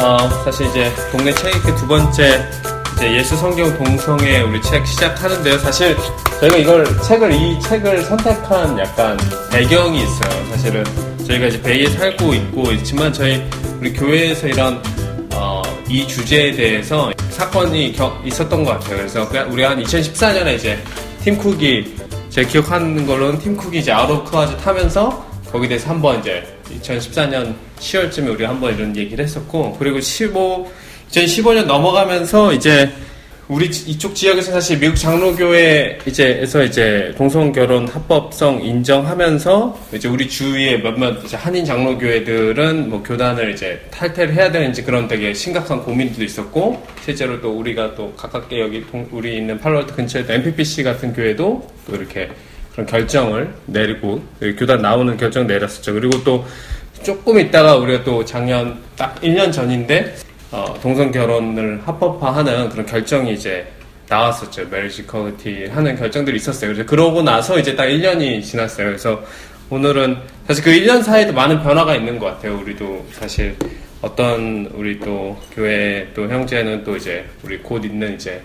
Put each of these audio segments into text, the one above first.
어, 사실 이제 동네 책읽기 두 번째 이제 예수 성경 동성애 우리 책 시작하는데요. 사실 저희가 이걸 책을 이 책을 선택한 약간 배경이 있어요. 사실은 저희가 이제 베이에 살고 있고 있지만 저희 우리 교회에서 이런 어, 이 주제에 대해서 사건이 겨, 있었던 것 같아요. 그래서 우리가 한 2014년에 이제 팀 쿡이 제 기억하는 걸로는 팀 쿡이 이제 클라즈 타면서 거기에 대해서 한번 이제 2014년 10월쯤에 우리가 한번 이런 얘기를 했었고 그리고 15 2015년 넘어가면서 이제 우리 이쪽 지역에서 사실 미국 장로교회 이제에서 이제 동성 결혼 합법성 인정하면서 이제 우리 주위에 몇몇 이제 한인 장로교회들은 뭐 교단을 이제 탈퇴를 해야 되는지 그런 되게 심각한 고민도 있었고 실제로 또 우리가 또 가깝게 여기 동, 우리 있는 팔로알트 근처에 도 MPPC 같은 교회도 또 이렇게 그런 결정을 내리고 교단 나오는 결정 내렸었죠. 그리고 또 조금 있다가 우리가 또 작년 딱 1년 전인데 어, 동성 결혼을 합법화하는 그런 결정이 이제 나왔었죠. marriage equality 하는 결정들이 있었어요. 그래서 그러고 나서 이제 딱 1년이 지났어요. 그래서 오늘은 사실 그 1년 사이에도 많은 변화가 있는 것 같아요. 우리도 사실 어떤 우리 또 교회 또 형제는 또 이제 우리 곧 있는 이제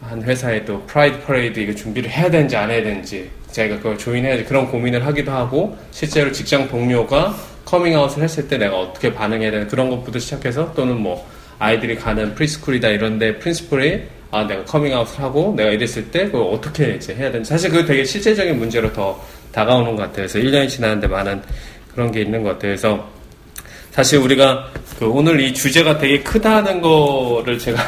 한 회사에 또 Pride Parade 이거 준비를 해야 되는지 안 해야 되는지 자기가 그걸 join해야지 그런 고민을 하기도 하고 실제로 직장 동료가 커밍아웃을 했을 때 내가 어떻게 반응해야 되는 그런 것부터 시작해서 또는 뭐 아이들이 가는 preschool이다 이런데 principal이 아 내가 커밍아웃을 하고 내가 이랬을 때 그걸 어떻게 이제 해야 되는지 사실 그게 되게 실제적인 문제로 더 다가오는 것 같아요. 그래서 1년이 지났는데 많은 그런 게 있는 것 같아요. 그래서 사실 우리가 그 오늘 이 주제가 되게 크다는 거를 제가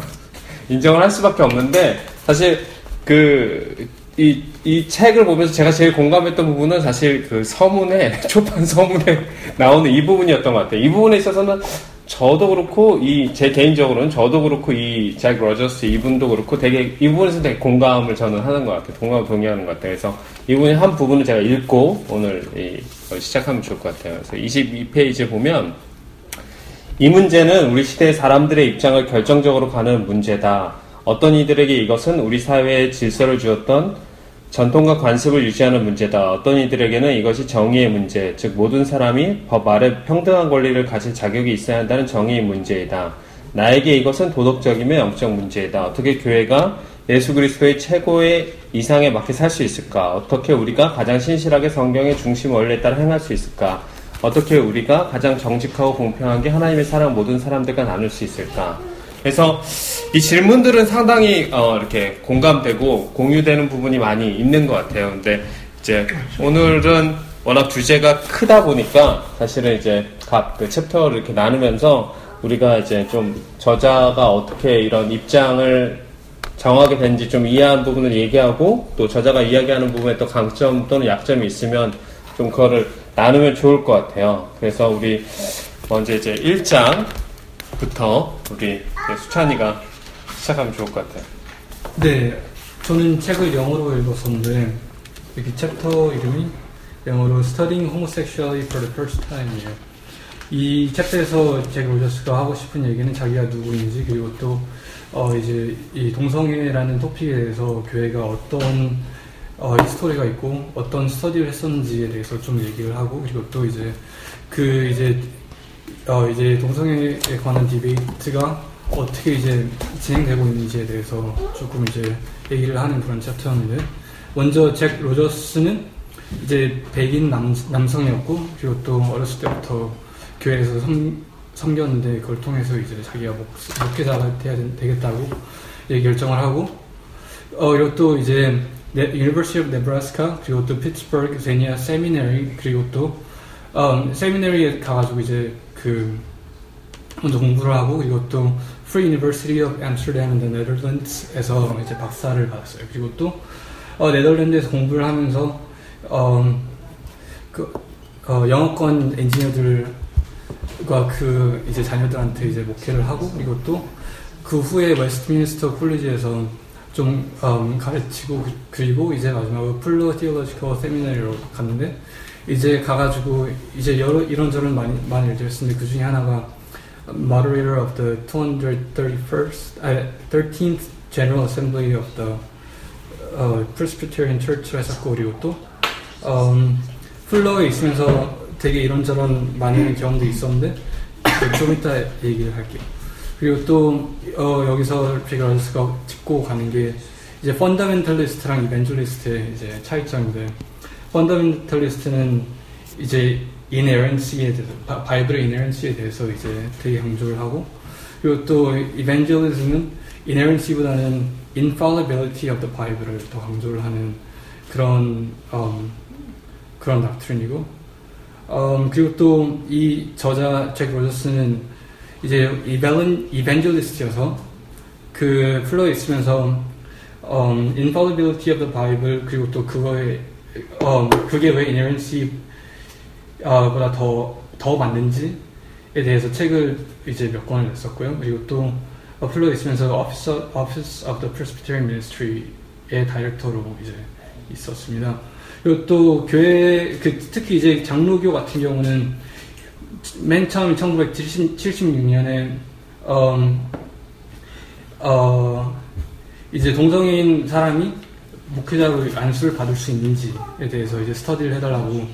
인정을 할 수밖에 없는데 사실 그 이, 이 책을 보면서 제가 제일 공감했던 부분은 사실 그 서문에, 초판 서문에 나오는 이 부분이었던 것 같아요. 이 부분에 있어서는 저도 그렇고, 이, 제 개인적으로는 저도 그렇고, 이, 잭 로저스 이분도 그렇고, 되게, 이 부분에서 되게 공감을 저는 하는 것 같아요. 공감을 동의하는 것 같아요. 그래서 이 부분의 한 부분을 제가 읽고, 오늘 이, 시작하면 좋을 것 같아요. 그래서 22페이지에 보면, 이 문제는 우리 시대의 사람들의 입장을 결정적으로 가는 문제다. 어떤 이들에게 이것은 우리 사회의 질서를 주었던 전통과 관습을 유지하는 문제다. 어떤 이들에게는 이것이 정의의 문제, 즉 모든 사람이 법 아래 평등한 권리를 가질 자격이 있어야 한다는 정의의 문제이다. 나에게 이것은 도덕적이며 영적 문제이다. 어떻게 교회가 예수 그리스도의 최고의 이상에 맞게 살 수 있을까? 어떻게 우리가 가장 신실하게 성경의 중심 원리에 따라 행할 수 있을까? 어떻게 우리가 가장 정직하고 공평하게 하나님의 사랑 모든 사람들과 나눌 수 있을까? 그래서 이 질문들은 상당히 어, 이렇게 공감되고 공유되는 부분이 많이 있는 것 같아요. 근데 이제 오늘은 워낙 주제가 크다 보니까 사실은 이제 각 그 챕터를 이렇게 나누면서 우리가 이제 좀 저자가 어떻게 이런 입장을 정하게 된지 좀 이해한 부분을 얘기하고 또 저자가 이야기하는 부분에 또 강점 또는 약점이 있으면 좀 그거를 나누면 좋을 것 같아요. 그래서 우리 먼저 이제 1장부터 우리 수찬이가 시작하면 좋을 것 같아요. 네, 저는 책을 영어로 읽었었는데 여기 챕터 이름이 영어로 Studying Homosexuality for the First Time이에요. 이 chapter에서 잭 로저스가 하고 싶은 얘기는 자기가 누구인지 그리고 또 어, 이제 이 동성애라는 토픽에 대해서 교회가 어떤 어, history가 있고 어떤 study를 했었는지에 대해서 좀 얘기를 하고 그리고 또 이제 그 이제 어, 이제 동성애에 관한 디베이트가 어떻게 이제 진행되고 있는지에 대해서 조금 이제 얘기를 하는 그런 챕터였는데 먼저 잭 로저스는 이제 백인 남, 남성이었고 그리고 또 어렸을 때부터 교회에서 섬, 섬겼는데 그걸 통해서 이제 자기가 목, 목회자가 돼야 되겠다고 예, 결정을 하고 어 그리고 또 이제 University of Nebraska 그리고 또 Pittsburgh Zenia Seminary 그리고 또 음, seminary에 가가지고 이제 그 먼저 공부를 하고 그리고 또 Free University of Amsterdam in the Netherlands에서 이제 박사를 받았어요. 그리고 또 어, 네덜란드에서 공부를 하면서 어, 그 어, 영어권 엔지니어들과 그 이제 자녀들한테 이제 목회를 하고 그리고 또 그 후에 Westminster College에서 좀 음, 가르치고 그리고 이제 마지막으로 Fuller Theological Seminary로 갔는데 이제 가가지고 이제 여러 이런저런 많이 많이 했는데 그 중에 하나가 moderator of the 231st, uh, 13th General Assembly of the uh, Presbyterian Church를 했었고 그리고 또 um, 플러에 있으면서 되게 이런저런 많은 경험도 있었는데 좀 이따 얘기를 할게요. 그리고 또 어, 여기서 제가 런스가 짚고 가는 게 이제 펀더멘털리스트랑 이벤젤리스트의 이제 차이점인데 펀더멘털리스트는 이제 이네런시에 대해서 바, 바이블의 이네런시에 대해서 이제 되게 강조를 하고 그리고 또 이벤젤리즘은 이네런시보다는 infallibility of the Bible을 더 강조를 하는 그런 음, 그런 닥트린이고 음, 그리고 또 이 저자 잭 로저스는 이제 이벨은 이벤젤리스트여서 그 플로에 있으면서 um, infallibility of the Bible 그리고 또 그거에 um, 그게 왜 inerrancy 어, 보다 더, 더 맞는지에 대해서 책을 이제 몇 권을 냈었고요. 그리고 또 플로에 있으면서 Office, Office of the Presbyterian Ministry의 다이렉터로 이제 있었습니다. 그리고 또 교회 그 특히 이제 장로교 같은 경우는 맨 처음 1976년에 음, 어, 이제 동성애인 사람이 목회자로 안수를 받을 수 있는지에 대해서 이제 스터디를 해달라고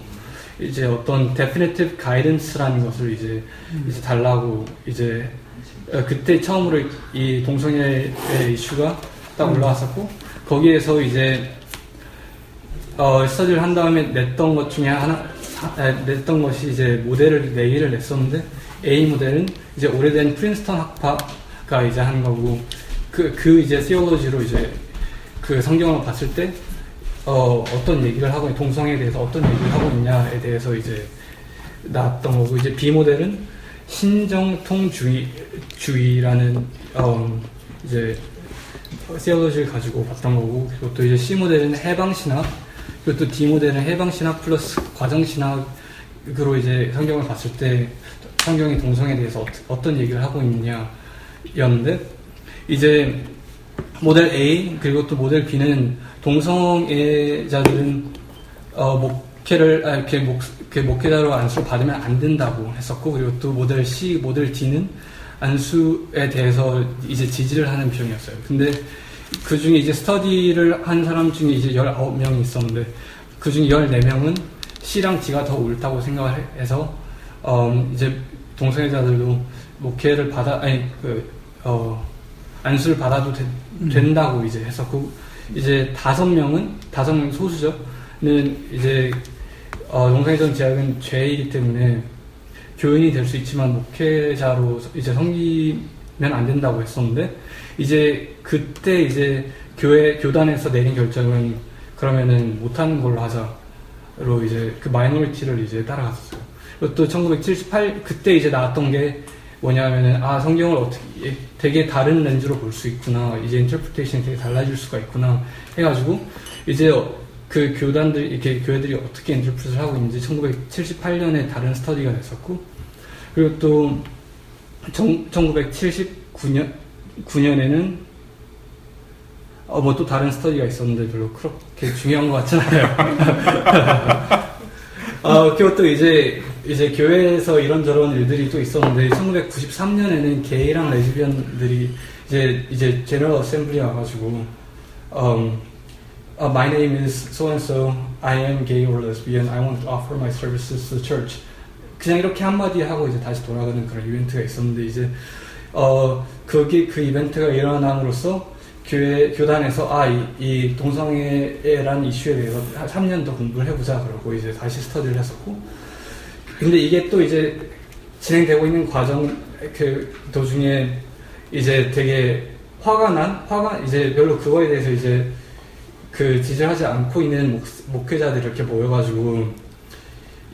이제 어떤 definitive guidance라는 것을 이제 이제 달라고 이제 어, 그때 처음으로 이 동성애의 이슈가 딱 올라왔었고 거기에서 이제 어, 스터디를 한 다음에 냈던 것 중에 하나 냈던 것이 이제 모델을 네 개를 냈었는데 A 모델은 이제 오래된 프린스턴 학파가 이제 한 거고 그, 그 이제 시올로지로 이제 그 성경을 봤을 때 어, 어떤 얘기를 하고 있- 동성애에 대해서 어떤 얘기를 하고 있냐에 대해서 이제 나왔던 거고 이제 B 모델은 신정통주의 주의라는 어, 이제 시올로지를 가지고 봤던 거고 그리고 또 이제 C 모델은 해방 신학 그리고 또 D 모델은 해방 신학 플러스 과정 신학으로 이제 성경을 봤을 때 성경이 동성애에 대해서 어, 떤 얘기를 하고 있느냐였는데 이제 모델 A 그리고 또 모델 B는 동성애자들은 어, 목회를 아, 이렇게 목, 그 목회자로 안수를 받으면 안 된다고 했었고 그리고 또 모델 C, 모델 D는 안수에 대해서 이제 지지를 하는 편이었어요. 근데 그 중에 이제 스터디를 한 사람 중에 이제 19명이 있었는데 그 중에 14명은 C랑 D가 더 옳다고 생각을 해- 해서 어, 이제 동성애자들도 목회를 받아 아니 그 어, 안수를 받아도 되- 된다고 이제 했었고 이제 다섯 명은 다섯 명 소수죠 는 이제 어, 동성애전 제약은 죄이기 때문에 교인이 될 수 있지만 목회자로 이제 섬기면 안 된다고 했었는데 이제 그때 이제 교회 교단에서 내린 결정은 그러면은 못하는 걸로 하자로 이제 그 minority를 이제 따라갔었어요. 또 1978 그때 이제 나왔던 게 뭐냐면은 아 성경을 어떻게 되게 다른 렌즈로 볼 수 있구나 이제 인터프레이션이 되게 달라질 수가 있구나 해가지고 이제 어, 그 교단들 이렇게 교회들이 어떻게 interpretation을 하고 있는지 1978년에 다른 study가 됐었고 그리고 또 1979년 9년에는 어, 뭐 또 다른 study가 있었는데 별로 그렇게 중요한 것 같진 않아요. 어, 그리고 또 이제, 이제 교회에서 이런저런 일들이 또 있었는데, 1993년에는 게이랑 레즈비언들이 이제, 이제 General Assembly 와가지고, um, uh, my name is so and so, I am gay or lesbian, I want to offer my services to the church. 그냥 이렇게 한마디 하고 이제 다시 돌아가는 그런 이벤트가 있었는데, 이제, 어, 그게 그 이벤트가 일어남으로써 교회, 교단에서, 아, 이, 이 동성애라는 이슈에 대해서 한 3년 더 공부를 해보자. 그러고 이제 다시 스터디를 했었고. 근데 이게 또 이제 진행되고 있는 과정, 그 도중에 이제 되게 화가 난, 화가, 이제 별로 그거에 대해서 이제 그 지지하지 않고 있는 목, 목회자들이 이렇게 모여가지고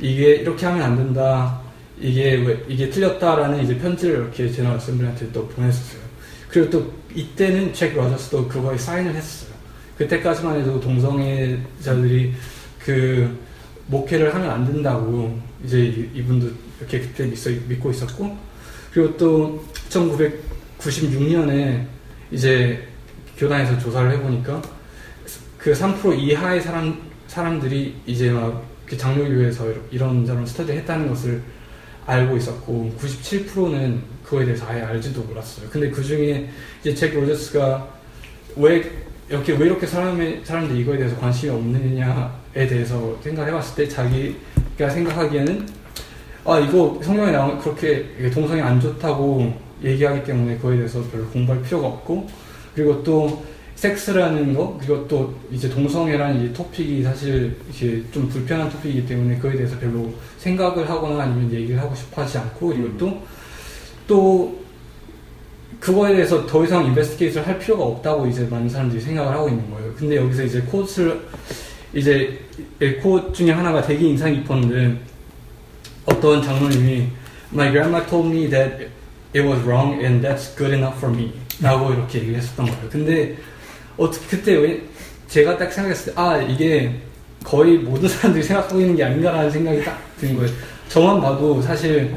이게 이렇게 하면 안 된다. 이게 왜 이게 틀렸다라는 이제 편지를 이렇게 제너럴 어셈블리한테 또 보냈었어요. 그리고 또 이때는 잭 로저스도 그거에 사인을 했었어요. 그때까지만 해도 동성애자들이 그 목회를 하면 안 된다고 이제 이- 이분도 이렇게 그때 믿고 있었고 그리고 또 1996년에 이제 교단에서 조사를 해보니까 그 3% 이하의 사람 사람들이 이제 막 장로교회에서 이런저런 스터디 했다는 것을 알고 있었고 97%는 그거에 대해서 아예 알지도 몰랐어요. 근데 그 중에 이제 잭 로저스가 왜 이렇게 왜 이렇게 사람의 사람들이 이거에 대해서 관심이 없느냐에 대해서 생각해봤을 때 자기 가 생각하기에는 아 이거 성경에 나오면 그렇게 동성애 안 좋다고 얘기하기 때문에 그거에 대해서 별로 공부할 필요가 없고 그리고 또 섹스라는 거 그리고 또 이제 동성애라는 이 토픽이 사실 이게 좀 불편한 토픽이기 때문에 그거에 대해서 별로 생각을 하거나 아니면 얘기를 하고 싶어 하지 않고 그리고 또또 그거에 대해서 더 이상 인베스티게이트를 할 필요가 없다고 이제 많은 사람들이 생각을 하고 있는 거예요. 근데 여기서 이제 코트를 이제 코 중에 하나가 되게 인상 깊었는데 어떤 장로님이 My grandma told me that it was wrong and that's good enough for me 라고 이렇게 얘기를 했었던 거예요. 근데 어떻게 그때 왜 제가 딱 생각했을 때 아 이게 거의 모든 사람들이 생각하고 있는 게 아닌가라는 생각이 딱 든 거예요. 저만 봐도 사실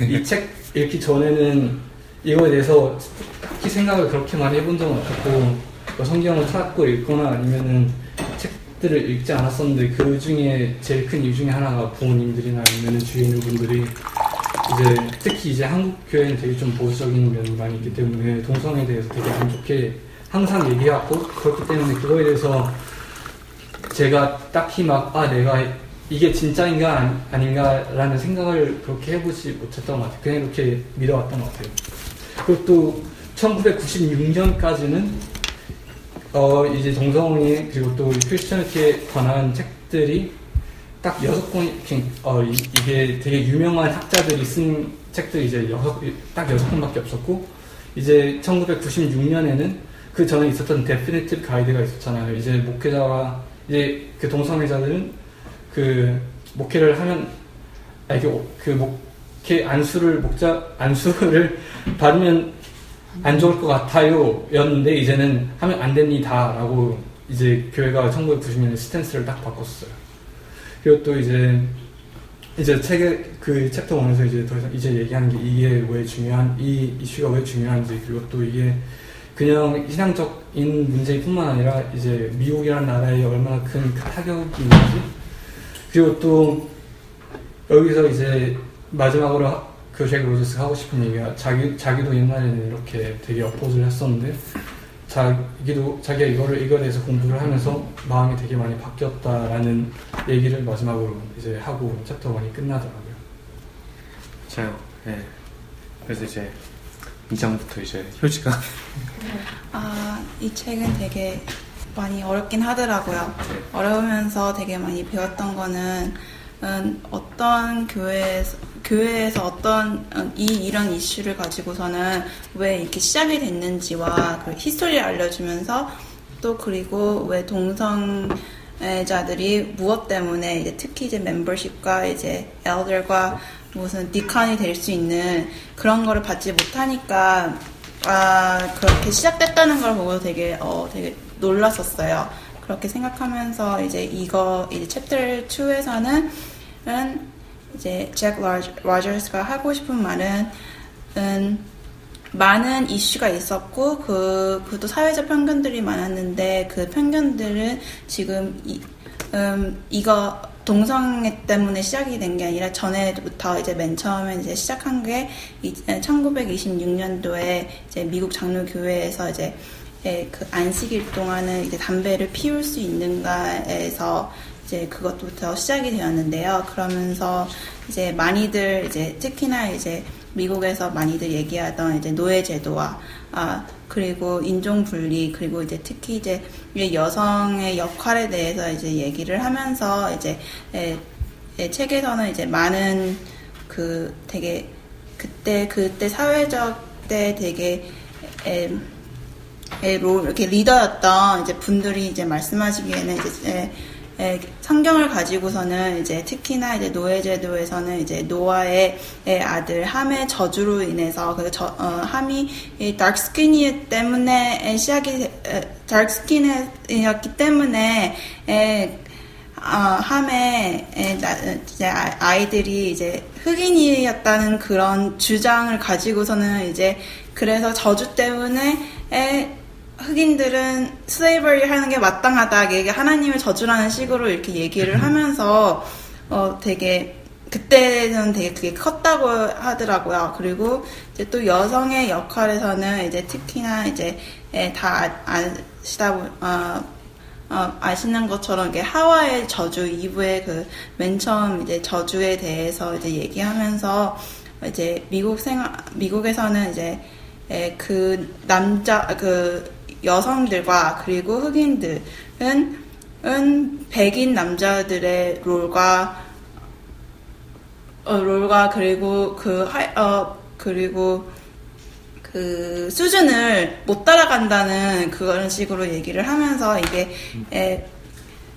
이 책 읽기 전에는 이거에 대해서 딱히 생각을 그렇게 많이 해본 적은 없었고 뭐 성경을 찾고 읽거나 아니면은 책 들을 읽지 않았었는데 그 중에 제일 큰 이유 중에 하나가 부모님들이나 아니면 주위 있는 분들이 이제 특히 이제 한국 교회는 되게 좀 보수적인 면이 많이 있기 때문에 동성애에 대해서 되게 안 좋게 항상 얘기하고 그렇기 때문에 그거에 대해서 제가 딱히 막 아 내가 이게 진짜인가 아닌가라는 생각을 그렇게 해보지 못했던 것 같아요. 그냥 이렇게 믿어왔던 것 같아요. 그리고 또 1996년까지는 어 이제 동성애 그리고 또 크리스천티에 관한 책들이 딱 여섯 권, 어, 이, 게 되게 유명한 학자들이 쓴 책들이 이제 여섯, 딱 여섯 권밖에 없었고, 이제 1996년에는 그 전에 있었던 definitive guide가 있었잖아요. 이제 목회자가, 이제 그 동성애자들은 그 목회를 하면, 아, 이게 그 목회 안수를, 목자, 안수를 받으면 안 좋을 것 같아요. 였는데, 이제는 하면 안 됩니다. 라고 이제 교회가 1990년에 stance를 딱 바꿨어요. 그리고 또 이제 이제 책의 그 챕터 1에서 이제 더 이상 이제 얘기하는 게 이게 왜 중요한 이 이슈가 왜 중요한지 그리고 또 이게 그냥 신앙적인 문제뿐만 아니라 이제 미국이라는 나라에 얼마나 큰 타격이 있는지 그리고 또 여기서 이제 마지막으로 그 잭 로저스가 하고 싶은 얘기가 자기 자기도 옛날에는 이렇게 되게 oppose를 했었는데 자기도 자기가 이거를 이거에 대해서 공부를 하면서 마음이 되게 많이 바뀌었다라는 얘기를 마지막으로 이제 하고 챕터 1이 끝나더라고요. 자요. 예. 그래서 이제 2장부터 이제 효지가 아, 이 책은 되게 많이 어렵긴 하더라고요. 어려우면서 되게 많이 배웠던 거는 음, 어떤 교회에서, 교회에서 어떤 음, 이 이런 이슈를 가지고서는 왜 이렇게 시작이 됐는지와 그 history를 알려주면서 또 그리고 왜 동성애자들이 무엇 때문에 이제 특히 이제 멤버십과 이제 elder과 무슨 deacon이 될 수 있는 그런 거를 받지 못하니까 아 그렇게 시작됐다는 걸 보고 되게 어 되게 놀랐었어요. 그렇게 생각하면서 이제 이거 이제 챕터 2에서는 이제 잭 로저스가 하고 싶은 말은 은 많은 이슈가 있었고 그 그것도 사회적 편견들이 많았는데 그 편견들은 지금 이, 음, 이거 동성애 때문에 시작이 된 게 아니라 전에부터 이제 맨 처음에 이제 시작한 게 1926년도에 이제 미국 장로교회에서 이제 예, 그 안식일 동안은 이제 담배를 피울 수 있는가에서 이제 그것부터 시작이 되었는데요. 그러면서 이제 많이들 이제 특히나 이제 미국에서 많이들 얘기하던 이제 노예 제도와 아 그리고 인종 분리 그리고 이제 특히 이제 여성의 역할에 대해서 이제 얘기를 하면서 이제 에, 에, 책에서는 이제 많은 그 되게 그때 그때 사회적 때 되게 에, 에, 로, 이렇게 리더였던 이제 분들이 이제 말씀하시기에는 이제 에, 에, 성경을 가지고서는 이제 특히나 이제 노예제도에서는 이제 노아의 의 아들 함의 저주로 인해서 그 저, 어, 함이 이 darkskin이 때문에 시작이 darkskin이었기 때문에 에, 어, 함의 에, 나, 이제 아이들이 이제 흑인이었다는 그런 주장을 가지고서는 이제 그래서 저주 때문에 에, 흑인들은 슬레이버리 하는 게 마땅하다. 이게 하나님을 저주라는 식으로 이렇게 얘기를 하면서 어 되게 그때는 되게 그게 컸다고 하더라고요. 그리고 이제 또 여성의 역할에서는 이제 특히나 이제 다 아시다 어, 어, 아시는 것처럼 이게 하와의 저주 2부의 그 맨 처음 이제 저주에 대해서 이제 얘기하면서 이제 미국 생활 미국에서는 이제 에, 그 남자 그 여성들과 그리고 흑인들은 은 백인 남자들의 롤과 어, 롤과 그리고 그 하, 어 그리고 그 수준을 못 따라간다는 그런 식으로 얘기를 하면서 이게 에,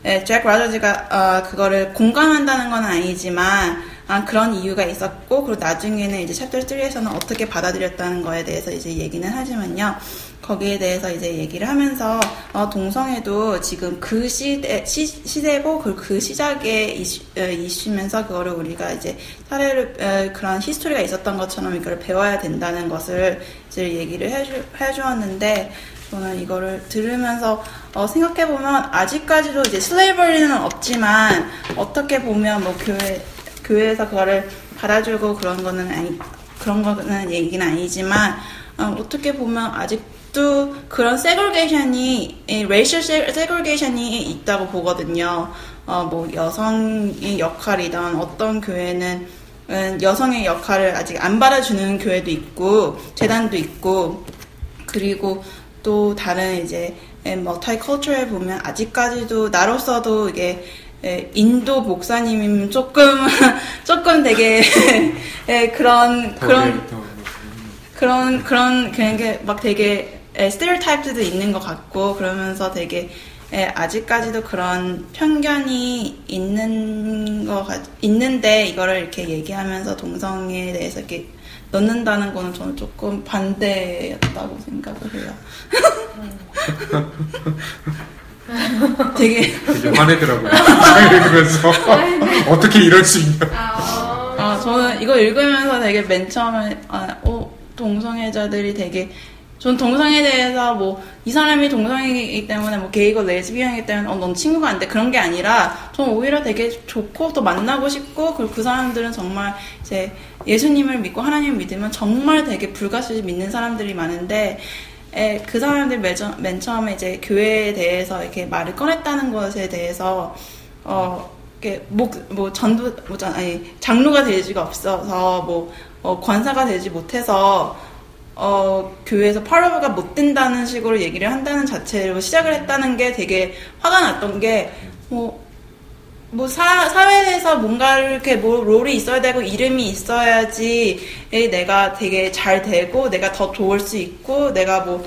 에, 잭 라저즈가 어, 그거를 공감한다는 건 아니지만 아, 그런 이유가 있었고 그리고 나중에는 이제 챕터 3에서는 어떻게 받아들였다는 거에 대해서 이제 얘기는 하지만요. 거기에 대해서 이제 얘기를 하면서 어, 동성애도 지금 그 시대 시, 시대고 그, 어, 이슈면서 그거를 우리가 이제 사례를 어, 그런 히스토리가 있었던 것처럼 이걸 배워야 된다는 것을 이제 얘기를 해주, 해주었는데 저는 이거를 들으면서 어, 생각해 보면 아직까지도 이제 슬레이버리는 없지만 어떻게 보면 뭐 교회 교회에서 그거를 받아주고 그런 거는 아니 그런 거는 얘기는 아니지만 어, 어떻게 보면 아직 도 그런 segregation이 racial segregation이 있다고 보거든요. 어, 뭐 여성의 역할이던 어떤 교회는 음, 여성의 역할을 아직 안 받아주는 교회도 있고 재단도 있고 그리고 또 다른 이제 multi culture에 보면 아직까지도 나로서도 이게 예, 인도 목사님이면 조금 조금 되게 예, 그런 그런 그런 그런 그런 게 막 되게 스테레오타입도 있는 것 같고 그러면서 되게 예, 아직까지도 그런 편견이 있는 거 같, 있는데 이거를 이렇게 얘기하면서 동성애에 대해서 이렇게 넣는다는 거는 저는 조금 반대였다고 생각을 해요. 되게 되게 화내더라고요. 읽으면서 어떻게 이럴 수 있냐. 아, 저는 이거 읽으면서 되게 맨 처음에 아, 어, 동성애자들이 되게 전 동성에 대해서 뭐 이 사람이 동성이기 때문에 뭐 게이고 레즈비언이기 때문에 어, 넌 친구가 안 돼. 그런 게 아니라 전 오히려 되게 좋고 또 만나고 싶고 그리고 그 사람들은 정말 이제 예수님을 믿고 하나님을 믿으면 정말 되게 불가시 믿는 사람들이 많은데 에, 그 사람들 맨, 맨 처음에 이제 교회에 대해서 이렇게 말을 꺼냈다는 것에 대해서 어 이렇게 목, 뭐 전도 뭐 아니 장로가 되지가 없어서 뭐 어, 권사가 되지 못해서 어, 교회에서 팔로워가 못 된다는 식으로 얘기를 한다는 자체로 시작을 했다는 게 되게 화가 났던 게, 뭐, 뭐, 사, 사회에서 뭔가를 이렇게 뭐, 롤이 있어야 되고, 이름이 있어야지, 내가 되게 잘 되고, 내가 더 좋을 수 있고, 내가 뭐,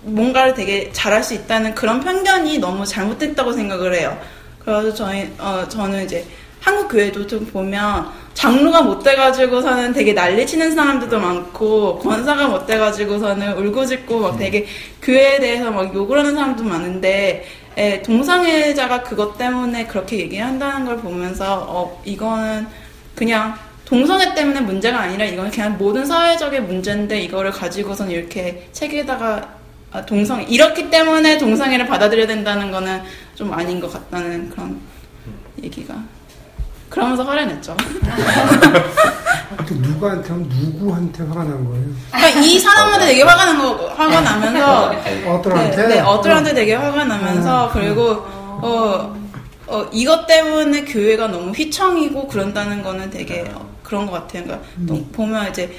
뭔가를 되게 잘할 수 있다는 그런 편견이 너무 잘못됐다고 생각을 해요. 그래서 저희, 어, 저는 이제, 한국 교회도 좀 보면 장로가 못 돼가지고서는 되게 난리 치는 사람들도 많고 권사가 못 돼가지고서는 울고짖고 막 되게 교회에 대해서 막 욕을 하는 사람도 많은데 에, 동성애자가 그것 때문에 그렇게 얘기한다는 걸 보면서 어 이거는 그냥 동성애 때문에 문제가 아니라 이건 그냥 모든 사회적인 문제인데 이거를 가지고서는 이렇게 책에다가 아, 동성 이렇기 때문에 동성애를 받아들여야 된다는 거는 좀 아닌 것 같다는 그런 얘기가. 그러면서 화를 냈죠. 누구한테 누구한테 화가 난 거예요? 그러니까 이 사람한테 되게 화가 난 거, 화가 나면서 어들한테? 네, 네, 어들한테 되게 화가 나면서 그리고 어, 어 이것 때문에 교회가 너무 휘청이고 그런다는 거는 되게 어, 그런 것 같아요. 그러니까 또 보면 이제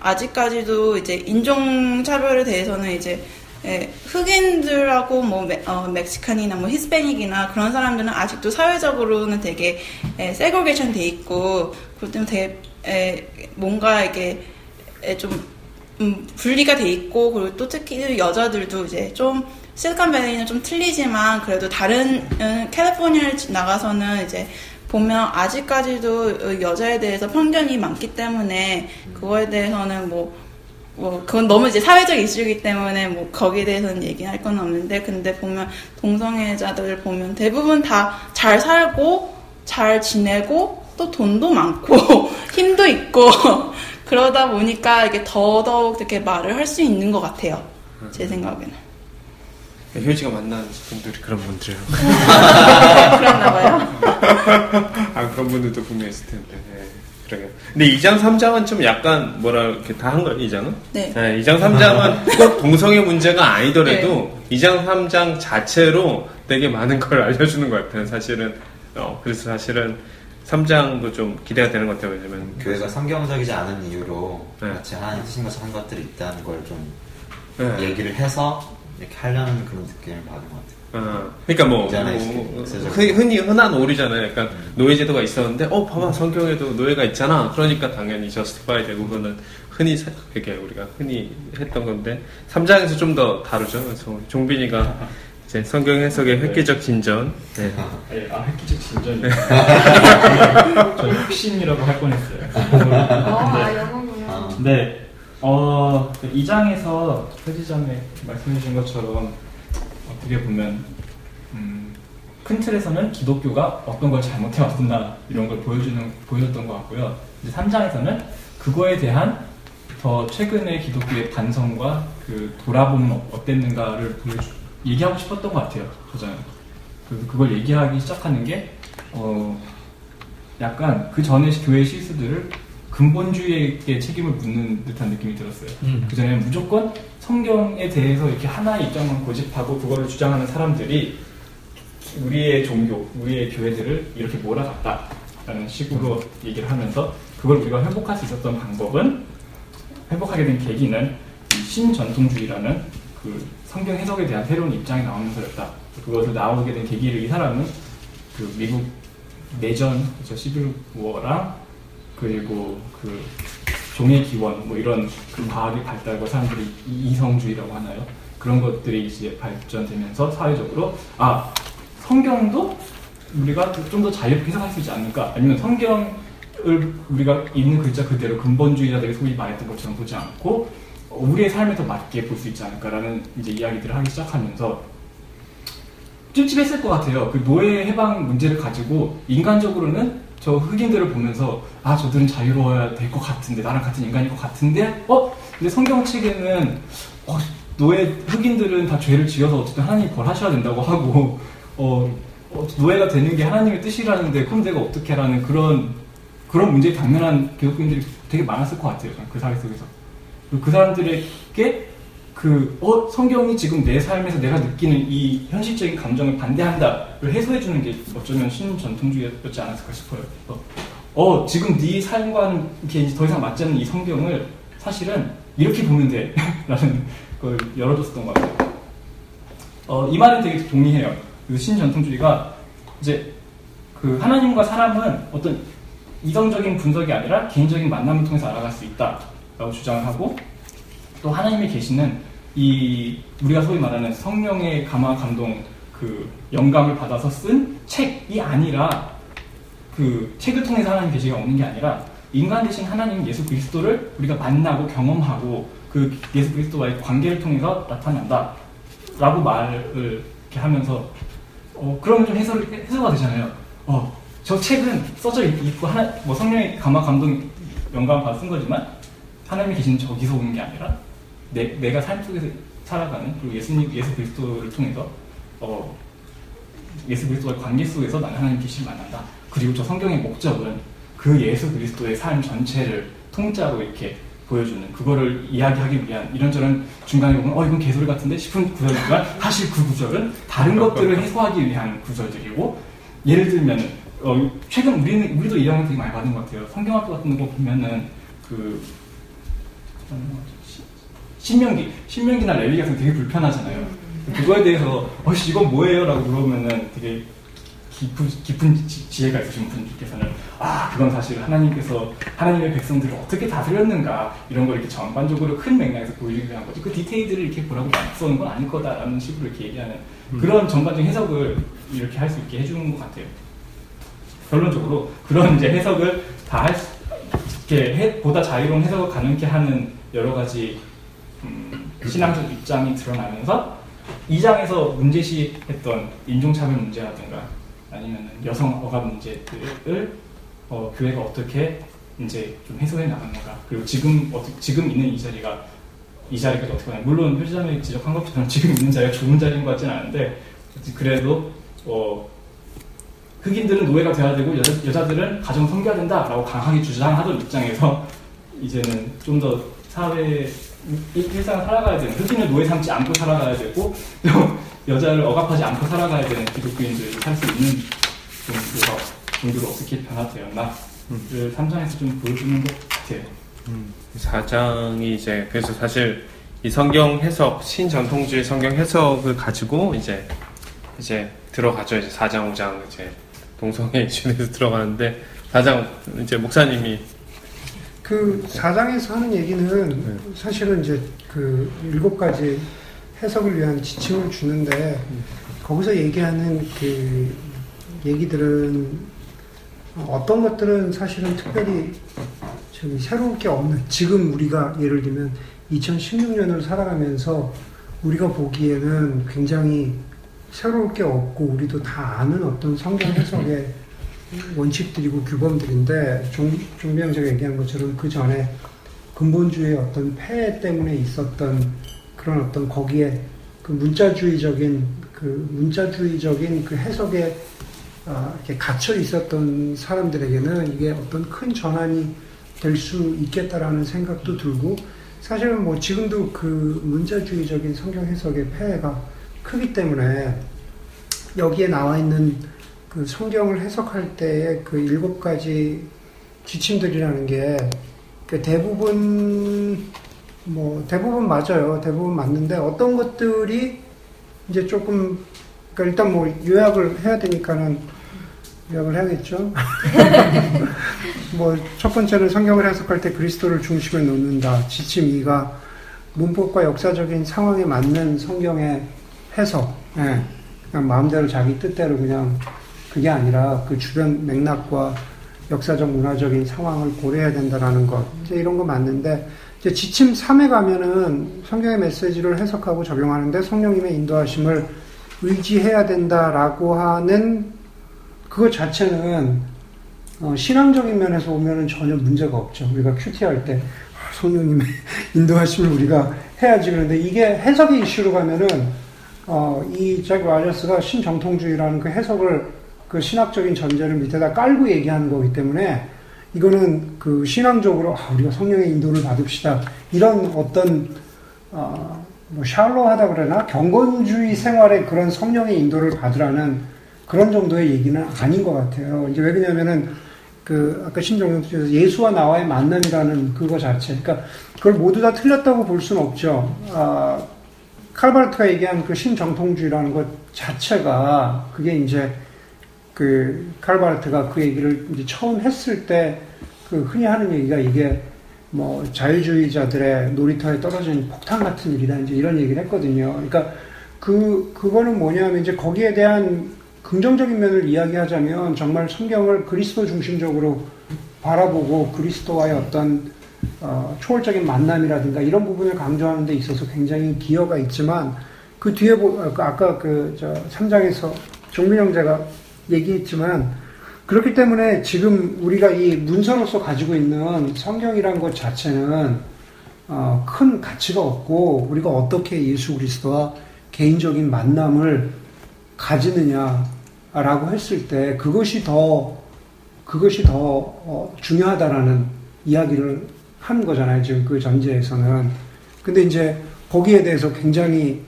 아직까지도 이제 인종 차별에 대해서는 이제 예, 흑인들하고 뭐 메, 어, Mexican이나 뭐 히스패닉이나 그런 사람들은 아직도 사회적으로는 되게 예, segregation 돼 있고 때문에 되게 예, 뭔가 이게 예, 좀 음, 분리가 돼 있고 그리고 또 특히 여자들도 이제 좀 실리콘밸리는 좀 틀리지만 그래도 다른 음, 캘리포니아를 나가서는 이제 보면 아직까지도 여자에 대해서 편견이 많기 때문에 그거에 대해서는 뭐, 뭐, 그건 너무 이제 사회적 이슈이기 때문에 뭐, 거기에 대해서는 얘기할 건 없는데, 근데 보면 동성애자들 보면 대부분 다 잘 살고, 잘 지내고, 또 돈도 많고, 힘도 있고, 그러다 보니까 이게 더더욱 이렇게 말을 할 수 있는 것 같아요. 제 생각에는. 효지가 만난 분들이 그런 분들이에요. 그랬나 봐요. 아, 그런 분들도 분명 있을 텐데. 네. 그러게요. 근데 2장, 3장은 좀 약간 뭐라 이렇게 다 한 거예요, 2장은? 네. 2장, 3장은 꼭 동성애 문제가 아니더라도 2장, 3장 자체로 되게 많은 걸 알려주는 것 같아요, 사실은. 어, 그래서 사실은 3장도 좀 기대가 되는 것 같아요, 왜냐면. 교회가 성경적이지 않은 이유로 네. 마치 하나님 뜻인 한 것들이 있다는 걸좀 네. 얘기를 해서 이렇게 하려는 그런 느낌을 받은 것 같아요. 어, 그러니까 뭐, 있잖아요, 뭐, 있어요. 흔히, 흔히 흔한 오리잖아요. 약간 노예 제도가 있었는데, 어, 봐봐, 성경에도 노예가 있잖아. 그러니까 당연히 저스티파이 되고, 그거는 흔히, 사- 이렇게 우리가 흔히 했던 건데, 3장에서 좀 더 다르죠. 그래서 종빈이가 이제 성경 해석의 획기적 진전. 네. 예, 아, 획기적 진전이. 저 혁신이라고 할 뻔했어요. 아, 영어구나. 아, 네, 어, 2장에서 표지점에 말씀해 주신 것처럼 어떻게 보면, 음, 큰 틀에서는 기독교가 어떤 걸 잘못해왔구나, 이런 걸 보여주는, 보여줬던 것 같고요. 이제 3장에서는 그거에 대한 더 최근의 기독교의 반성과 그 돌아보면 어- 어땠는가를 보여주, 얘기하고 싶었던 것 같아요, 저자는. 그, 그걸 얘기하기 시작하는 게, 어, 약간 그 전에 교회 실수들을 근본주의에게 책임을 묻는 듯한 느낌이 들었어요. 음. 그 전에는 무조건 성경에 대해서 이렇게 하나의 입장만 고집하고 그거를 주장하는 사람들이 우리의 종교, 우리의 교회들을 이렇게 몰아갔다라는 식으로 얘기를 하면서 그걸 우리가 회복할 수 있었던 방법은 회복하게 된 계기는 이 신전통주의라는 그 성경 해석에 대한 새로운 입장이 나오면서였다. 그것을 나오게 된 계기를 이 사람은 그 미국 내전, 그죠, 11월랑 그리고 그 종의 기원 뭐 이런 그 과학의 발달과 사람들이 이- 이성주의라고 하나요? 그런 것들이 이제 발전되면서 사회적으로 아 성경도 우리가 좀 더 자유롭게 해석할 수 있지 않을까? 아니면 성경을 우리가 있는 글자 그대로 근본주의자들이 소위 말했던 것처럼 보지 않고 우리의 삶에 더 맞게 볼 수 있지 않을까라는 이제 이야기들을 하기 시작하면서 찝찝했을 것 같아요. 그 노예 해방 문제를 가지고 인간적으로는 저 흑인들을 보면서 아 저들은 자유로워야 될 것 같은데 나랑 같은 인간일 것 같은데 어 근데 성경 책에는 어, 노예 흑인들은 다 죄를 지어서 어쨌든 하나님 벌하셔야 된다고 하고 어, 어, 노예가 되는 게 하나님의 뜻이라는데 그럼 내가 어떻게 하라는 그런 그런 문제에 당면한 기독교인들이 되게 많았을 것 같아요. 그 사회 속에서 그 사람들에게 그, 어, 성경이 지금 내 삶에서 내가 느끼는 이 현실적인 감정을 반대한다를 해소해주는 게 어쩌면 신 전통주의였지 않았을까 싶어요. 어, 어, 지금 네 삶과는 이제 더 이상 맞지 않는 이 성경을 사실은 이렇게 보면 돼. 라는 걸 열어줬었던 것 같아요. 어, 이 말은 되게 동의해요. 그 신전통주의가 이제 그 하나님과 사람은 어떤 이성적인 분석이 아니라 개인적인 만남을 통해서 알아갈 수 있다라고 주장을 하고 또 하나님의 계시는 이 우리가 소위 말하는 성령의 감화 감동 그 영감을 받아서 쓴 책이 아니라 그 책을 통해서 하나님 계시가 없는 게 아니라 인간 대신 하나님 예수 그리스도를 우리가 만나고 경험하고 그 예수 그리스도와의 관계를 통해서 나타난다 라고 말을 이렇게 하면서 어 그러면 좀 해설 해소가 되잖아요. 어 저 책은 써져 있고 하나 뭐 성령의 감화 감동 영감 쓴 거지만 하나님이 계시는 저기서 오는 게 아니라 내, 내가 삶 속에서 살아가는 그리고 예수님 예수 그리스도를 통해서 어 예수 그리스도와의 관계 속에서 나는 하나님 계시를 만난다. 그리고 저 성경의 목적은 그 예수 그리스도의 삶 전체를 통짜로 이렇게 보여주는 그거를 이야기하기 위한 이런저런 중간에 보면 어 이건 개소리 같은데 싶은 구절이지만 사실 그 구절은 다른 것들을 해소하기 위한 구절들이고 예를 들면 어, 최근 우리는 우리도 이 영향을 되게 많이 받은 것 같아요. 성경학교 같은 거 보면은 그 음, 시- 신명기, 신명기나 레위 같은 거 되게 불편하잖아요. 그거에 대해서 어씨 이건 뭐예요? 라고 물어보면은 되게 깊은, 깊은 지- 지혜가 있으신 분들께서는 아 그건 사실 하나님께서 하나님의 백성들을 어떻게 다스렸는가 이런 걸 이렇게 전반적으로 큰 맥락에서 보여주기 위한 거지 그 디테일들을 이렇게 보라고 써는 건 아닐 거다라는 식으로 이렇게 얘기하는 그런 전반적인 해석을 이렇게 할 수 있게 해주는 것 같아요. 결론적으로 그런 이제 해석을 다 할 수, 이렇게 해- 보다 자유로운 해석을 가능케 하는 여러 가지 음, 신앙적 입장이 드러나면서 이 장에서 문제시했던 인종차별 문제라든가 아니면 여성 억압 문제들을 어, 교회가 어떻게 이제 좀 해소해 나가는가. 그리고 지금 어떻게 지금 있는 이 자리가 이 자리까지 어떻게 하냐. 물론 표지장이 지적한 것처럼 지금 있는 자리가 좋은 자리인 것 같지는 않은데 그래도 어, 그 흑인들은 노예가 돼야 되고 여자, 여자들은 가정 섬겨야 된다라고 강하게 주장하던 입장에서 이제는 좀 더 사회 일- 일상을 살아가야 되는 흑인을 노예 삼지 않고 살아가야 되고 또 여자를 억압하지 않고 살아가야 되는 기독교인들도 살수 있는 종교가 종교로 어떻게 변화되었나를 3장에서 좀 보여주는 것 같아요. 4장이 이제 그래서 사실 이 성경 해석 신전통주의 성경 해석을 가지고 이제 이제 들어가죠. 이제 4장 5장 이제 동성애 이슈에서 들어가는데 4장 이제 목사님이 그 사장에서 하는 얘기는 사실은 이제 그 일곱 가지 해석을 위한 지침을 주는데 거기서 얘기하는 그 얘기들은 어떤 것들은 사실은 특별히 좀 새로울 게 없는 지금 우리가 예를 들면 2016년을 살아가면서 우리가 보기에는 굉장히 새로울 게 없고 우리도 다 아는 어떤 성경 해석의 원칙들이고 규범들인데 종, 종비형제가 얘기한 것처럼 그 전에 근본주의의 어떤 폐해 때문에 있었던 그런 어떤 거기에 그 문자주의적인 그 문자주의적인 그 해석에 아, 이렇게 갇혀 있었던 사람들에게는 이게 어떤 큰 전환이 될 수 있겠다라는 생각도 들고 사실은 뭐 지금도 그 문자주의적인 성경 해석의 폐해가 크기 때문에 여기에 나와 있는 그 성경을 해석할 때의 그 일곱 가지 지침들이라는 게그 대부분 뭐 대부분 맞아요. 대부분 맞는데 어떤 것들이 이제 조금 그러니까 일단 뭐 요약을 해야 되니까는 요약을 해야겠죠. 뭐 첫 번째는 성경을 해석할 때 그리스도를 중심에 놓는다. 지침 2가 문법과 역사적인 상황에 맞는 성경의 해석. 예. 그냥 마음대로 자기 뜻대로 그냥 그게 아니라 그 주변 맥락과 역사적 문화적인 상황을 고려해야 된다라는 것. 이제 이런 거 맞는데 이제 지침 3에 가면은 성경의 메시지를 해석하고 적용하는데 성령님의 인도하심을 의지해야 된다라고 하는 그것 자체는 어, 신앙적인 면에서 보면은 전혀 문제가 없죠. 우리가 큐티 할때 아, 성령님의 인도하심을 우리가 해야지 그런데 이게 해석의 이슈로 가면은 어, 이잭 라저스가 신정통주의라는 그 해석을 그 신학적인 전제를 밑에다 깔고 얘기하는 거기 때문에 이거는 그 신앙적으로 아, 우리가 성령의 인도를 받읍시다 이런 어떤 어, 뭐 샬로하다 그러나 경건주의 생활에 그런 성령의 인도를 받으라는 그런 정도의 얘기는 아닌 것 같아요. 이제 왜 그러냐면은 그 아까 신정통주에서 예수와 나와의 만남이라는 그거 자체, 그러니까 그걸 모두 다 틀렸다고 볼 수는 없죠. 아, 칼바르트가 얘기한 그 신정통주의라는 것 자체가 그게 이제 그 칼바르트가 그 얘기를 이제 처음 했을 때 그 흔히 하는 얘기가 이게 뭐 자유주의자들의 놀이터에 떨어진 폭탄 같은 일이다 이제 이런 얘기를 했거든요. 그러니까 그 그거는 뭐냐면 이제 거기에 대한 긍정적인 면을 이야기하자면 정말 성경을 그리스도 중심적으로 바라보고 그리스도와의 어떤 어, 초월적인 만남이라든가 이런 부분을 강조하는 데 있어서 굉장히 기여가 있지만 그 뒤에 보, 아, 그 아까 그 저 3장에서 종민 형제가 얘기했지만 그렇기 때문에 지금 우리가 이 문서로서 가지고 있는 성경이란 것 자체는 어, 큰 가치가 없고 우리가 어떻게 예수 그리스도와 개인적인 만남을 가지느냐라고 했을 때 그것이 더 그것이 더 어, 중요하다라는 이야기를 하는 거잖아요. 지금 그 전제에서는. 근데 이제 거기에 대해서 굉장히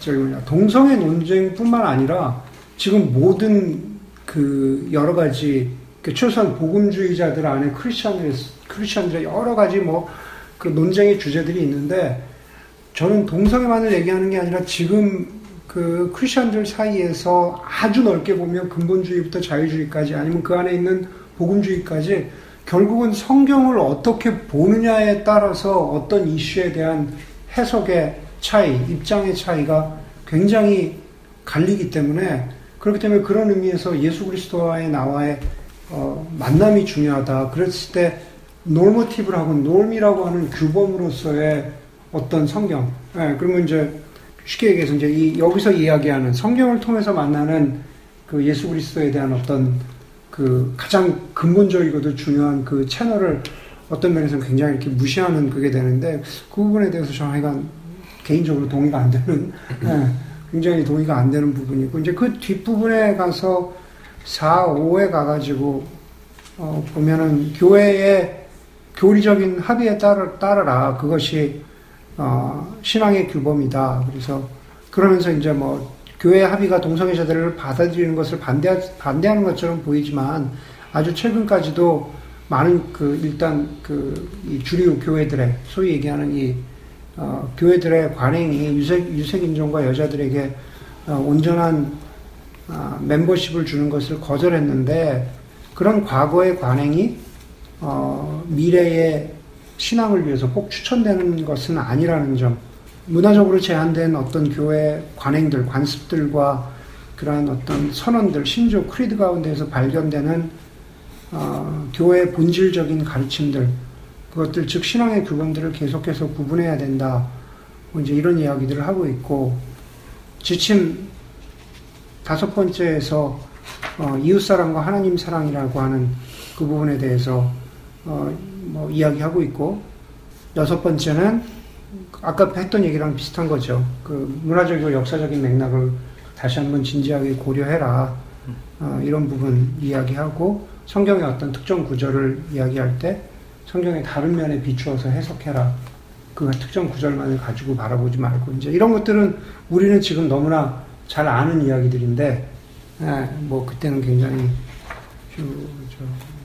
저기 뭐냐 동성애 논쟁뿐만 아니라 지금 모든 그 여러 가지 그 최소한 복음주의자들 안에 크리스천들 크리스천들의 여러 가지 뭐 그 논쟁의 주제들이 있는데 저는 동성애만을 얘기하는 게 아니라 지금 그 크리스천들 사이에서 아주 넓게 보면 근본주의부터 자유주의까지 아니면 그 안에 있는 복음주의까지 결국은 성경을 어떻게 보느냐에 따라서 어떤 이슈에 대한 해석의 차이, 입장의 차이가 굉장히 갈리기 때문에 그렇기 때문에 그런 의미에서 예수 그리스도와의 나와의 어, 만남이 중요하다. 그랬을 때 노모티브라고 놀미라고 하는 규범으로서의 어떤 성경. 예, 그러면 이제 쉽게 얘기해서 이제 이 여기서 이야기하는 성경을 통해서 만나는 그 예수 그리스도에 대한 어떤 그 가장 근본적이고도 중요한 그 채널을 어떤 면에서는 굉장히 이렇게 무시하는 그게 되는데 그 부분에 대해서 저는 개인적으로 동의가 안 되는 예, 굉장히 동의가 안 되는 부분이고 이제 그 뒷부분에 가서 4, 5에 가가지고 어, 보면은 교회의 교리적인 합의에 따르, 따르라 그것이 어, 신앙의 규범이다. 그래서 그러면서 이제 뭐 교회 합의가 동성애자들을 받아들이는 것을 반대 반대하는 것처럼 보이지만 아주 최근까지도 많은 그 일단 그 이 주류 교회들의 소위 얘기하는 이 어, 교회들의 관행이 유색 유색 인종과 여자들에게 어, 온전한 아, 멤버십을 주는 것을 거절했는데 그런 과거의 관행이 어, 미래의 신앙을 위해서 꼭 추천되는 것은 아니라는 점. 문화적으로 제한된 어떤 교회 관행들, 관습들과 그러한 어떤 선언들, 심지어 크리드 가운데에서 발견되는 어, 교회의 본질적인 가르침들, 그것들 즉 신앙의 규범들을 계속해서 구분해야 된다. 뭐 이제 이런 이야기들을 하고 있고 지침 다섯 번째에서 어, 이웃 사랑과 하나님 사랑이라고 하는 그 부분에 대해서 어, 뭐 이야기하고 있고 여섯 번째는 아까 했던 얘기랑 비슷한 거죠. 그 문화적이고 역사적인 맥락을 다시 한번 진지하게 고려해라. 어, 이런 부분 이야기하고 성경의 어떤 특정 구절을 이야기할 때 성경의 다른 면에 비추어서 해석해라. 그 특정 구절만을 가지고 바라보지 말고 이제 이런 것들은 우리는 지금 너무나 잘 아는 이야기들인데 예, 뭐 그때는 굉장히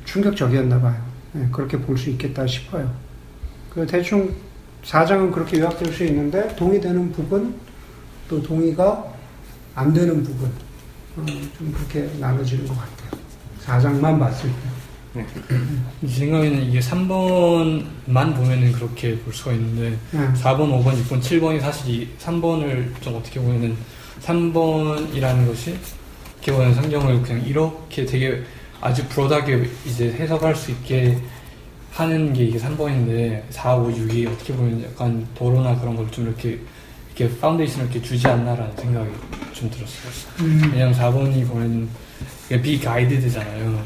충격적이었나 봐요. 예, 그렇게 볼 수 있겠다 싶어요. 그 대충 사장은 그렇게 요약될 수 있는데 동의되는 부분 또 동의가 안 되는 부분 어, 좀 그렇게 나눠지는 것 같아요. 4장만 봤을 때. 제 생각에는 이게 3번만 보면은 그렇게 볼 수가 있는데 예. 4번, 5번, 6번, 7번이 사실 이 3번을 좀 어떻게 보면은 3번이라는 것이 어떻게 보면 성경을 그냥 이렇게 되게 아주 broad하게 이제 해석할 수 있게 하는 게 이게 3번인데 4, 5, 6이 어떻게 보면 약간 도로나 그런 걸 좀 이렇게 이렇게 foundation을 이렇게 주지 않나라는 생각이 좀 들었어요. 음, 왜냐면 4번이 보면 이게 비가이드드잖아요.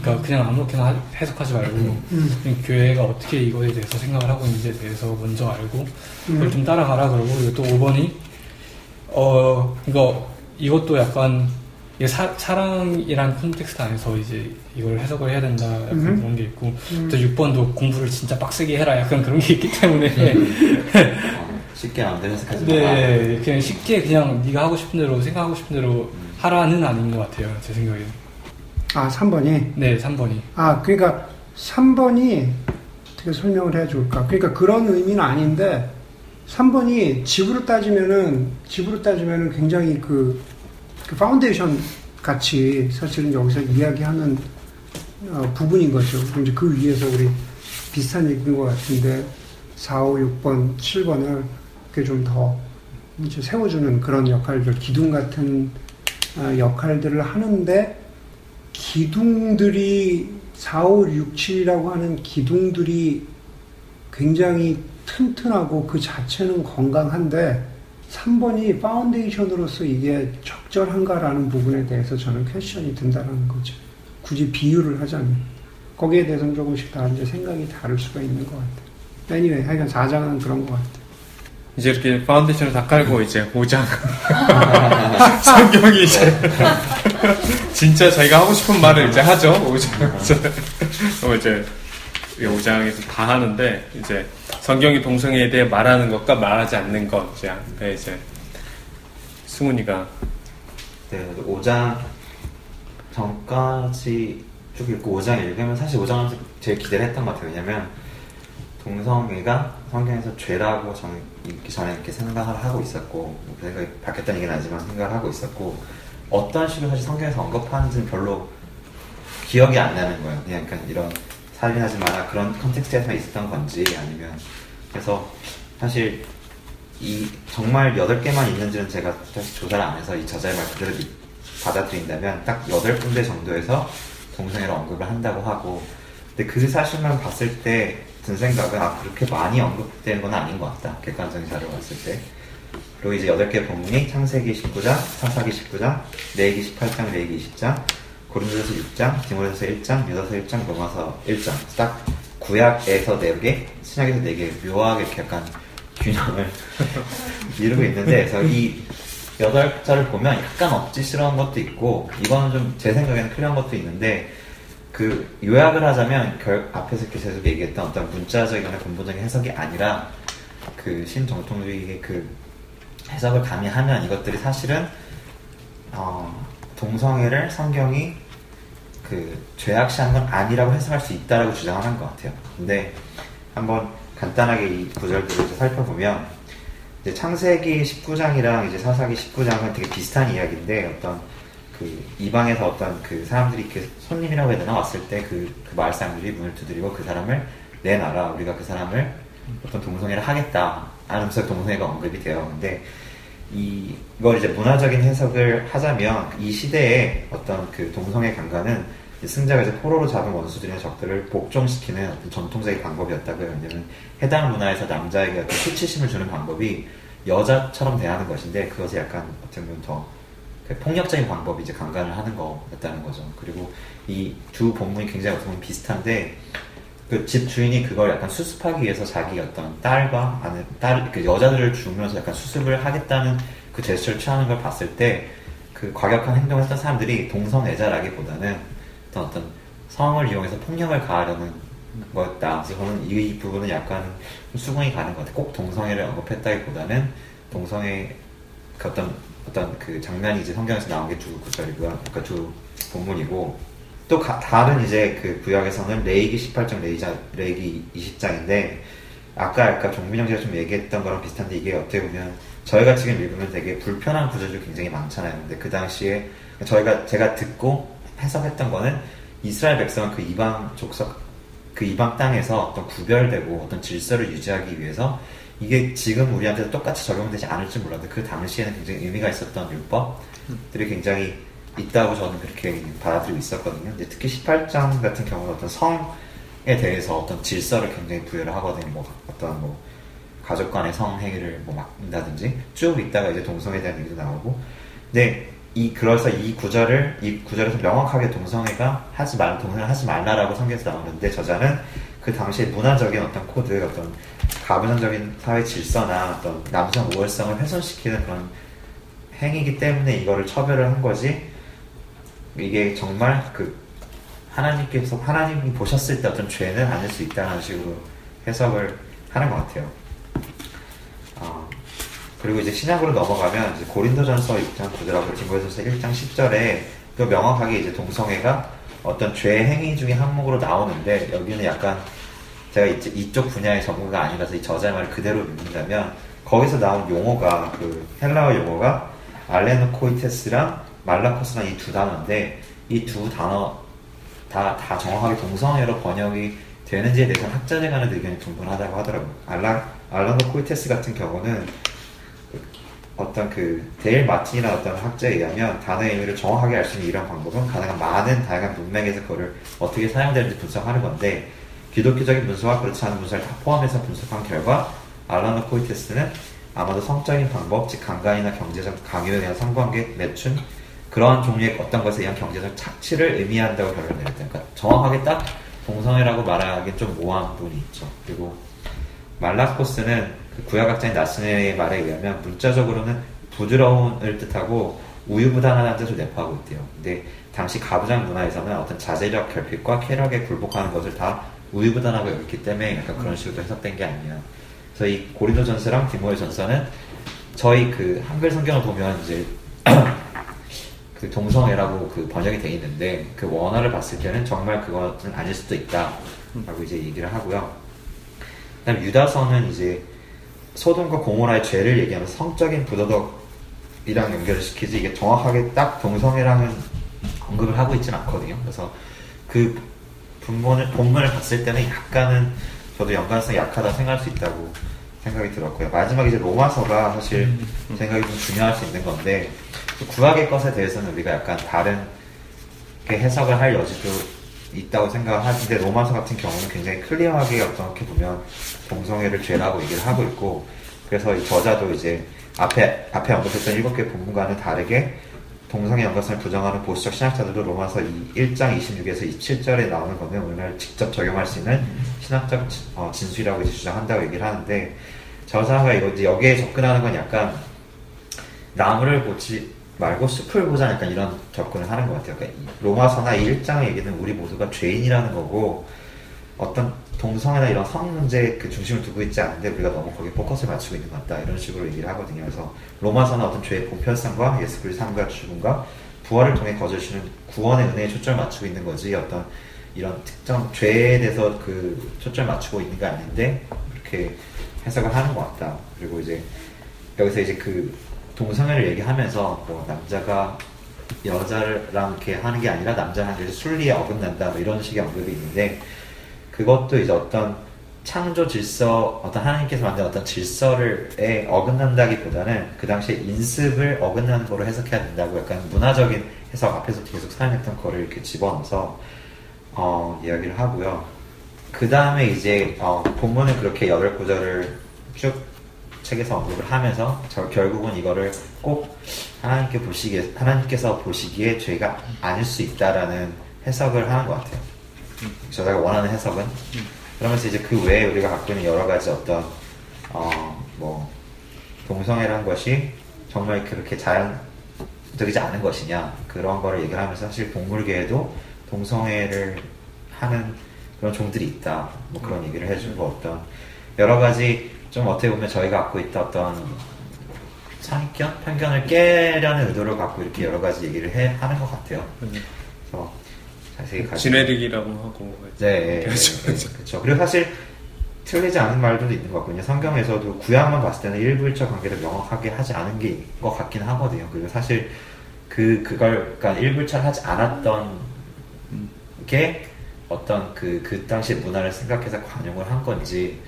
그러니까 그냥 아무렇게나 하- 해석하지 말고 음, 교회가 어떻게 이거에 대해서 생각을 하고 있는지에 대해서 먼저 알고 그걸 음, 좀 따라가라 그러고 그리고 또 5번이 어 이거 이것도 약간 이게 사, 사랑이란 콘텍스트 안에서 이제 이걸 해석을 해야 된다 약간 음. 그런 게 있고 음. 또 6번도 공부를 진짜 빡세게 해라 약간 그런 게 있기 때문에 어, 쉽게 마음대로 해석하지 마라. 네 그냥 쉽게 그냥 네가 하고 싶은 대로 생각하고 싶은 대로 하라는 아닌 것 같아요 제 생각에 아 3번이 네 3번이 아, 그러니까 3번이 어떻게 설명을 해야 좋을까? 그러니까 그런 의미는 아닌데 3번이 집으로 따지면은 집으로 따지면은 굉장히 그, 그 파운데이션 같이 사실은 여기서 이야기하는 어, 부분인 거죠. 이제 그 위에서 우리 비슷한 얘기인 것 같은데 4, 5, 6번, 7번을 이렇게 좀더 이제 세워주는 그런 역할들, 기둥 같은 어, 역할들을 하는데 기둥들이 4, 5, 6, 7이라고 하는 기둥들이 굉장히 튼튼하고 그 자체는 건강한데 3번이 파운데이션으로서 이게 적절한가라는 부분에 대해서 저는 퀘션이 든다는 거죠. 굳이 비유를 하자면 거기에 대해서는 조금씩 다 이제 생각이 다를 수가 있는 것 같아요. anyway, 하여간 4장은 그런 것 같아요. 이제 이렇게 foundation을 다 깔고 이제 5장. 성경이 이제 진짜 자기가 하고 싶은 말을 이제 하죠. 5장. 어, 이제 5장에서 다 하는데 이제 성경이 동성애에 대해 말하는 것과 말하지 않는 것. 이제 앞에 이제 승훈이가 네, 5장 전까지 쭉 읽고 5장 읽으면 사실 5장은 제일 기대를 했던 것 같아요. 왜냐면 동성애가 성경에서 죄라고 전 읽기 전에 이렇게 생각을 하고 있었고 그 생각이 바뀌었다는 얘기는 아니지만 생각을 하고 있었고 어떤 식으로 사실 성경에서 언급하는지는 별로 기억이 안 나는 거예요. 그냥 약간 이런 살인하지 마라 그런 컨텍스트에서 있었던 건지 아니면 그래서 사실 이 정말 8개만 있는지는 제가 다시 조사를 안 해서 이 저자의 말 그대로 믿- 받아들인다면 딱 8군데 정도에서 동성애를 언급을 한다고 하고 근데 그 사실만 봤을 때 든 생각은 아 그렇게 많이 언급되는 건 아닌 것 같다. 객관적인 자료를 봤을 때. 그리고 이제 8개 본문이 창세기 19장, 창사기 19장, 레이기 18장, 레이기 20장, 고린도서 6장, 디모데서 1장, 유다서 1장, 로마서 1장. 딱 구약에서 4개, 신약에서 4개 묘하게 약간 균형을 이루고 있는데 그래서 이 여덟 글자를 보면 약간 억지스러운 것도 있고 이거는 좀 제 생각에는 클리어한 것도 있는데 그 요약을 하자면 결, 앞에서 계속 얘기했던 어떤 문자적이거나 근본적인 해석이 아니라 그 신정통주의의 그 해석을 가미하면 이것들이 사실은 어, 동성애를 성경이 그 죄악시한 건 아니라고 해석할 수 있다라고 주장하는 것 같아요. 근데 한번 간단하게 이 구절들을 살펴보면 이제 창세기 19장이랑 이제 사사기 19장은 되게 비슷한 이야기인데 어떤 그 이방에서 어떤 그 사람들이 이렇게 손님이라고 해야 되나 왔을 때 그 그 마을 사람들이 문을 두드리고 그 사람을 내놔라 우리가 그 사람을 어떤 동성애를 하겠다 하면서 동성애가 언급이 돼요. 근데 이, 이걸 이제 문화적인 해석을 하자면 이 시대에 어떤 그 동성애 강간은 승자가 이제 포로로 잡은 원수들이나 적들을 복종시키는 어떤 전통적인 방법이었다고요. 왜냐면 해당 문화에서 남자에게 어떤 수치심을 주는 방법이 여자처럼 대하는 것인데 그것이 약간 어떻게 보면 더그 폭력적인 방법이 이제 강간을 하는 거였다는 거죠. 그리고 이 두 본문이 굉장히 어떻게 보면 비슷한데 그 집 주인이 그걸 약간 수습하기 위해서 자기 어떤 딸과 아는 딸, 그 여자들을 주면서 약간 수습을 하겠다는 그 제스처를 취하는 걸 봤을 때 그 과격한 행동을 했던 사람들이 동성애자라기보다는 어떤 어떤 성을 이용해서 폭력을 가하려는 거였다. 저는 이 부분은 약간 수긍이 가는 것 같아요. 꼭 동성애를 언급했다기보다는 동성애 그 어떤 어떤 그 장면이 이제 성경에서 나온 게 두 구절이고요. 그러니까 두 본문이고 또 가- 다른 이제 그 구약에서는 레이기 18장, 레이자, 레이기 20장인데 아까 아까 종민영 씨가 좀 얘기했던 거랑 비슷한데 이게 어떻게 보면 저희가 지금 읽으면 되게 불편한 구절도 굉장히 많잖아요. 근데 그 당시에 저희가 제가 듣고 해석했던 거는 이스라엘 백성은 그 이방 족속 그 이방 땅에서 어떤 구별되고 어떤 질서를 유지하기 위해서 이게 지금 우리한테도 똑같이 적용되지 않을지 몰라도 그 당시에는 굉장히 의미가 있었던 율법들이 굉장히 있다고 저는 그렇게 받아들이고 있었거든요. 근데 특히 18장 같은 경우는 어떤 성에 대해서 어떤 질서를 굉장히 부여를 하거든요. 뭐 어떤 뭐 가족 간의 성행위를 뭐 막는다든지 쭉 있다가 이제 동성에 대한 얘기도 나오고 근데 이 그래서 이 구절을 이 구절에서 명확하게 동성애가 하지 말 동성애 하지 말라라고 성경에서 나오는데 저자는 그 당시에 문화적인 어떤 코드 어떤 가부장적인 사회 질서나 어떤 남성 우월성을 훼손시키는 그런 행위이기 때문에 이거를 처벌을 한 거지 이게 정말 그 하나님께서 하나님이 보셨을 때 어떤 죄는 아닐 수 있다는 식으로 해석을 하는 것 같아요. 어, 그리고 이제 신약으로 넘어가면 이제 고린도전서 6장 9절하고 디모데전서 1장 10절에 또 명확하게 이제 동성애가 어떤 죄 행위 중에 항목으로 나오는데 여기는 약간 제가 이제 이쪽 분야의 전문가 아니라서 이 저자의 말을 그대로 믿는다면 거기서 나온 용어가 그 헬라어 용어가 알레노코이테스랑 말라코스랑 이 두 단어인데 이 두 단어 다, 다 정확하게 동성애로 번역이 되는지에 대해서 학자들 간의 의견이 분분하다고 하더라고요. 알라, arsenokoites 같은 경우는 그 어떤 그 데일 마틴이나 어떤 학자에 의하면 단어의 의미를 정확하게 알 수 있는 이런 방법은 가능한 많은 다양한 문맥에서 그거를 어떻게 사용되는지 분석하는 건데 기독교적인 문서와 그렇지 않은 문서를 다 포함해서 분석한 결과 arsenokoites는 아마도 성적인 방법, 즉 강간이나 경제적 강요에 대한 성관계, 매춘 그러한 종류의 어떤 것에 의한 경제적 착취를 의미한다고 결론을 내렸다. 그러니까 정확하게 딱 동성애라고 말하기엔 좀 모호한 부분이 있죠. 그리고 말라코스는 그 구약학자인 나스네의 말에 의하면 문자적으로는 부드러움을 뜻하고 우유부단한 뜻을 내포하고 있대요. 근데 당시 가부장 문화에서는 어떤 자제력 결핍과 쾌락에 굴복하는 것을 다 우유부단하고 여겼기 때문에 약간 그런 식으로 해석된 게. 그래서 이 고린도 전서랑 디모의 전서는 저희 그 한글 성경을 보면 이제 그 동성애라고 그 번역이 돼 있는데 그 원어를 봤을 때는 정말 그것은 아닐 수도 있다라고 이제 얘기를 하고요. 그다음 유다서는 이제 소돔과 고모라의 죄를 얘기하면서 성적인 부도덕이랑 연결을 시키지 이게 정확하게 딱 동성애랑은 언급을 하고 있지는 않거든요. 그래서 그 본문을 본문을 봤을 때는 약간은 저도 연관성이 약하다 생각할 수 있다고 생각이 들었고요. 마지막 이제 로마서가 사실 생각이 좀 중요할 수 있는 건데 구약의 것에 대해서는 우리가 약간 다른 게 해석을 할 여지도 있다고 생각을 하는데 로마서 같은 경우는 굉장히 클리어하게 어떻게 보면 동성애를 죄라고 얘기를 하고 있고 그래서 이 저자도 이제 앞에 앞에 언급했던 일곱 개 본문과는 다르게 동성애 연관성을 부정하는 보수적 신학자들도 로마서 1장 26에서 27절에 나오는 거는 오늘 직접 적용할 수 있는 신학적 진- 어, 진술이라고 이제 주장한다고 얘기를 하는데 저자가 이거 이제 여기에 접근하는 건 약간 나무를 보지 말고 숲을 보자 약간 이런 접근을 하는 것 같아요. 그러니까 이 로마서나 이 1장의 얘기는 우리 모두가 죄인이라는 거고 어떤 동성애나 이런 성 문제에 그 중심을 두고 있지 않은데 우리가 너무 거기에 포커스를 맞추고 있는 것 같다 이런 식으로 얘기를 하거든요. 그래서 로마서는 어떤 죄의 본편성과 예수 그리스도의 삶과 죽음과 부활을 통해 거저주시는 구원의 은혜에 초점을 맞추고 있는 거지 어떤 이런 특정 죄에 대해서 그 초점을 맞추고 있는 게 아닌데 이렇게 해석을 하는 것 같다. 그리고 이제 여기서 이제 그 동성애를 얘기하면서 뭐 남자가 여자랑 이렇게 하는 게 아니라 남자랑 이제 순리에 어긋난다 뭐 이런 식의 언급이 있는데 그것도 이제 어떤 창조 질서 어떤 하나님께서 만든 어떤 질서를에 어긋난다기보다는 그 당시에 인습을 어긋나는 거로 해석해야 된다고 약간 문화적인 해석 앞에서 계속 사용했던 거를 이렇게 집어넣어서 어, 이야기를 하고요. 그 다음에 이제 어, 본문은 그렇게 여덟 구절을 쭉 책에서 언급을 하면서 저 결국은 이거를 꼭 하나님께 보시기에 하나님께서 보시기에 죄가 아닐 수 있다라는 해석을 하는 것 같아요. 저자가 원하는 해석은? 그러면서 이제 그 외에 우리가 갖고 있는 여러 가지 어떤 어 뭐 동성애란 것이 정말 그렇게 자연적이지 않은 것이냐 그런 거를 얘기를 하면서 사실 동물계에도 동성애를 하는 그런 종들이 있다. 뭐 그런 얘기를 해주고 어떤 여러 가지 좀 어떻게 보면 저희가 갖고 있던 어떤 선입견? 편견을 깨려는 의도를 갖고 이렇게 여러 가지 얘기를 해 하는 것 같아요. 그래서 자세히 가지고 지네릭이라고 하고 네, 그렇죠, 그렇죠. 그리고 사실 틀리지 않은 말들도 있는 것 같거든요. 성경에서도 구약만 봤을 때는 일부일적 관계를 명확하게 하지 않은 게 것 같긴 하거든요. 그리고 사실 그 그걸 그러니까 일부일적하지 않았던 게 어떤 그, 그 당시 문화를 생각해서 관용을 한 건지,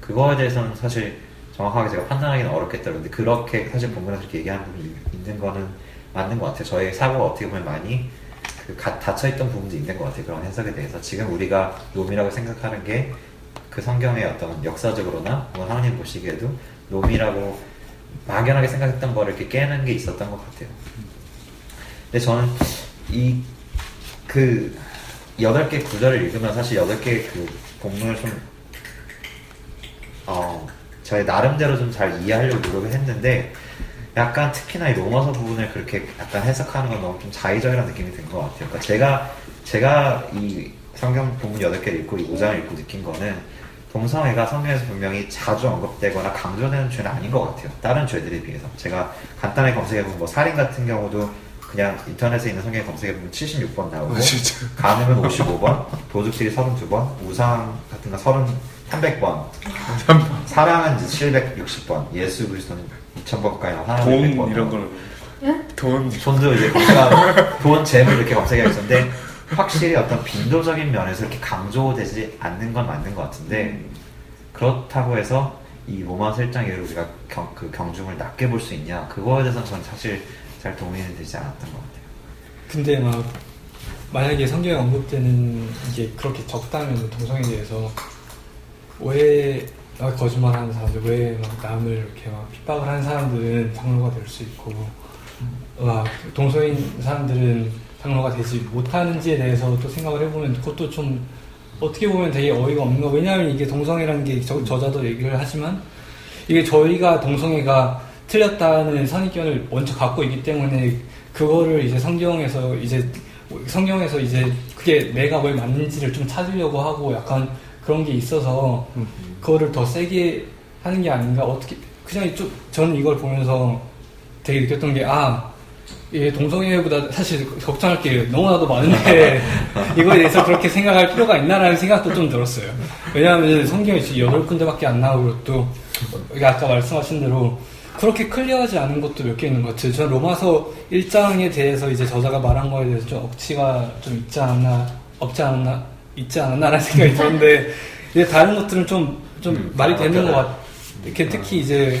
그거에 대해서는 사실 정확하게 제가 판단하기는 어렵겠다. 그런데 그렇게 사실 본문에서 이렇게 얘기하는 부분이 있는 거는 맞는 것 같아요. 저의 사고가 어떻게 보면 많이 그 가- 닫혀있던 부분도 있는 것 같아요. 그런 해석에 대해서. 지금 우리가 놈이라고 생각하는 게 그 성경의 어떤 역사적으로나 혹은 하나님 보시기에도 놈이라고 막연하게 생각했던 거를 이렇게 깨는 게 있었던 것 같아요. 근데 저는 이 그 여덟 개 구절을 읽으면 사실 여덟 개 그 본문을 좀 어, 저의 나름대로 좀 잘 이해하려고 노력을 했는데 약간 특히나 이 로마서 부분을 그렇게 약간 해석하는 건 너무 좀 자의적이라는 느낌이 든 것 같아요. 그러니까 제가 제가 이 성경 본문 여덟 개를 읽고 이 5장을 읽고 느낀 거는 동성애가 성경에서 분명히 자주 언급되거나 강조되는 죄는 아닌 것 같아요. 다른 죄들에 비해서. 제가 간단하게 검색해보면 뭐 살인 같은 경우도 그냥 인터넷에 있는 성경 검색해보면 76번 나오고 아. 간음은 55번, 도둑질이 32번, 우상 같은 거 30, 300번, 사랑은 이제 760번, 예수 그리스도는 2000번까지 나와 사랑은 돈 100번 이런 걸 돈. 손도 이제 제가 돈, 재물 이렇게 검색해 있었는데 확실히 어떤 빈도적인 면에서 이렇게 강조되지 않는 건 맞는 것 같은데 그렇다고 해서 이 로마서 1장에 우리가 경, 그 경중을 낮게 볼 수 있냐? 그거에 대해서는 저는 사실 잘 동의는 되지 않았던 것 같아요. 근데 막 만약에 성경에 언급되는 이게 그렇게 적다면 동성에 대해서 왜막 거짓말하는 사람들, 왜 막 남을 이렇게 막 핍박을 하는 사람들은 장로가 될 수 있고 막 동성인 사람들은 장로가 되지 못하는지에 대해서 또 생각을 해보면 그것도 좀 어떻게 보면 되게 어이가 없는 거. 왜냐하면 이게 동성애라는 게 저, 저자도 얘기를 하지만 이게 저희가 동성애가 틀렸다는 선입견을 먼저 갖고 있기 때문에 그거를 이제 성경에서 이제 성경에서 이제 그게 내가 왜 맞는지를 좀 찾으려고 하고 약간 그런 게 있어서 그거를 더 세게 하는 게 아닌가 어떻게 그냥 좀 저는 이걸 보면서 되게 느꼈던 게아 이게 동성애보다 사실 걱정할 게 너무나도 많은데 이거에 대해서 그렇게 생각할 필요가 있나라는 생각도 좀 들었어요. 왜냐하면 성경이 지금 여덟 군데밖에 안 나오고 또 아까 말씀하신 대로 그렇게 클리어하지 않은 것도 몇 개 있는 것 같아요. 저는 로마서 1장에 대해서 이제 저자가 말한 거에 대해서 좀 억지가 좀 있지 않았나, 없지 않았나, 있지 않았나라는 생각이 드는데 이제 다른 것들은 좀, 좀 음, 말이 되는 것. 같아요. 이렇게 특히 이제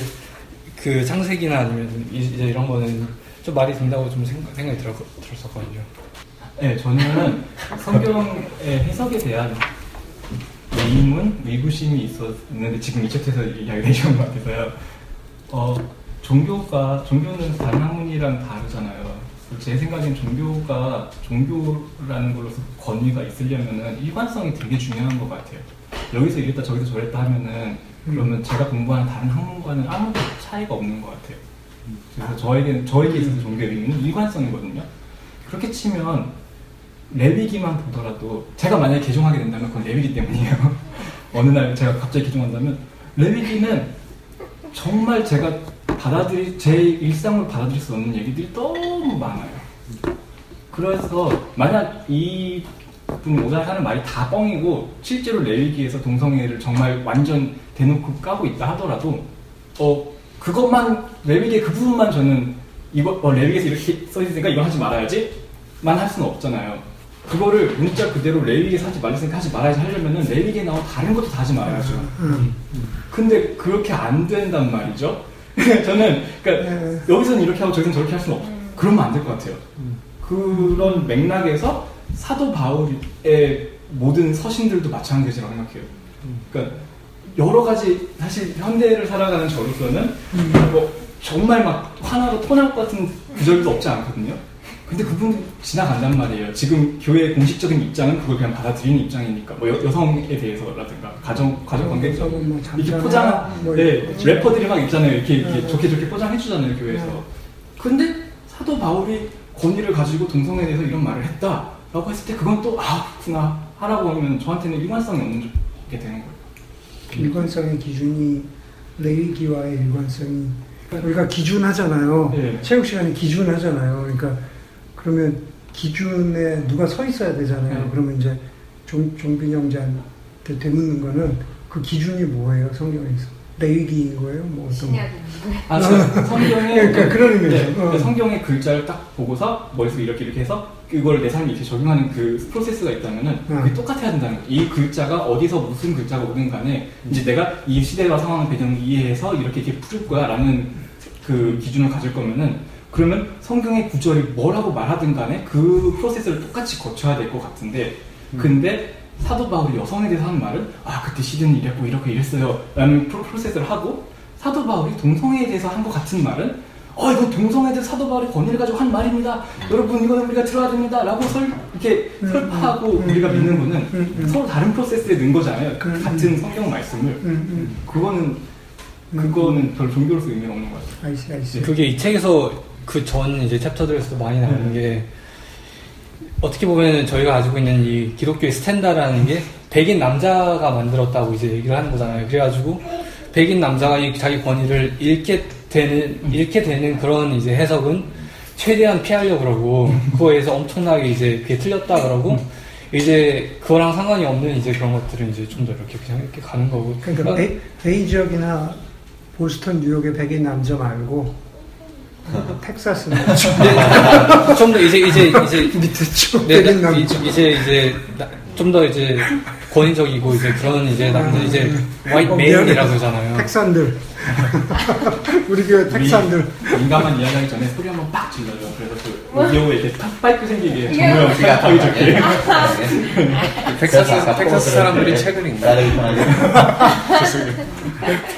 그 창세기나 아니면 이제 이런 거는 좀 말이 된다고 좀 생각, 생각이 들었, 들었었거든요. 네, 저는 성경의 해석에 대한 의문, 의구심이 있었는데 지금 이 챕터에서 이야기 되신 것 같아서요. 어, 종교가 종교는 다른 학문이랑 다르잖아요. 제 생각엔 종교가 종교라는 걸로서 권위가 있으려면은 일관성이 되게 중요한 것 같아요. 여기서 이랬다 저기서 저랬다 하면은 그러면 제가 공부하는 다른 학문과는 아무도 차이가 없는 것 같아요. 그래서 저에게는 저에게 있어서 종교의 의미는 일관성이거든요. 그렇게 치면 레위기만 보더라도 제가 만약에 개종하게 된다면 그건 레위기 때문이에요. 어느 날 제가 갑자기 개종한다면 레위기는 정말 제가 받아들이 제 일상을 받아들일 수 없는 얘기들이 너무 많아요. 그래서 만약 이 분이 오잘 하는 말이 다 뻥이고 실제로 레위기에서 동성애를 정말 완전 대놓고 까고 있다 하더라도 어 그것만 레위기의 그 부분만 저는 이거 어, 레위기에서 이렇게 써 있으니까 이거 하지 말아야지만 할 수는 없잖아요. 그거를 문자 그대로 레위기에서 하지 말랬으니까 하지 말아야지 하려면은 레위기에 나온 다른 것도 다 하지 말아야죠. 음. 근데 그렇게 안 된단 말이죠. 저는 그러니까 네. 여기서는 이렇게 하고 저기서는 저렇게 할 수는 없. 그러면 안 될 것 같아요. 그런 맥락에서 사도 바울의 모든 서신들도 마찬가지라고 생각해요. 그러니까 여러 가지 사실 현대를 살아가는 저로서는 뭐 정말 막 하나로 토날 것 같은 구절도 없지 않거든요. 근데 그분 지나간단 말이에요. 지금 교회의 공식적인 입장은 그걸 그냥 받아들이는 입장이니까 뭐 여, 성에 대해서라든가 가정 가정 관계 저는 뭐 이렇게 포장, 뭐 네, 이렇게 래퍼들이 막 있잖아요. 이렇게, 이렇게 네. 좋게 좋게 포장해 주잖아요, 교회에서. 네. 근데 사도 바울이 권위를 가지고 동성애에 대해서 이런 말을 했다라고 했을 때 그건 또, 아, 그렇구나. 하라고 하면 저한테는 일관성이 없는 게 되는 거예요. 일관성의 기준이 레위기와의 일관성이 우리가 기준 하잖아요. 네. 체육 시간에 기준 하잖아요. 그러니까 그러면 기준에 누가 서 있어야 되잖아요. 네. 그러면 이제 종, 종빈 형제한테 되묻는 거는 그 기준이 뭐예요? 성경에서 레위기인 거예요? 뭐 어떤. 아, 성- 성경에. 그러니까 그런 의미죠. 네, 어. 성경의 글자를 딱 보고서 머릿속에 이렇게 이렇게 해서 그걸 내 삶에 이렇게 적용하는 그 프로세스가 있다면은 음. 그게 똑같아야 된다는 거예요. 이 글자가 어디서 무슨 글자가 오든 간에 이제 내가 이 시대와 상황 배경을 이해해서 이렇게 이렇게 풀 거야 라는 그 기준을 가질 거면은 그러면 성경의 구절이 뭐라고 말하든 간에 그 프로세스를 똑같이 거쳐야 될 것 같은데 근데 사도 바울이 여성에 대해서 하는 말은 아 그때 시대는 이랬고 이렇게 이랬어요. 라는 프로, 프로세스를 하고 사도 바울이 동성애에 대해서 한 것 같은 말은 어 이건 동성애에 대해서 사도 바울이 권위를 가지고 한 말입니다. 여러분 이거는 우리가 들어야 됩니다. 라고 설, 이렇게 음, 설파하고 음, 우리가 음, 믿는 음, 거는 음, 음. 서로 다른 프로세스에 넣은 거잖아요. 그 음, 같은 성경 말씀을. 음, 음. 그거는 그거는 별 종교로서 의미가 없는 것 같아요. 아이씨, 아이씨. 그게 이 책에서 그 전 이제 챕터들에서도 많이 나오는 게 어떻게 보면 저희가 가지고 있는 이 기독교의 스탠다라는 게 백인 남자가 만들었다고 이제 얘기를 하는 거잖아요. 그래가지고 백인 남자가 이 자기 권위를 잃게 되는 잃게 되는 그런 이제 해석은 최대한 피하려고 그러고 그거에서 엄청나게 이제 그게 틀렸다 그러고 이제 그거랑 상관이 없는 이제 그런 것들은 이제 좀 더 이렇게 그냥 이렇게 가는 거고. 그러니까 베, 베이 지역이나 보스턴, 뉴욕의 백인 남자 말고 텍사스 좀더 이제 이제 이제 밑에 쪽 네, 나- 남자. 이제 이제 이제 좀 더 이제 권위적이고 이제 그런 이제 남들 이제 화이트 어, 메인이라고 미안해. 그러잖아요. 텍산들. 우리 교회 텍산들. 민감한 이야기하기 전에 소리 한번 빡 질러요 그래서 그 오디오에 이렇게 탁 파이프 생기게 이게 정모형 씨가 더 좋게 텍사스, 텍사스 사람들이 책을 읽나?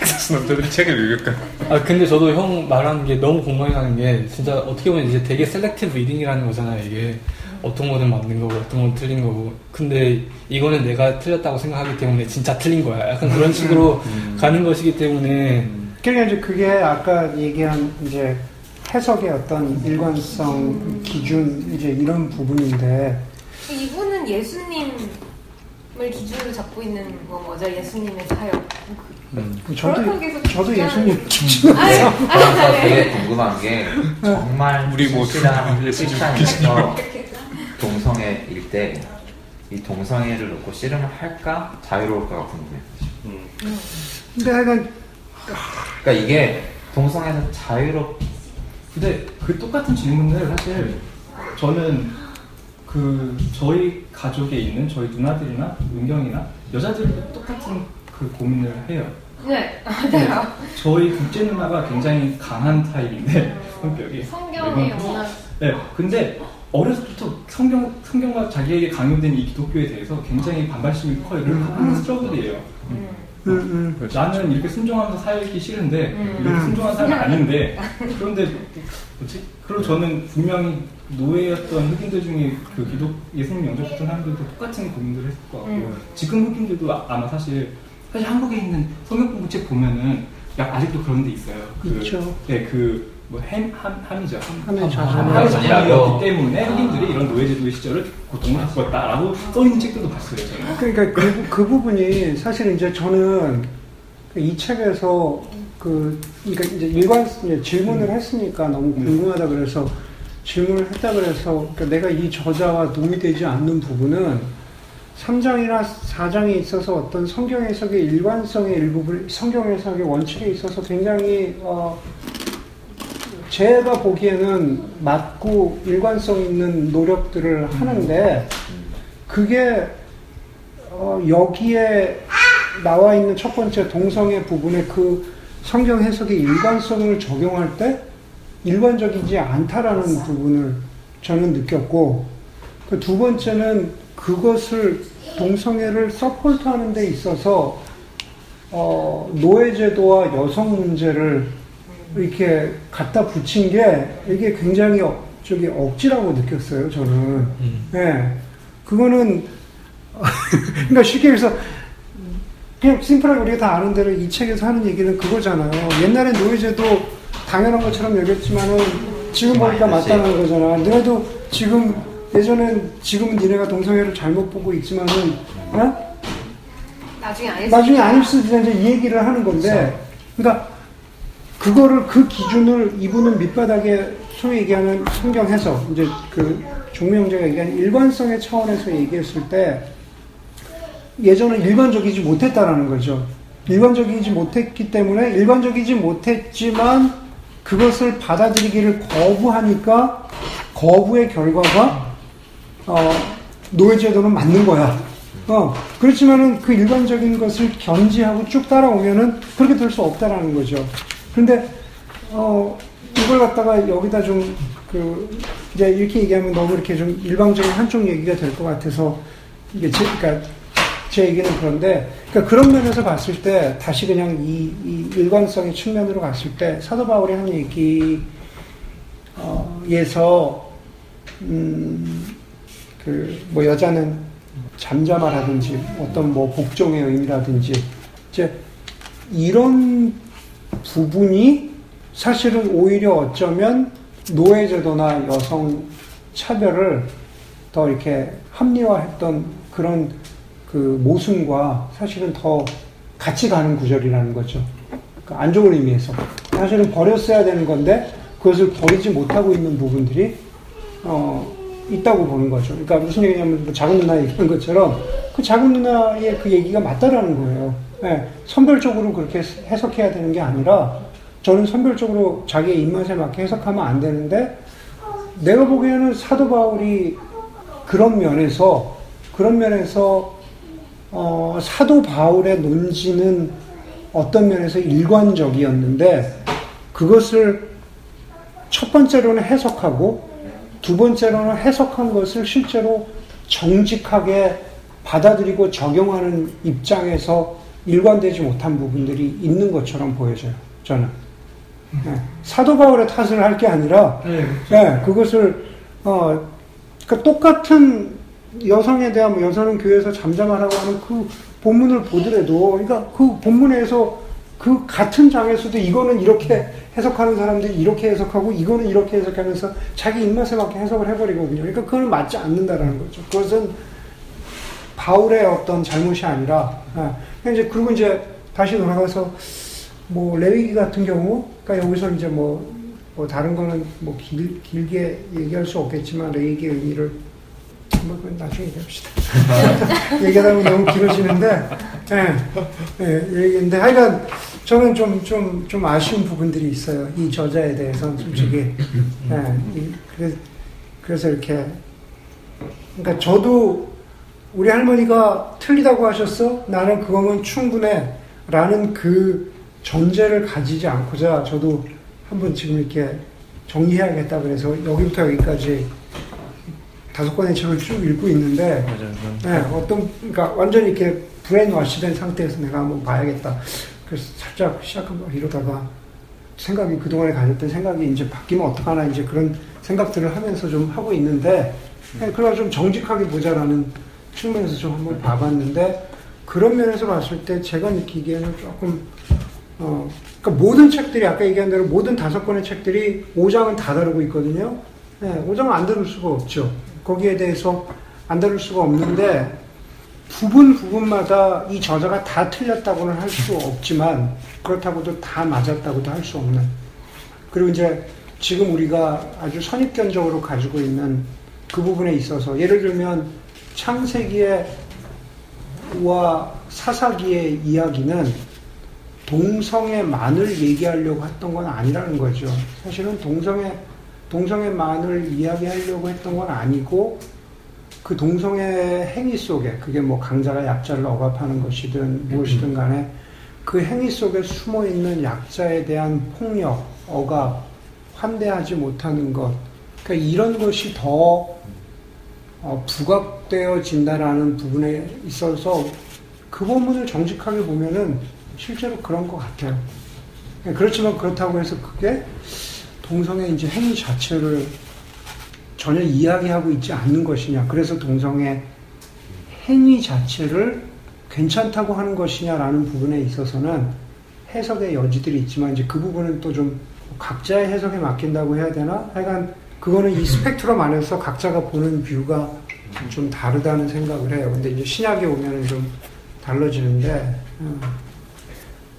텍사스 남자들이 책을 읽을까? 아 근데 저도 형 말하는 게 너무 공감이 가는 게 진짜 어떻게 보면 이제 되게 selective reading이라는 거잖아요. 이게 어떤 거는 맞는 거고 어떤 건 틀린 거고. 근데 이거는 내가 틀렸다고 생각하기 때문에 진짜 틀린 거야. 약간 그런 식으로 가는 것이기 때문에 그러니까 이제 그게 아까 얘기한 이제 해석의 어떤 일관성, 기준, 이제 이런 부분인데, 이분은 예수님을 기준으로 잡고 있는 건 거죠. 예수님의 사역. 저도, 그렇게 해서 저도 주장하는- 예수님 기준. 그래서 되게 궁금한 게 정말 우리 실실한 예수님 크리스찬에서 동성애일 때 이 동성애를 놓고 씨름을 할까 자유로울까가 궁금해요. 근데 하여간, 그러니까 이게 동성애에서 자유롭 근데 그 똑같은 질문을 사실 저는 그 저희 가족에 있는 저희 누나들이나 은경이나 여자들도 똑같은 그 고민을 해요. 네, 맞아요. 저희 둘째 누나가 굉장히 강한 타입인데 성격이 성경에 이건- 워낙 네, 근데 어렸을 때부터 성경 성경과 자기에게 강요된 이 기독교에 대해서 굉장히 반발심이 커요. 이걸 하는 스트러글이에요. 음. 음, 음. 나는 이렇게 순종하면서 살기 싫은데 음. 이렇게 순종한 사람이 아닌데 그런데 뭐지? 그리고 저는 분명히 노예였던 흑인들 중에 그 기독 예수님 영접했던 사람들도 똑같은 고민들을 했을 것 같고 음. 지금 흑인들도 아- 아마 사실 사실 한국에 있는 성경 공부책 보면은 약 아직도 그런 데 있어요. 그, 있죠. 네, 그 뭐 햄, 함, 함이죠. 함의 자손이었기 때문에 흑인들이 이런 노예제도의 시절을 고통을 겪었다라고 써 있는 책들도 봤어요. 저는. 그러니까 그, 그 부분이 사실 이제 저는 이 책에서 그 그러니까 이제 일관 이제 질문을 했으니까 너무 궁금하다 그래서 질문을 했다 그래서 그러니까 내가 이 저자와 동의되지 않는 부분은 3장이나 4장에 있어서 어떤 성경 해석의 일관성의 일부분, 성경 해석의 원칙에 있어서 굉장히 어, 제가 보기에는 맞고 일관성 있는 노력들을 하는데 그게 어, 여기에 나와 있는 첫 번째 동성애 부분에 그 성경 해석의 일관성을 적용할 때 일관적이지 않다라는 부분을 저는 느꼈고 그 두 번째는 그것을 동성애를 서포트하는 데 있어서 어, 노예제도와 여성 문제를 이렇게 갖다 붙인 게 이게 굉장히 어, 저기 억지라고 느꼈어요 저는. 네. 그거는 그러니까 쉽게 얘기해서 그냥 심플하게 우리가 다 아는 대로 이 책에서 하는 얘기는 그거잖아요. 옛날에 노예제도 당연한 것처럼 여겼지만은 지금 보니까 맞다는 거잖아. 너네도 지금 예전엔 지금은 니네가 동성애를 잘못 보고 있지만은 어? 나중에 안 했을 나중에 안 입수도 이제 이 얘기를 하는 건데, 그러니까 그거를 그 기준을 이분은 밑바닥에 소위 얘기하는 성경 해석, 이제 그 종명제가 얘기하는 일관성의 차원에서 얘기했을 때 예전은 일관적이지 못했다라는 거죠. 일관적이지 못했기 때문에 일관적이지 못했지만 그것을 받아들이기를 거부하니까 거부의 결과가 어, 노예제도는 맞는 거야. 어, 그렇지만은 그 일반적인 것을 견지하고 쭉 따라오면은 그렇게 될 수 없다라는 거죠. 그런데, 어, 이걸 갖다가 여기다 좀, 그, 이제 이렇게 얘기하면 너무 이렇게 좀 일방적인 한쪽 얘기가 될 것 같아서, 이게 제, 그러니까 제 얘기는 그런데, 그러니까 그런 면에서 봤을 때, 다시 그냥 이, 이 일관성의 측면으로 갔을 때, 사도 바울이 한 얘기, 어, 에서, 음, 그, 뭐, 여자는 잠잠하라든지, 어떤 뭐, 복종의 의미라든지, 이제, 이런 부분이 사실은 오히려 어쩌면 노예제도나 여성 차별을 더 이렇게 합리화했던 그런 그 모순과 사실은 더 같이 가는 구절이라는 거죠. 그안 좋은 의미에서. 사실은 버렸어야 되는 건데 그것을 버리지 못하고 있는 부분들이 어, 있다고 보는 거죠. 그러니까 무슨 얘기냐면 뭐 작은 누나 얘기한 것처럼 그 작은 누나의 그 얘기가 맞다라는 거예요. 예, 선별적으로 그렇게 해석해야 되는 게 아니라 저는 선별적으로 자기의 입맛에 맞게 해석하면 안 되는데 내가 보기에는 사도 바울이 그런 면에서 그런 면에서 어, 사도 바울의 논지는 어떤 면에서 일관적이었는데 그것을 첫 번째로는 해석하고 두 번째로는 해석한 것을 실제로 정직하게 받아들이고 적용하는 입장에서 일관되지 못한 부분들이 있는 것처럼 보여져요. 저는 네. 사도 바울의 탓을 할 게 아니라 네, 그것을 어, 그러니까 똑같은 여성에 대한 뭐 여성은 교회에서 잠잠하라고 하는 그 본문을 보더라도 그러니까 그 본문에서 그 같은 장에서도 이거는 이렇게 해석하는 사람들이 이렇게 해석하고 이거는 이렇게 해석하면서 자기 입맛에 맞게 해석을 해버리거든요. 그러니까 그건 맞지 않는다라는 거죠. 그것은 바울의 어떤 잘못이 아니라 아, 이제 그리고 이제 다시 돌아가서 뭐 레위기 같은 경우 그러니까 여기서 이제 뭐, 뭐 다른 거는 뭐 길, 길게 얘기할 수 없겠지만 레위기의 의미를 뭐 그건 나중에 얘기합시다. 얘기하다 보면 너무 길어지는데 예, 예, 얘기인데 하여간 저는 좀, 좀, 좀 아쉬운 부분들이 있어요. 이 저자에 대해서는 솔직히. 예, 이- 그래- 그래서 이렇게. 그러니까 저도 우리 할머니가 틀리다고 하셨어? 나는 그거면 충분해. 라는 그 전제를 가지지 않고자 저도 한번 지금 이렇게 정리해야겠다 그래서 여기부터 여기까지 다섯 권의 책을 쭉 읽고 있는데 네, 어떤, 그러니까 완전히 이렇게 brainwash된 상태에서 내가 한번 봐야겠다. 그래서 살짝 시작한 거 이러다가 생각이 그동안에 가졌던 생각이 이제 바뀌면 어떡하나 이제 그런 생각들을 하면서 좀 하고 있는데 네, 그러나 좀 정직하게 보자라는 측면에서 좀 한번 봐봤는데 그런 면에서 봤을 때 제가 느끼기에는 조금 어, 그러니까 모든 책들이 아까 얘기한 대로 모든 다섯 권의 책들이 5장은 다 다루고 있거든요. 네, 5장은 안 다룰 수가 없죠. 거기에 대해서 안 다룰 수가 없는데 부분 부분마다 이 저자가 다 틀렸다고는 할 수 없지만 그렇다고도 다 맞았다고도 할 수 없는 그리고 이제 지금 우리가 아주 선입견적으로 가지고 있는 그 부분에 있어서 예를 들면 창세기의 와 사사기의 이야기는 동성의 만을 얘기하려고 했던 건 아니라는 거죠. 사실은 동성의 동성의 만을 이야기하려고 했던 건 아니고 그 동성의 행위 속에 그게 뭐 강자가 약자를 억압하는 것이든 무엇이든 간에 그 행위 속에 숨어 있는 약자에 대한 폭력, 억압, 환대하지 못하는 것, 그러니까 이런 것이 더 어, 부각되어진다라는 부분에 있어서 그 본문을 정직하게 보면은 실제로 그런 것 같아요. 그렇지만 그렇다고 해서 그게 동성의 이제 행위 자체를 전혀 이야기하고 있지 않는 것이냐. 그래서 동성의 행위 자체를 괜찮다고 하는 것이냐라는 부분에 있어서는 해석의 여지들이 있지만 이제 그 부분은 또 좀 각자의 해석에 맡긴다고 해야 되나? 하여간 그거는 이 스펙트럼 안에서 각자가 보는 뷰가 좀 다르다는 생각을 해요. 근데 이제 신약에 오면은 좀 달라지는데, 음.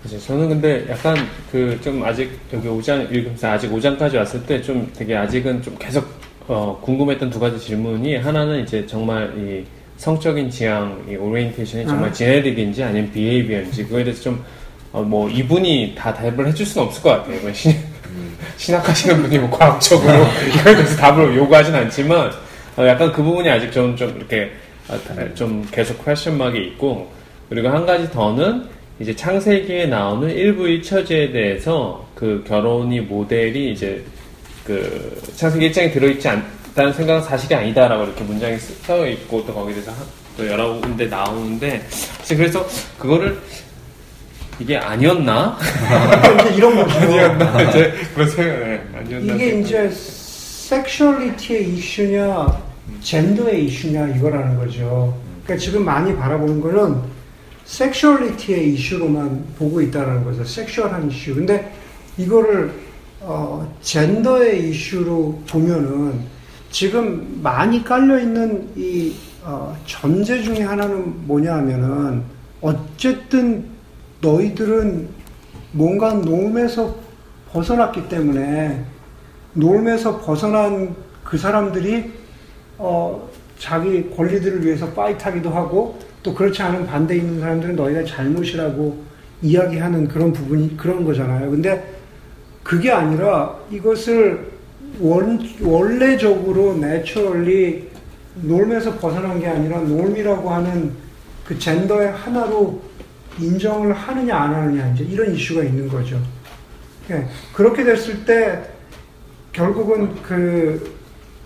그죠. 저는 근데 약간 그 좀 아직 여기 5장 읽으면서 아직 5장까지 왔을 때 좀 되게 아직은 좀 계속 어, 궁금했던 두 가지 질문이 하나는 이제 정말 이 성적인 지향, 이 orientation이 정말 아. 제네릭인지 아니면 behavior인지 그거에 대해서 좀 어, 뭐 이분이 다 답을 해줄 수는 없을 것 같아요. 뭐 신, 신학하시는 분이 뭐 과학적으로 이거에 대해서 답을 요구하진 않지만 어, 약간 그 부분이 아직 좀, 좀 이렇게 어, 다- 좀 계속 퀘스천막이 있고 그리고 한 가지 더는 이제 창세기에 나오는 일부 일처제에 대해서 그 결혼이 모델이 이제 그 창세기 1장에 들어있지 않다는 생각은 사실이 아니다라고 이렇게 문장이 쓰- 써 있고 또 거기에 대해서 한- 또 여러 군데 나오는데 그래서 그거를 이게 아니었나? 이런 거죠. 아니었나? 이제 그런 생각, 네, 아니었나? 이게 이제 섹슈얼리티의 이슈냐, 젠더의 이슈냐 이거라는 거죠. 그러니까 지금 많이 바라보는 거는 섹슈얼리티의 이슈로만 보고 있다는 거죠. 섹슈얼한 이슈. 근데 이거를 어, 젠더의 이슈로 보면은 지금 많이 깔려 있는 이 어, 전제 중에 하나는 뭐냐 하면은 어쨌든 너희들은 뭔가 norm에서 벗어났기 때문에 norm에서 벗어난 그 사람들이 어, 자기 권리들을 위해서 fight하기도 하고 또 그렇지 않은 반대 있는 사람들은 너희가 잘못이라고 이야기하는 그런 부분이 그런 거잖아요. 근데 그게 아니라 이것을 원, 원래적으로 naturally norm에서 벗어난 게 아니라 norm이라고 하는 그 젠더의 하나로 인정을 하느냐 안 하느냐 이제 이런 이슈가 있는 거죠. 예, 그렇게 됐을 때 결국은 그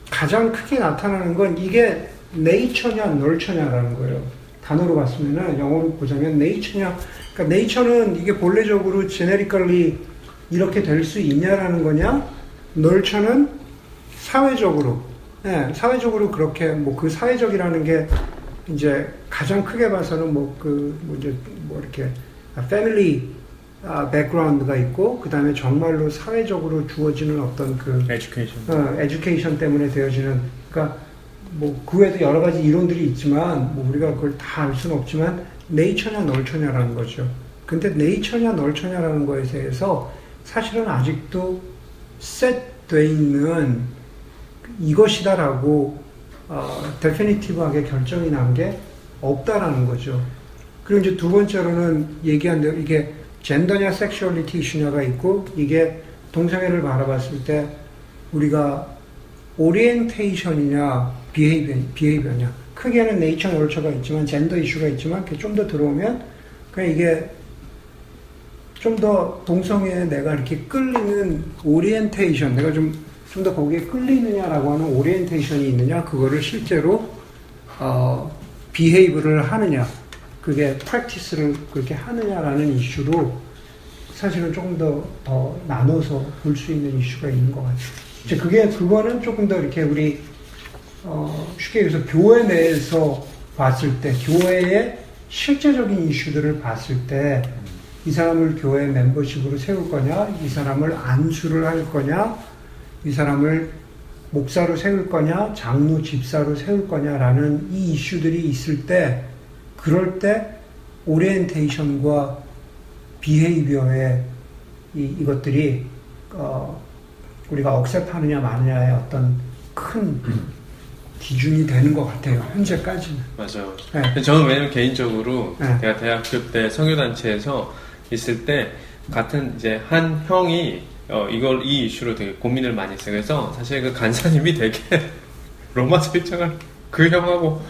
가장 크게 나타나는 건 이게 네이처냐 널처냐라는 거예요. 단어로 봤으면은 영어로 보자면 네이처냐 그러니까 네이처는 이게 본래적으로 제네리컬리 이렇게 될 수 있냐라는 거냐 널처는 사회적으로 예, 사회적으로 그렇게 뭐 그 사회적이라는 게 이제 가장 크게 봐서는 뭐그 뭐 이제 뭐 이렇게 패밀리 아, 백그라운드가 있고 그 다음에 정말로 사회적으로 주어지는 어떤 그 에듀케이션. 어, 에듀케이션 때문에 되어지는 그러니까 뭐 그 외에도 여러 가지 이론들이 있지만 뭐 우리가 그걸 다 알 수는 없지만 네이처냐 널처냐라는 거죠. 근데 네이처냐 널처냐라는 거에 대해서 사실은 아직도 set돼 있는 이것이다라고 어, definitive하게 결정이 난 게 없다라는 거죠. 그리고 이제 두 번째로는 얘기한 대로 이게 젠더냐 섹슈얼리티 이슈냐가 있고 이게 동성애를 바라봤을 때 우리가 orientation이냐 behavior, behavior냐 크게는 네이처 널처가 있지만 젠더 이슈가 있지만 좀 더 들어오면 그냥 이게 좀 더 동성애에 내가 이렇게 끌리는 오리엔테이션 내가 좀 좀 더 거기에 끌리느냐라고 하는 orientation이 있느냐 그거를 실제로 어, behave를 하느냐 그게 practice를 그렇게 하느냐라는 이슈로 사실은 조금 더, 더 나눠서 볼 수 있는 이슈가 있는 것 같아요. 이제 그게, 그거는 조금 더 이렇게 우리, 어, 쉽게 얘기해서 교회 내에서 봤을 때, 교회의 실제적인 이슈들을 봤을 때, 이 사람을 교회 멤버십으로 세울 거냐, 이 사람을 안수를 할 거냐, 이 사람을 목사로 세울 거냐, 장로 집사로 세울 거냐라는 이 이슈들이 있을 때, 그럴 때 오리엔테이션과 비헤이비어의 이, 이것들이 어, 우리가 억셉하느냐 마느냐의 어떤 큰 기준이 되는 것 같아요. 현재까지는. 맞아요. 네. 저는 왜냐면 개인적으로 네. 제가 대학교 때 성교단체에서 있을 때 같은 이제 한 형이 어, 이걸 이 이슈로 되게 고민을 많이 했어요. 그래서 사실 그 간사님이 되게 로마서 일장을 그 형하고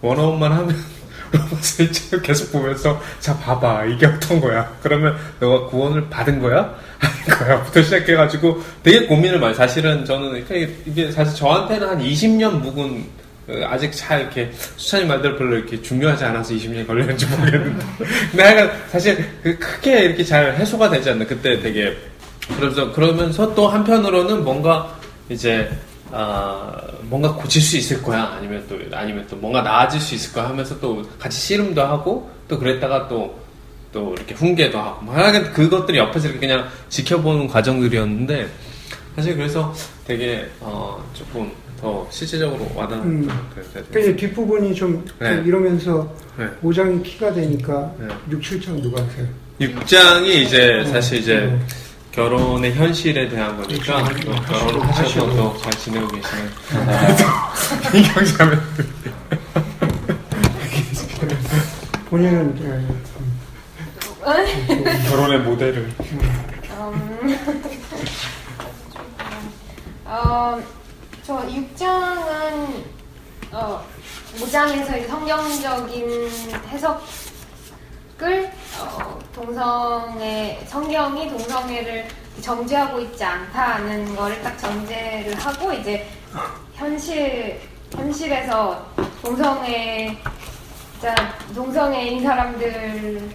원어원만 하면 로마서 일장을 계속 보면서 자 봐봐 이게 어떤 거야. 그러면 너가 구원을 받은 거야? 아닌 거야?부터 시작해가지고 되게 고민을 많이. 사실은 저는 이게- 사실 저한테는 한 20년 묵은 어, 아직 잘 이렇게 수찬이 말대로 별로 이렇게 중요하지 않아서 20년이 걸렸는지 모르겠는데 하여간 사실 그 크게 이렇게 잘 해소가 되지 않는 그때 되게 그래서 그러면서 또 한편으로는 뭔가 이제 아 뭔가 고칠 수 있을 거야 아니면 또 아니면 또 뭔가 나아질 수 있을 거야 하면서 또 같이 씨름도 하고 또 그랬다가 또또 이렇게 훈계도 하고 뭐 하여간 그것들이 옆에서 이렇게 그냥 지켜보는 과정들이었는데 사실 그래서 되게 어 조금 더 실질적으로 와닿는 음. 그 이제 뒷부분이 좀 네. 이러면서 네. 5장이 키가 되니까 네. 6, 7장 누가 하세요? 6장이 이제 네. 사실 이제 네. 결혼의 현실에 대한 거니까. 또 하시고, 결혼을 하셔서 하시고. 또잘 지내고 계시는 이경자면 본인은 예, 음, 결혼의 모델을 음, 어, 저 6장은 어, 5장에서 성경적인 해석 을 어, 동성애 성경이 동성애를 정죄하고 있지 않다는 거를 딱 전제를 하고 이제 현실 현실에서 동성애 자 동성애인 사람들을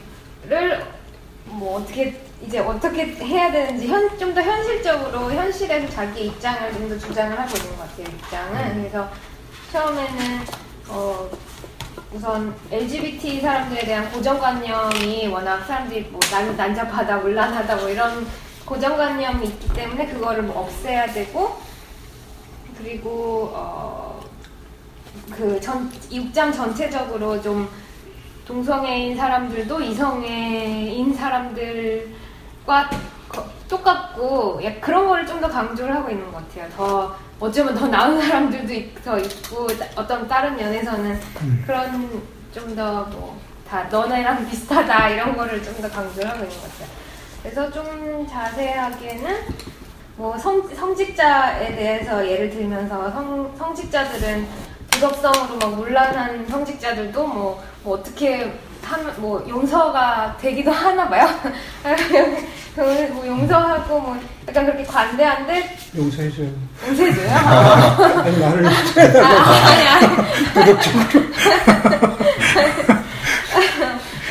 뭐 어떻게 이제 어떻게 해야 되는지 좀 더 현실적으로 현실에서 자기 입장을 좀 더 주장을 하고 있는 것 같아요 입장은. 그래서 처음에는 어 우선 LGBT 사람들에 대한 고정관념이 워낙 사람들이 뭐 난, 난잡하다 문란하다 뭐 이런 고정관념이 있기 때문에 그거를 뭐 없애야 되고 그리고 어, 어그전 6장 전체적으로 좀 동성애인 사람들도 이성애인 사람들과 거- 똑같고 약 그런 거를 좀 더 강조를 하고 있는 것 같아요. 더 어쩌면 더 나은 사람들도 있- 더 있고 따- 어떤 다른 면에서는 그런 좀 더 뭐 다 너네랑 비슷하다 이런 거를 좀 더 강조를 하고 있는 것 같아요. 그래서 좀 자세하게는 뭐 성, 성직자에 대해서 예를 들면서 성, 성직자들은 부적성으로 막 문란한 성직자들도 뭐, 뭐 어떻게 뭐 용서가 되기도 하나 봐요. 뭐 용서하고 뭐 약간 그렇게 관대한데 용서해줘요. 용서해줘요. 아니 나를 아, 아니 아니.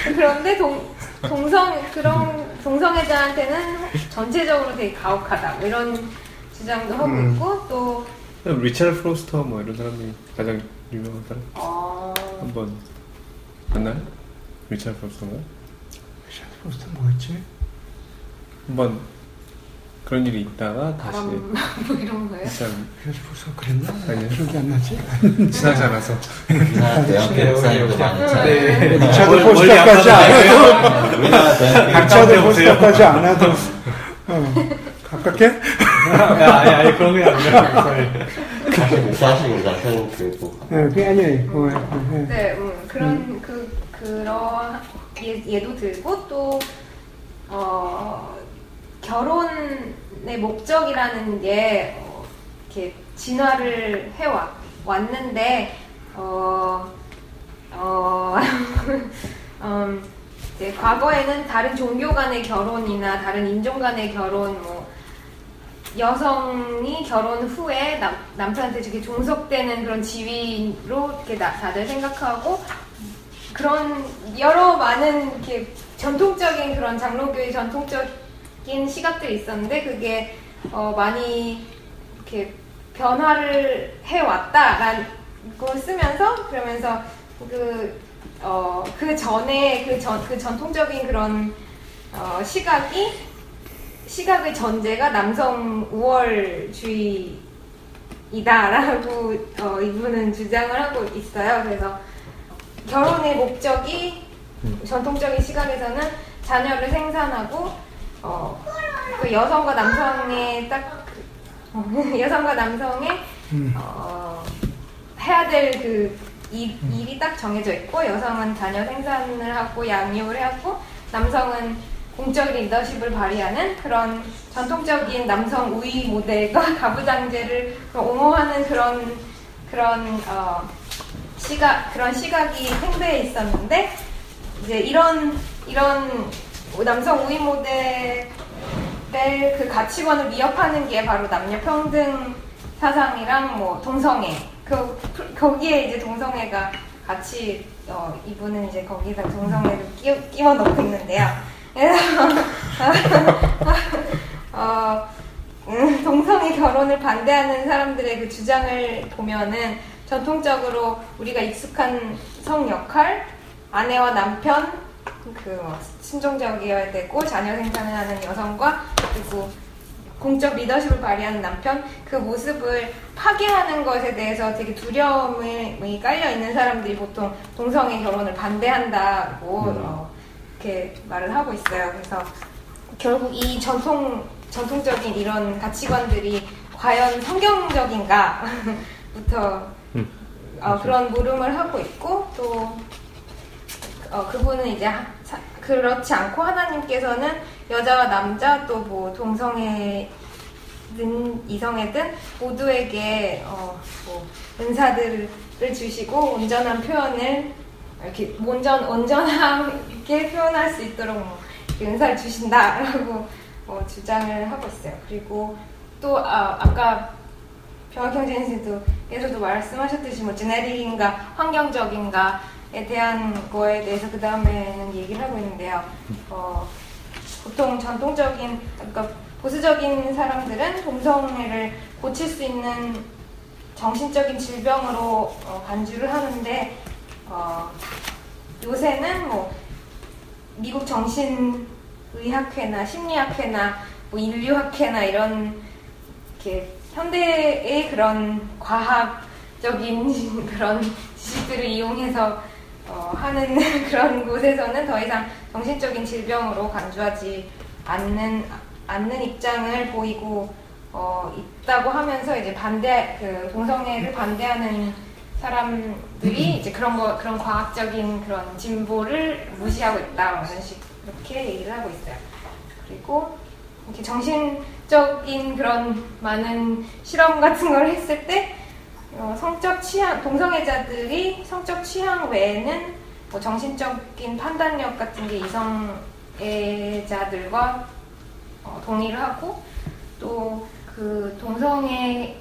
그런데 동, 동성 그런 동성애자한테는 전체적으로 되게 가혹하다 뭐 이런 주장도 하고 음. 있고 또 리첼 프로스터 뭐 이런 사람이 가장 유명한 사람 어, 한번 만나요? 리첼 프로스터인가? 포스터 뭐였지? 한번 그런 일이 있다가 다시 바람 뭐 이런 거예요. 리첼 그래서 포스터 그랬나? 아니요. 기억이 안 나지? 지나지 않아서 우리나라 대형 목사님도 많이 있잖아요. 네. 리차드 포스터까지 않아도 우리나라 대형 리차드 포스터까지 않아도 어, 가깝게? 아니, 아니, 그런 게 아니라. 사실 목사하시고 우리가 새로 그또 네, 그게 아니에요. 네. 네, 음, 그런 그 그런 예, 예도 들고 또 어, 결혼의 목적이라는 게 어, 이렇게 진화를 해 왔, 왔는데 어, 어, 음, 이제 과거에는 다른 종교 간의 결혼이나 다른 인종 간의 결혼 뭐 여성이 결혼 후에 남, 남편한테 이렇게 종속되는 그런 지위로 이렇게 나- 다들 생각하고 그런 여러 많은 이렇게 전통적인 그런 장로교의 전통적인 시각들이 있었는데 그게 어, 많이 이렇게 변화를 해 왔다라는 걸 쓰면서 그러면서 그, 어, 그 전에 그 전, 그 전통적인 그런 어, 시각이 시각의 전제가 남성 우월주의이다라고 어, 이분은 주장을 하고 있어요. 그래서 결혼의 목적이 전통적인 시각에서는 자녀를 생산하고 어, 그 여성과 남성의 딱 그- 여성과 남성의 어, 해야 될 그 일이 딱 정해져 있고 여성은 자녀 생산을 하고 양육을 하고 남성은 공적 리더십을 발휘하는 그런 전통적인 남성 우위 모델과 가부장제를 옹호하는 그런 그런 어, 시각 그런 시각이 생배해 있었는데 이제 이런 이런 남성 우위 모델의 그 가치관을 위협하는 게 바로 남녀 평등 사상이랑 뭐 동성애 그 거기에 이제 동성애가 같이 어, 이분은 이제 거기다 동성애를 끼워, 끼워 넣고 있는데요. 어, 음, 동성애 결혼을 반대하는 사람들의 그 주장을 보면은 전통적으로 우리가 익숙한 성 역할, 아내와 남편, 그 신종적이어야 되고 자녀 생산을 하는 여성과 그리고 공적 리더십을 발휘하는 남편 그 모습을 파괴하는 것에 대해서 되게 두려움이 깔려 있는 사람들이 보통 동성애 결혼을 반대한다고 어, 이렇게 말을 하고 있어요. 그래서 결국 이 전통 전통적인 이런 가치관들이 과연 성경적인가부터 어, 그런 물음을 하고 있고 또 어, 그분은 이제 하- 사- 그렇지 않고 하나님께서는 여자와 남자 또 뭐 동성애든 이성애든 모두에게 어, 뭐 은사들을 주시고 온전한 표현을 이렇게 온전 온전하게 표현할 수 있도록 뭐 은사를 주신다라고 어, 주장을 하고 있어요. 그리고 또 아, 아까 병학형 선생님도 예서도 말씀하셨듯이 뭐 제네릭인가 환경적인가에 대한 거에 대해서 그 다음에는 얘기를 하고 있는데요. 어, 보통 전통적인 그러니까 보수적인 사람들은 동성애를 고칠 수 있는 정신적인 질병으로 어, 간주를 하는데 어, 요새는 뭐 미국 정신의학회나 심리학회나 뭐 인류학회나 이런 이렇게 현대의 그런 과학적인 그런 지식들을 이용해서 어, 하는 그런 곳에서는 더 이상 정신적인 질병으로 간주하지 않는 않는 입장을 보이고 어, 있다고 하면서 이제 반대 그 동성애를 반대하는 사람들이 이제 그런 거 그런 과학적인 그런 진보를 무시하고 있다 뭐 이런 식 이렇게 얘기를 하고 있어요. 그리고 이렇게 정신 적인 그런 많은 실험 같은 걸 했을 때 어, 성적 취향 동성애자들이 성적 취향 외에는 뭐 정신적인 판단력 같은 게 이성애자들과 어, 동의를 하고 또 그 동성애인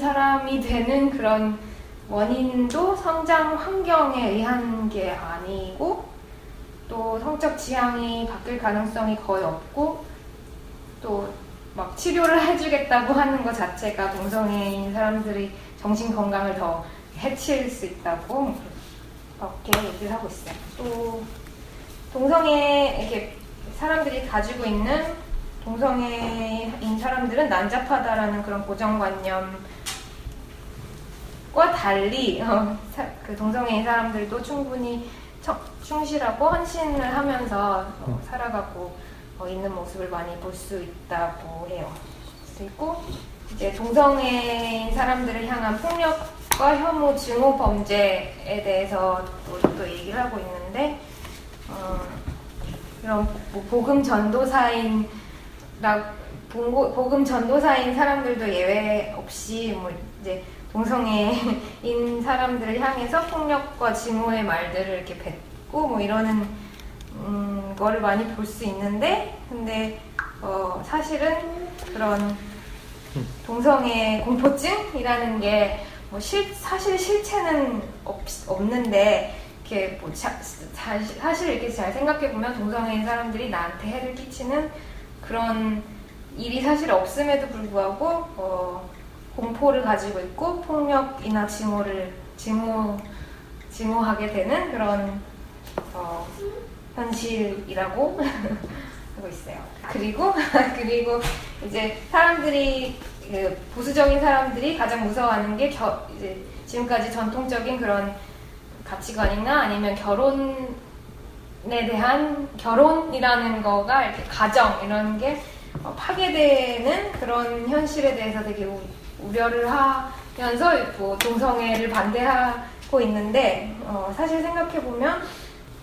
사람이 되는 그런 원인도 성장 환경에 의한 게 아니고 또 성적 지향이 바뀔 가능성이 거의 없고 또 막 치료를 해주겠다고 하는 것 자체가 동성애인 사람들이 정신 건강을 더 해칠 수 있다고 그렇게 얘기를 하고 있어요. 또 동성애 이렇게 사람들이 가지고 있는 동성애인 사람들은 난잡하다라는 그런 고정관념과 달리 어, 사- 그 동성애인 사람들도 충분히 청- 충실하고 헌신을 하면서 어, 살아가고 어, 있는 모습을 많이 볼 수 있다고 해요. 그리고 이제 동성애인 사람들을 향한 폭력과 혐오, 증오 범죄에 대해서 또, 또 얘기를 하고 있는데 어, 이런 뭐 복음 전도사인 복음 전도사인 사람들도 예외 없이 뭐 이제 동성애인 사람들을 향해서 폭력과 증오의 말들을 이렇게 뱉고 뭐 이러는 음, 거를 많이 볼 수 있는데 근데 어, 사실은 그런 동성애 공포증이라는 게 뭐 실, 사실 실체는 없, 없는데 이렇게 뭐 자, 자, 사실 이렇게 잘 생각해 보면 동성애인 사람들이 나한테 해를 끼치는 그런 일이 사실 없음에도 불구하고 어, 공포를 가지고 있고 폭력이나 증오를 증오 증오하게 되는 그런 어, 현실이라고 하고 있어요. 그리고 그리고 이제 사람들이 그 보수적인 사람들이 가장 무서워하는 게 겨, 이제 지금까지 전통적인 그런 가치관이나 아니면 결혼에 대한 결혼이라는 거가 이렇게 가정 이런 게 어, 파괴되는 그런 현실에 대해서 되게 우, 우려를 하면서 뭐 동성애를 반대하고 있는데 어, 사실 생각해 보면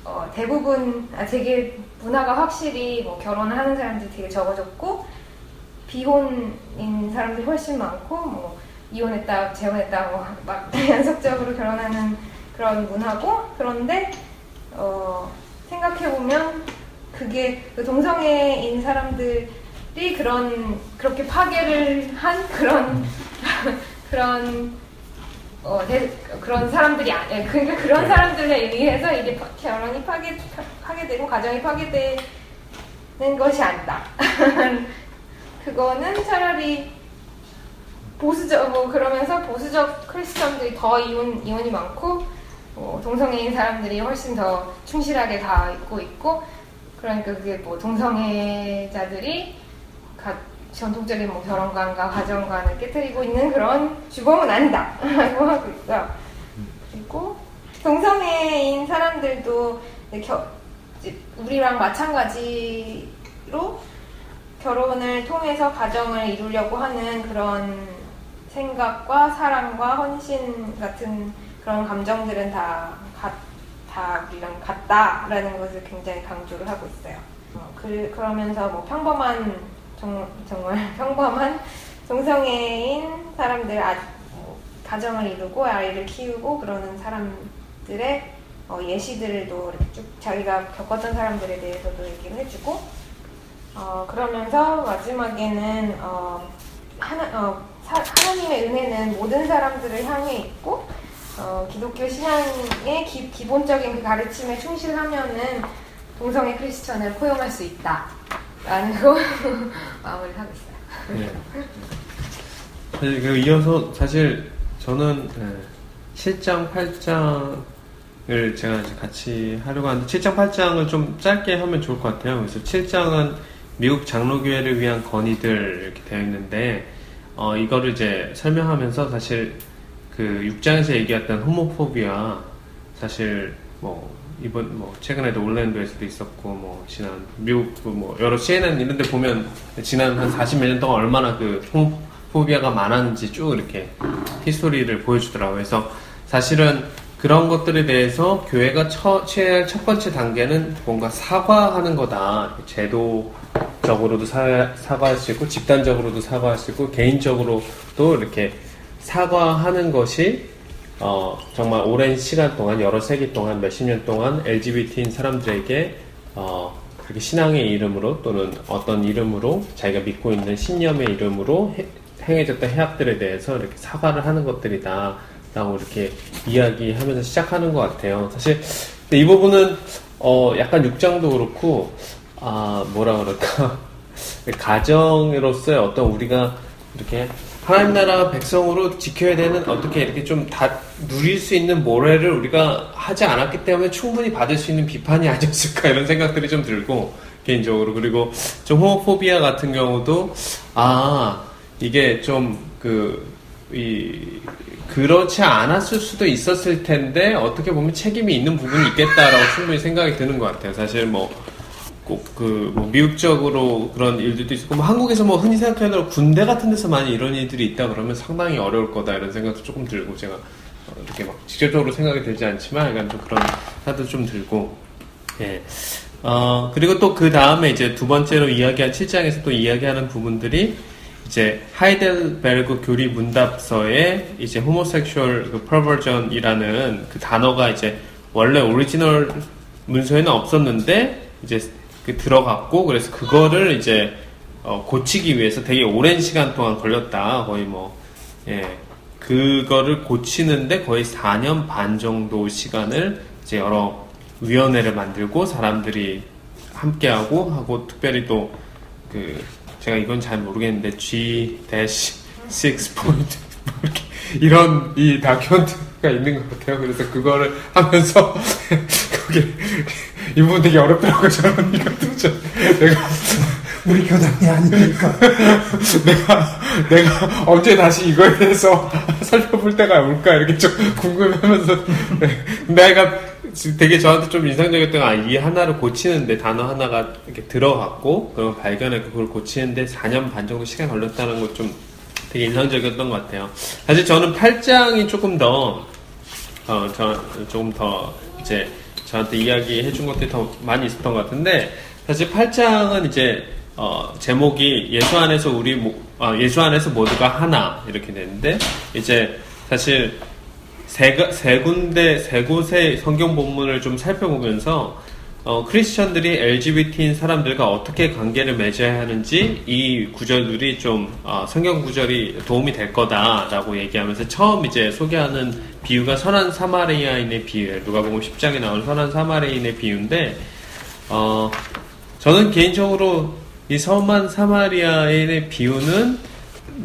어, 대부분 아, 되게 문화가 확실히 뭐 결혼을 하는 사람들이 되게 적어졌고 비혼인 사람들이 훨씬 많고 뭐 이혼했다 재혼했다 뭐 막 연속적으로 결혼하는 그런 문화고 그런데 어, 생각해 보면 그게 그 동성애인 사람들이 그런 그렇게 파괴를 한 그런 그런 어, 대- 그런 사람들이 아니야. 그러니까 그런 사람들에 의해서 이게 파- 결혼이 파괴 파괴되고 가정이 파괴되는 것이 아니다. 그거는 차라리 보수적 뭐 그러면서 보수적 크리스천들이 더 이혼 이혼이 많고 뭐 동성애인 사람들이 훨씬 더 충실하게 가고 있고 그러니까 그게 뭐 동성애자들이 가- 전통적인 뭐 결혼관과 가정관을 깨뜨리고 있는 그런 주범은 아니다 라고 하고 있고요. 그리고 동성애인 사람들도 겨- 우리랑 마찬가지로 결혼을 통해서 가정을 이루려고 하는 그런 생각과 사랑과 헌신 같은 그런 감정들은 다, 가- 다 우리랑 같다라는 것을 굉장히 강조를 하고 있어요. 어, 그, 그러면서 뭐 평범한 정, 정말 평범한 동성애인 사람들 아, 뭐 가정을 이루고 아이를 키우고 그러는 사람들의 어, 예시들도 이렇게 쭉 자기가 겪었던 사람들에 대해서도 얘기를 해주고 어, 그러면서 마지막에는 어, 하나, 어, 사- 하나님의 은혜는 모든 사람들을 향해 있고 어, 기독교 신앙의 기, 기본적인 그 가르침에 충실하면은 동성애 크리스천을 포용할 수 있다 거 마무리를 하고 있어요. 네. 사실 그 이어서 사실 저는 네, 7장, 8장을 제가 같이 하려고 하는데 7장, 8장을 좀 짧게 하면 좋을 것 같아요. 그래서 7장은 미국 장로교회를 위한 건의들 이렇게 되어 있는데 어, 이거를 이제 설명하면서 사실 그 6장에서 얘기했던 호모포비아 사실 뭐 이번 뭐 최근에도 올랜도에서도 있었고 뭐 지난 미국 그뭐 여러 CNN 이런 데 보면 지난 한 40몇 년 동안 얼마나 그 호모포비아가 많았는지 쭉 이렇게 히스토리를 보여주더라고요. 그래서 사실은 그런 것들에 대해서 교회가 처, 취해야 할 첫 번째 단계는 뭔가 사과하는 거다. 제도적으로도 사, 사과할 수 있고, 집단적으로도 사과할 수 있고, 개인적으로도 이렇게 사과하는 것이, 어, 정말 오랜 시간 동안, 여러 세기 동안, 몇십 년 동안 LGBT인 사람들에게, 어, 그렇게 신앙의 이름으로 또는 어떤 이름으로 자기가 믿고 있는 신념의 이름으로 해- 행해졌던 해악들에 대해서 이렇게 사과를 하는 것들이다. 라고 이렇게 이야기하면서 시작하는 것 같아요. 사실 이 부분은 어 약간 6장도 그렇고 아 뭐라 그럴까 가정으로서의 어떤 우리가 이렇게 하나님 나라 백성으로 지켜야 되는 어떻게 이렇게 좀 다 누릴 수 있는 모래를 우리가 하지 않았기 때문에 충분히 받을 수 있는 비판이 아니었을까 이런 생각들이 좀 들고 개인적으로 그리고 좀 호모포비아 같은 경우도 아 이게 좀그이 그렇지 않았을 수도 있었을 텐데 어떻게 보면 책임이 있는 부분이 있겠다라고 충분히 생각이 드는 것 같아요. 사실 뭐 꼭그뭐 미국적으로 그런 일들도 있었고 뭐 한국에서 뭐 흔히 생각하는 군대 같은 데서 많이 이런 일들이 있다 그러면 상당히 어려울 거다 이런 생각도 조금 들고 제가 어, 이렇게 막 직접적으로 생각이 들지 않지만 약간 좀 그런 생각도 좀 들고 예. 어, 그리고 또 그 다음에 이제 두 번째로 이야기한 7장에서 또 이야기하는 부분들이 이제 하이델베르그 교리 문답서에 이제 homosexual 그 perversion이라는 그 단어가 이제 원래 오리지널 문서에는 없었는데 이제 그 들어갔고 그래서 그거를 이제 어, 고치기 위해서 되게 오랜 시간 동안 걸렸다 거의 뭐 예. 그거를 고치는데 거의 4년 반 정도 시간을 이제 여러 위원회를 만들고 사람들이 함께하고 하고 특별히 또 그 제가 이건 잘 모르겠는데 G-6 포인트 뭐 이렇게 이런 이 다큐멘터리가 있는 것 같아요. 그래서 그거를 하면서 거기 이 부분 되게 어렵더라고요, 저는 이것도 좀. 내가, 우리 교단이 아니니까. 내가, 내가 언제 다시 이거에 대해서 살펴볼 때가 올까, 이렇게 좀 궁금해하면서. 네. 내가 되게 저한테 좀 인상적이었던 건, 아, 이 하나를 고치는데 단어 하나가 이렇게 들어갔고, 그걸 발견했고, 그걸 고치는데 4년 반 정도 시간 걸렸다는 것 좀 되게 인상적이었던 것 같아요. 사실 저는 8장이 조금 더, 어, 저, 조금 더, 이제, 저한테 이야기해 준 것들이 더 많이 있었던 것 같은데, 사실 8장은 이제, 어, 제목이 예수 안에서 우리, 모, 아, 예수 안에서 모두가 하나, 이렇게 되는데, 이제, 사실, 세, 가- 세 군데, 세 곳의 성경 본문을 좀 살펴보면서, 어, 크리스천들이 LGBT인 사람들과 어떻게 관계를 맺어야 하는지 이 구절들이 좀 어, 성경 구절이 도움이 될 거다라고 얘기하면서 처음 이제 소개하는 비유가 선한 사마리아인의 비유예요. 누가복음 10장에 나오는 선한 사마리아인의 비유인데 어, 저는 개인적으로 이 선한 사마리아인의 비유는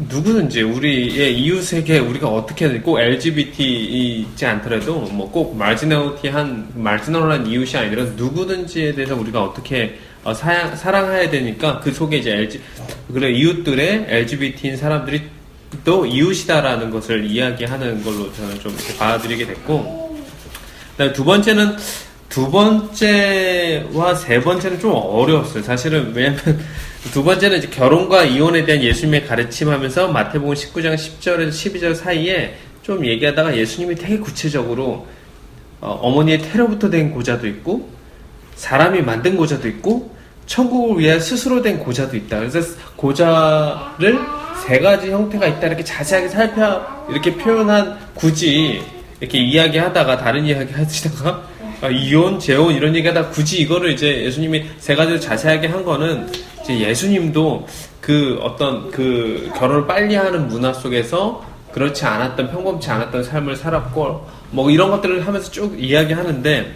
누구든지 우리의 이웃에게 우리가 어떻게든 꼭 LGBT이지 않더라도 뭐 꼭 마지널티한 마지널한 이웃이 아니라 누구든지에 대해서 우리가 어떻게 어, 사, 사랑해야 되니까 그 속에 이제 LG 그래 이웃들의 LGBT인 사람들이 또 이웃이다라는 것을 이야기하는 걸로 저는 좀 이렇게 받아들이게 됐고 그다음에 두 번째는 두 번째와 세 번째는 좀 어려웠어요. 사실은 왜냐면 두 번째는 이제 결혼과 이혼에 대한 예수님의 가르침하면서 마태복음 19장 10절에서 12절 사이에 좀 얘기하다가 예수님이 되게 구체적으로 어, 머니의 테러부터 된 고자도 있고 사람이 만든 고자도 있고 천국을 위해 스스로 된 고자도 있다. 그래서 고자를 세 가지 형태가 있다 이렇게 자세하게 살펴 이렇게 표현한 굳이 이렇게 이야기하다가 다른 이야기 하시다가 아, 이혼, 재혼 이런 얘기하다 굳이 이거를 이제 예수님이 세 가지를 자세하게 한 거는 이제 예수님도 그 어떤 그 결혼을 빨리 하는 문화 속에서 그렇지 않았던 평범치 않았던 삶을 살았고 뭐 이런 것들을 하면서 쭉 이야기하는데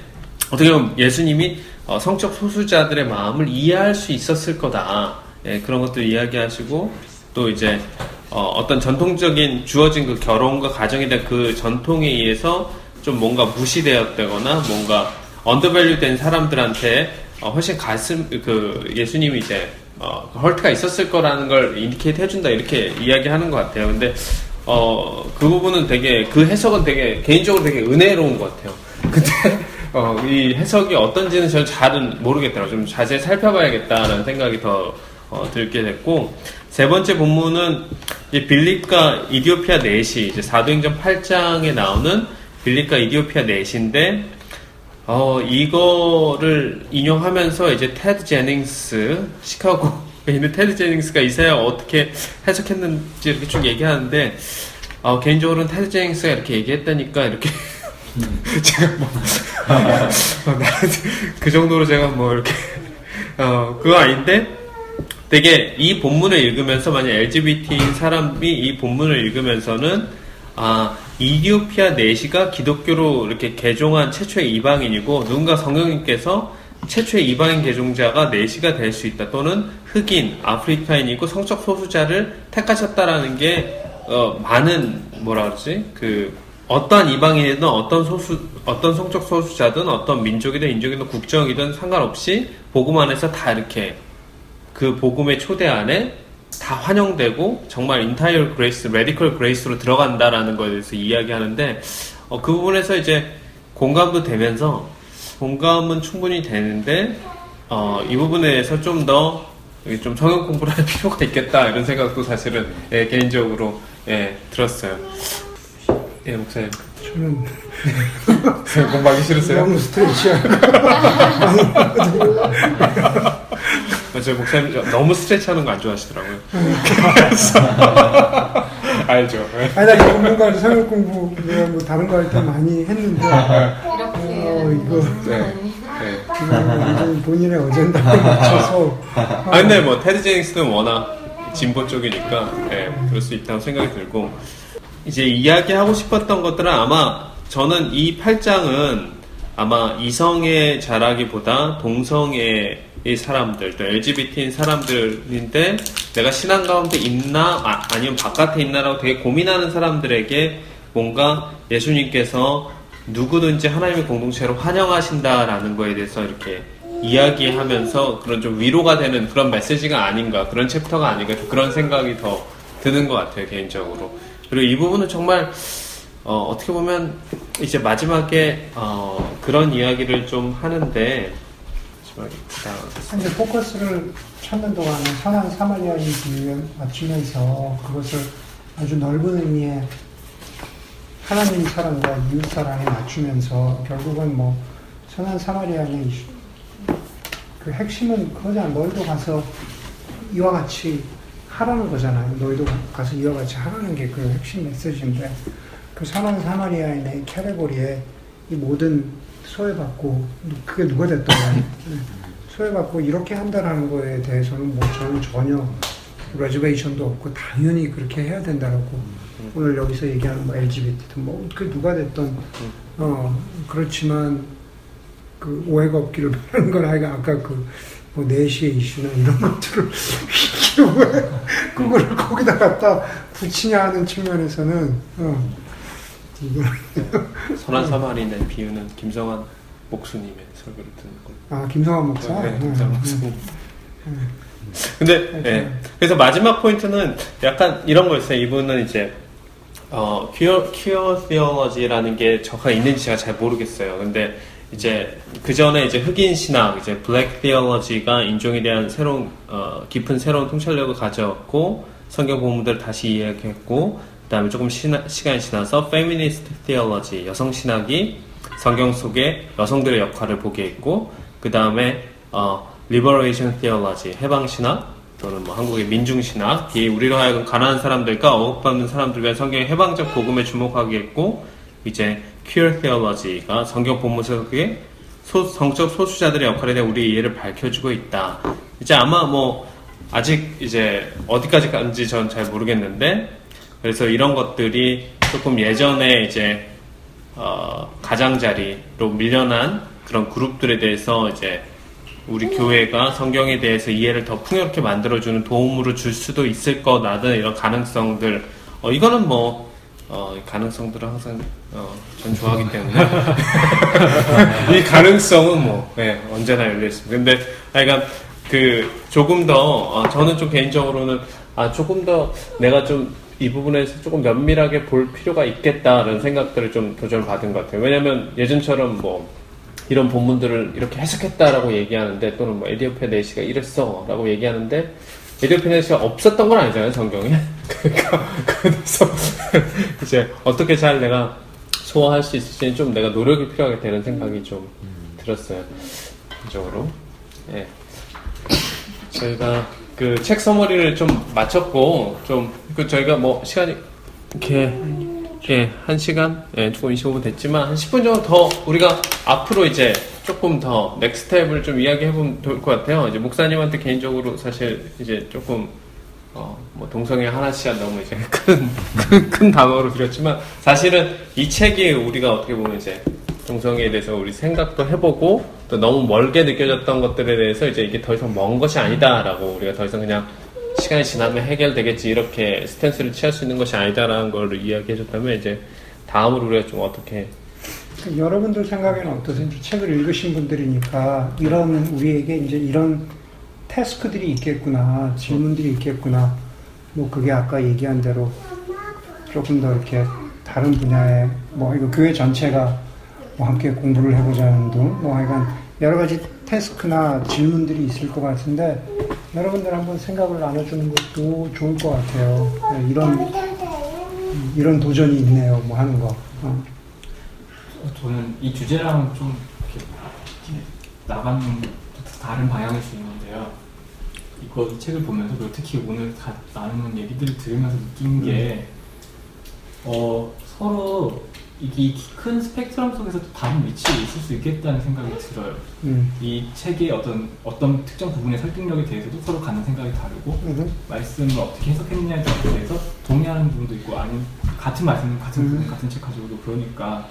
어떻게 보면 예수님이 어, 성적 소수자들의 마음을 이해할 수 있었을 거다. 예, 그런 것들 이야기하시고 또 이제 어, 떤 전통적인 주어진 그 결혼과 가정에 대한 그 전통에 의해서 좀 뭔가 무시되었다거나 뭔가 undervalue된 사람들한테 어, 훨씬 가슴 그 예수님이 이제 어, heart가 있었을 거라는 걸 indicate 해준다 이렇게 이야기하는 것 같아요. 근데 어, 그 부분은 되게 그 해석은 되게 개인적으로 되게 은혜로운 것 같아요. 근데 어, 이 해석이 어떤지는 저는 잘은 모르겠더라고요. 좀 자세히 살펴봐야겠다라는 생각이 더 어, 들게 됐고 세 번째 본문은 이 빌립과 이디오피아 넷이 이제 사도행전 8장에 나오는 빌립과 이디오피아 넷인데 어, 이거를 인용하면서 이제 테드 제닝스 시카고에 있는 테드 제닝스가 이사야 어떻게 해석했는지 이렇게 쭉 얘기하는데 어, 개인적으로는 테드 제닝스가 이렇게 얘기했다니까 이렇게 제가 뭐 어, 그 정도로 제가 뭐 이렇게 어 그거 아닌데 되게 이 본문을 읽으면서 만약 LGBT인 사람이 이 본문을 읽으면서는 아 이디오피아 내시가 기독교로 이렇게 개종한 최초의 이방인이고 누군가 성령님께서 최초의 이방인 개종자가 내시가 될 수 있다 또는 흑인 아프리카인이고 성적 소수자를 택하셨다라는 게 어, 많은 뭐라 그러지? 그 어떤 이방인이든 어떤 소수 어떤 성적 소수자든 어떤 민족이든 인종이든 국적이든 상관없이 복음 안에서 다 이렇게 그 복음의 초대 안에 다 환영되고 정말 entire grace, radical grace로 들어간다라는 거에 대해서 이야기하는데 어, 그 부분에서 이제 공감도 되면서 공감은 충분히 되는데 어, 이 부분에 대해서 좀더 좀 성경 공부를 할 필요가 있겠다 이런 생각도 사실은 예, 개인적으로 예, 들었어요. 예, 목사님. 저는 공부하기 싫으세요? 너무 스트레치야. 맞아요, 목사님 저- 너무 스트레치 하는 거 안 좋아하시더라고요. 알죠. 아니, 나 전문가로 성역 공부, 내가 뭐 다른 거 할 때 많이 했는데, 이렇게 어, 이거, 네. 네. 본인의 어젠다에 맞춰서. 아 근데 뭐 테드 제닉스는 워낙 진보 쪽이니까 예, 그럴 수 있다고 생각이 들고 이제 이야기하고 싶었던 것들은 아마 저는 이 8장은 아마 이성의 자라기보다 동성애 의 사람들 또 LGBT인 사람들인데 내가 신앙 가운데 있나 아, 아니면 바깥에 있나라고 되게 고민하는 사람들에게 뭔가 예수님께서 누구든지 하나님의 공동체로 환영하신다라는 거에 대해서 이렇게 이야기하면서 그런 좀 위로가 되는 그런 메시지가 아닌가 그런 챕터가 아닌가 좀 그런 생각이 더 드는 것 같아요 개인적으로. 그리고 이 부분은 정말 어, 떻게 보면 이제 마지막에 어, 그런 이야기를 좀 하는데 이제 포커스를 찾는 동안에 선한 사마리아인을 맞추면서 그것을 아주 넓은 의미의 하나님 사랑과 이웃 사랑에 맞추면서 결국은 뭐 선한 사마리아인의 그 핵심은 그거잖아. 너희도 가서 이와 같이 하라는 거잖아요. 너희도 가서 이와 같이 하라는 게 그 핵심 메시지인데 그 선한 사마리아인의 캐테고리에 이 모든 소외받고 그게 누가 됐든 간에 소외받고 이렇게 한다라는 거에 대해서는 뭐 저는 전혀 레저베이션도 없고 당연히 그렇게 해야 된다라고 오늘 여기서 얘기하는 뭐 LGBT든 뭐 그 누가 됐든 어 그렇지만 그 오해가 없기를 바라는 건 아이가 아까 그뭐 4시의 이슈나 이런 것들을 그거를 거기다 갖다 붙이냐 하는 측면에서는 어 선한 사마리인의 비유는 김성환 목수님의 설교를 듣는 걸로 아 김성환 목사 네, 네, 김성환 네. 목수님 근데 예. 그래서 마지막 포인트는 약간 이런 거였어요. 이분은 이제 어 퀴어 퀴어 티어러지라는 게 저가 있는지 제가 잘 모르겠어요. 근데 이제 그 전에 이제 흑인 신학, 이제 black theology가 인종에 대한 새로운 어, 깊은 새로운 통찰력을 가져왔고 성경 본문들을 다시 이야기했고 그 다음에 조금 시나, 시간이 지나서 feminist theology 여성 신학이 성경 속에 여성들의 역할을 보게 했고 그 다음에 어, liberation theology 해방 신학 또는 뭐 한국의 민중 신학이 우리로 하여금 가난한 사람들과 억압받는 사람들 위한 성경의 해방적 복음에 주목하게 했고 이제 퀴어 티어러지가 성경 본문 속에 소- 성적 소수자들의 역할에 대한 우리 이해를 밝혀주고 있다. 이제 아마 뭐 아직 이제 어디까지 간지 전 잘 모르겠는데 그래서 이런 것들이 조금 예전에 이제 어, 가장자리로 밀려난 그런 그룹들에 대해서 이제 우리 교회가 성경에 대해서 이해를 더 풍요롭게 만들어주는 도움으로 줄 수도 있을 거라는 이런 가능성들. 어, 이거는 뭐, 어, 이 가능성들은 항상, 어, 전 좋아하기 때문에. 이 가능성은 뭐, 네, 언제나 열려 있습니다. 근데, 하여간, 그, 조금 더, 어, 저는 좀 개인적으로는, 아, 조금 더 내가 좀 이 부분에서 조금 면밀하게 볼 필요가 있겠다라는 생각들을 좀 도전을 받은 것 같아요. 왜냐면 예전처럼 뭐, 이런 본문들을 이렇게 해석했다라고 얘기하는데 또는 뭐 에디오피아 내시가 이랬어라고 얘기하는데 에디오피아 내시가 없었던 건 아니잖아요 성경에. 그러니까 그래서 이제 어떻게 잘 내가 소화할 수 있을지는 좀 내가 노력이 필요하게 되는 생각이 좀 들었어요 개인적으로. 예. 저희가 그 책 서머리를 좀 마쳤고 좀 그 저희가 뭐 시간이 이렇게 예, 한 시간, 예, 조금 25분 됐지만, 한 10분 정도 더 우리가 앞으로 이제 조금 더 넥스텝을 좀 이야기해보면 좋을 것 같아요. 이제 목사님한테 개인적으로 사실 이제 조금, 어, 뭐 동성애 하나씩은 너무 이제 큰, 큰, 큰 단어로 드렸지만, 사실은 이 책이 우리가 어떻게 보면 이제 동성애에 대해서 우리 생각도 해보고, 또 너무 멀게 느껴졌던 것들에 대해서 이제 이게 더 이상 먼 것이 아니다라고 우리가 더 이상 그냥 시간이 지나면 해결되겠지 이렇게 스탠스를 취할 수 있는 것이 아니다라는 걸 이야기해줬다면 이제 다음으로 우리가 좀 어떻게 그 여러분들 생각에는 어떠세요? 책을 읽으신 분들이니까 이런 우리에게 이제 이런 태스크들이 있겠구나, 질문들이 있겠구나. 뭐 그게 아까 얘기한 대로 조금 더 이렇게 다른 분야의 뭐 이거 교회 전체가 뭐 함께 공부를 해보자는 등뭐 하여간 여러 가지 태스크나 질문들이 있을 것 같은데 여러분들 한번 생각을 나눠주는 것도 좋을 것 같아요. 네, 이런 음, 이런 도전이 있네요. 뭐 하는 거. 어. 저는 이 주제랑 좀 나가는 다른 방향일 수 있는데요. 이거 이 책을 보면서 특히 오늘 다 나누는 얘기들 을 들으면서 느낀 게 어, 서로 이게 큰 스펙트럼 속에서 또 다른 위치에 있을 수 있겠다는 생각이 들어요. 음. 이 책의 어떤 어떤 특정 부분의 설득력에 대해서도 서로 갖는 생각이 다르고 음. 말씀을 어떻게 해석했느냐에 대해서 동의하는 부분도 있고 아니면 같은 말씀 같은 부분 같은 책 가지고도 그러니까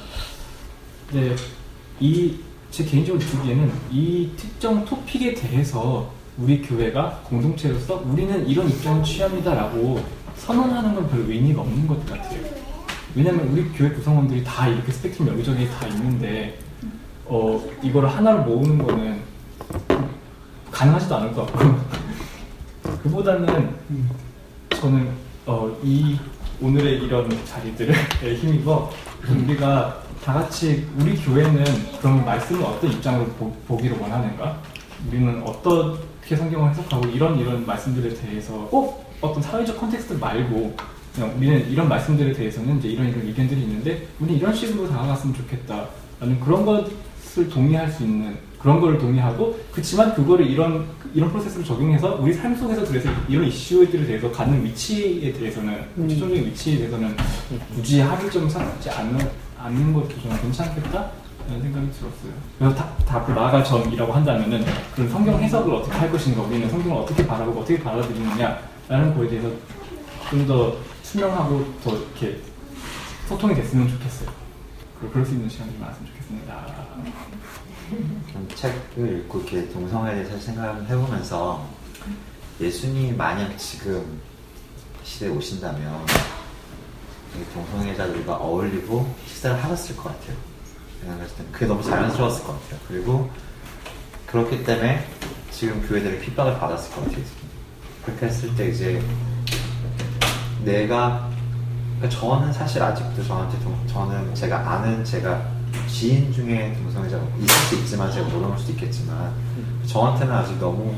네, 이제 개인적으로 느끼기에는 이 특정 토픽에 대해서 우리 교회가 공동체로서 우리는 이런 입장을 취합니다라고 선언하는 건 별 의미가 없는 것 같아요. 왜냐면 우리 교회 구성원들이 다 이렇게 스펙트럼 여기저기 다 있는데 어 이거를 하나로 모으는 거는 가능하지도 않을 것 같고 그보다는 저는 어, 이 오늘의 이런 자리들에 힘입어 우리가 다 같이 우리 교회는 그럼 말씀을 어떤 입장으로 보, 기를 원하는가? 우리는 어떻게 성경을 해석하고 이런 이런 말씀들에 대해서 꼭 어떤 사회적 context 말고 우리는 이런 말씀들에 대해서는 이제 이런 이런 의견들이 있는데 우리 이런 식으로 다가갔으면 좋겠다라는 그런 것을 동의할 수 있는 그런 걸 동의하고 그렇지만 그거를 이런 이런 프로세스를 적용해서 우리 삶 속에서 그래서 이런 이슈들에 대해서 갖는 위치에 대해서는 최종적인 위치에 대해서는 굳이 합의 좀 삼지 않는 않는 것도 좀 괜찮겠다. 라는 생각이 들었어요. 그래서 다, 다 앞으로 나아갈 점이라고 한다면은 그런 성경 해석을 어떻게 할 것인가, 우리는 성경을 어떻게 바라보고 어떻게 받아들이느냐라는 거에 대해서 좀더 투명하고 더 이렇게 소통이 됐으면 좋겠어요. 그리고 그럴 수 있는 시간이 많았으면 좋겠습니다. 좀 책을 읽고 이렇게 동성애에 대해서 생각을 해보면서 예수님이 만약 지금 시대에 오신다면 이 동성애자들과 어울리고 식사를 하셨을 것 같아요. 생각했을 때 그게 너무 자연스러웠을 것 같아요. 그리고 그렇기 때문에 지금 교회들이 핍박을 받았을 것 같아요. 그렇게 했을 때 이제 내가 그러니까 저는 사실 아직도 저한테 동, 저는 제가 아는 제가 지인 중에 동성애자가 있을 수 있지만 제가 모르는 수도 있겠지만 저한테는 아직 너무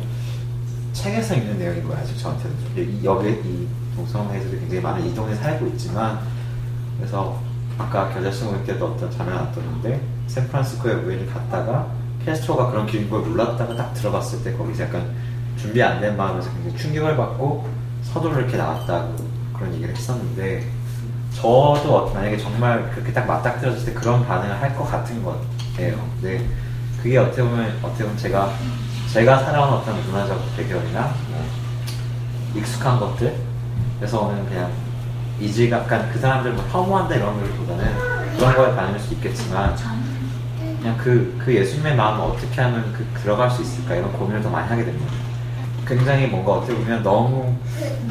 책에서 읽는 내용인 거예요 아직 저한테는 이- 여기 이 동성애자들이 굉장히 많은 이동에 살고 있지만 그래서 아까 모임 때도 어떤 장면 나왔던데 샌프란시스코에 우연히 갔다가 캐스트로가 그런 길인 걸 몰랐다가 딱 들어갔을 때 거기서 약간 준비 안 된 마음에서 굉장히 충격을 받고 서둘러 이렇게 나왔다고 그런 얘기를 했었는데 저도 만약에 정말 그렇게 딱 맞닥뜨렸을 때 그런 반응을 할 것 같은 거예요. 근데 그게 어떻게 보면 어떻게 보면 제가 제가 살아온 어떤 문화적 배경이나 뭐 익숙한 것들 그래서 오는 그냥 이질 약간 그 사람들 뭐 혐오한다 이런 것보다는 그런 거에 반응할 수 있겠지만 그냥 그, 그 예수님의 마음을 어떻게 하면 그 들어갈 수 있을까 이런 고민을 더 많이 하게 됩니다. 굉장히 뭔가 어떻게 보면 너무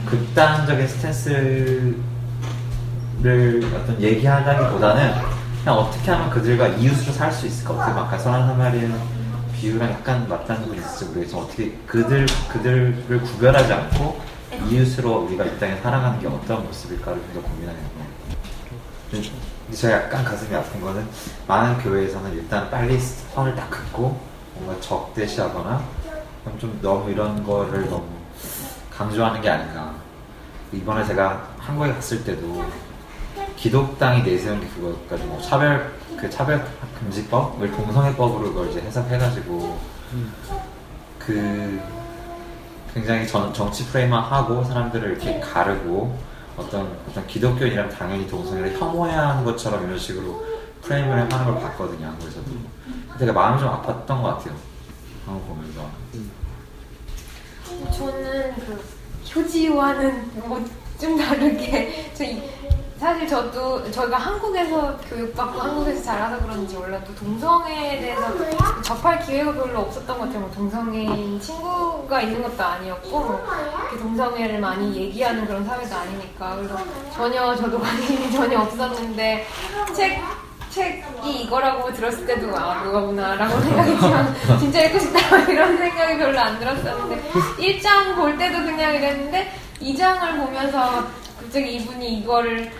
극단적인 스탠스를 어떤 얘기하다기보다는 그냥 어떻게 하면 그들과 이웃으로 살 수 있을까 어떻게 아까 선한 사마리아 비유랑 약간 맞다는 부분이 있을지 모르겠지만 어떻게 그들 그들을 구별하지 않고 이웃으로 우리가 이 땅에 살아가는 게 어떤 모습일까를 좀 더 고민하는 거예요. 제가 약간 가슴이 아픈 거는 많은 교회에서는 일단 빨리 선을 딱 긋고 뭔가 적대시하거나 그럼 좀 너무 이런 거를 너무 강조하는 게 아닌가. 이번에 제가 한국에 갔을 때도 기독당이 내세운 게 그거까지 뭐 차별 그 차별 금지법을 동성애법으로 그걸 이제 해석해가지고 그 굉장히 전, 정치 프레임화하고 사람들을 이렇게 가르고 어떤 어떤 기독교인이라면 당연히 동성애를 혐오해야 하는 것처럼 이런 식으로 프레임을 하는 걸 봤거든요 한국에서도. 되게 마음이 좀 아팠던 것 같아요 한국 보면서 저는 그 효지와는 뭐 좀 다르게 저 이- 사실 저도 저희가 한국에서 교육받고 한국에서 자라서 그런지 몰라도 동성애에 대해서 접할 기회가 별로 없었던 것 같아요. 뭐 동성애인 친구가 있는 것도 아니었고 뭐 이렇게 동성애를 많이 얘기하는 그런 사회도 아니니까 그래서 전혀 저도 관심이 전혀 없었는데 책 책이 이거라고 들었을 때도 아 그거구나라고 생각했지만 진짜 읽고 싶다 이런 생각이 별로 안 들었었는데 1장 볼 때도 그냥 이랬는데 2장을 보면서 갑자기 이분이 이거를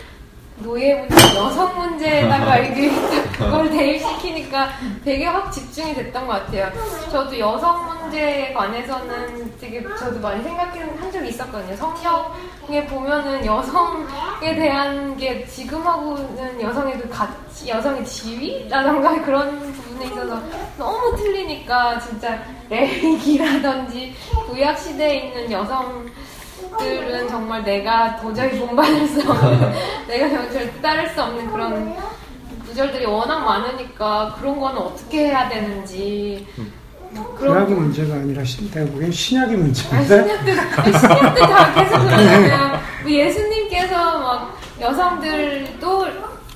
노예 문제, 여성 문제에다가 이게 그걸 대입시키니까 되게 확 집중이 됐던 것 같아요. 저도 여성 문제에 관해서는 되게 저도 많이 생각한 적이 있었거든요. 성경에 보면은 여성에 대한 게 지금하고는 여성의 그 가치, 여성의 지위라던가 그런 부분에 있어서 너무 틀리니까 진짜 레이기라든지 구약 시대에 있는 여성 들은 정말 내가 도저히 본받을 수 없는 내가 절대 따를 수 없는 그런 구절들이 워낙 많으니까 그런 거는 어떻게 해야 되는지 구약의 문제가 아니라 신- 내가 보기엔 신약의 아니, 문제인데 신약 때 신약 때다 계속 그러잖아요. 뭐 예수님께서 막 여성들도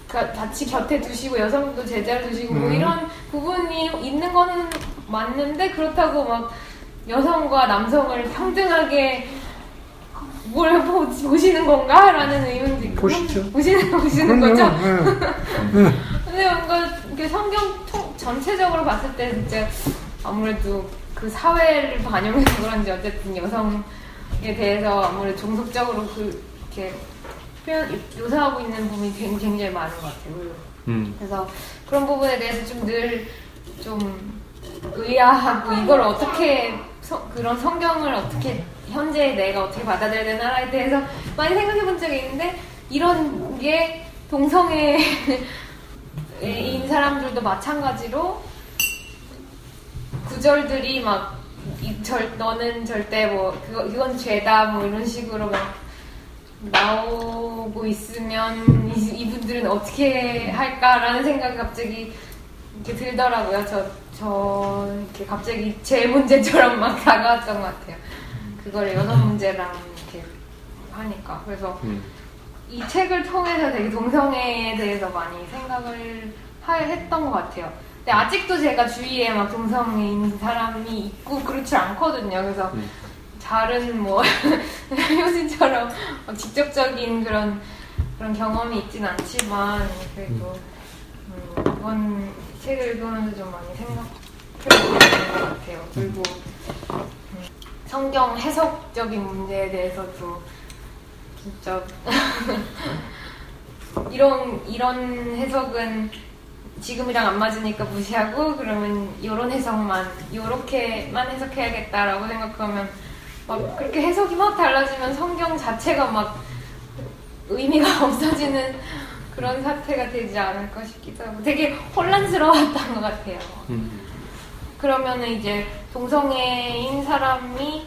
가- 같이 곁에 두시고 여성도 제자를 두시고 뭐 음. 이런 부분이 있는 거는 맞는데 그렇다고 막 여성과 남성을 평등하게 뭘 보- 보시는 건가? 라는 의문도 있고 보시죠. 보시는 보시는 그럼요. 거죠? 예. 근데 뭔가 이렇게 성경 통, 전체적으로 봤을 때 진짜 아무래도 그 사회를 반영해서 그런지 어쨌든 여성에 대해서 아무래도 종속적으로 그 이렇게 표현 묘사하고 있는 부분이 굉- 굉장히 많은 것 같아요. 음. 그래서 그런 부분에 대해서 좀 늘좀 의아하고 이걸 어떻게 서- 그런 성경을 어떻게 현재 내가 어떻게 받아들여야 되나에 대해서 많이 생각해 본 적이 있는데 이런 게 동성애인 사람들도 마찬가지로 구절들이 막 이, 절, 너는 절대 뭐 그거 이건 죄다 뭐 이런 식으로 막 나오고 있으면 이, 이분들은 어떻게 할까라는 생각이 갑자기 이렇게 들더라고요. 저, 저, 이렇게 갑자기 제 문제처럼 막 다가왔던 것 같아요. 그걸 여성 문제랑 이렇게 하니까. 그래서 음. 이 책을 통해서 되게 동성애에 대해서 많이 생각을 하- 했던 것 같아요. 근데 아직도 제가 주위에 막 동성애인 사람이 있고 그렇지 않거든요. 그래서 음. 다른 뭐 효진처럼 막 직접적인 그런 그런 경험이 있진 않지만 그래도 음, 이번 책을 읽으면서 좀 많이 생각해 보는 것 같아요. 그리고 음, 성경 해석적인 문제에 대해서도 진짜 이런 이런 해석은 지금이랑 안 맞으니까 무시하고 그러면 이런 해석만 요렇게만 해석해야겠다라고 생각하면 막 그렇게 해석이 막 달라지면 성경 자체가 막 의미가 없어지는 그런 사태가 되지 않을까 싶기도 하고 되게 혼란스러웠던 것 같아요. 음. 그러면은 이제 동성애인 사람이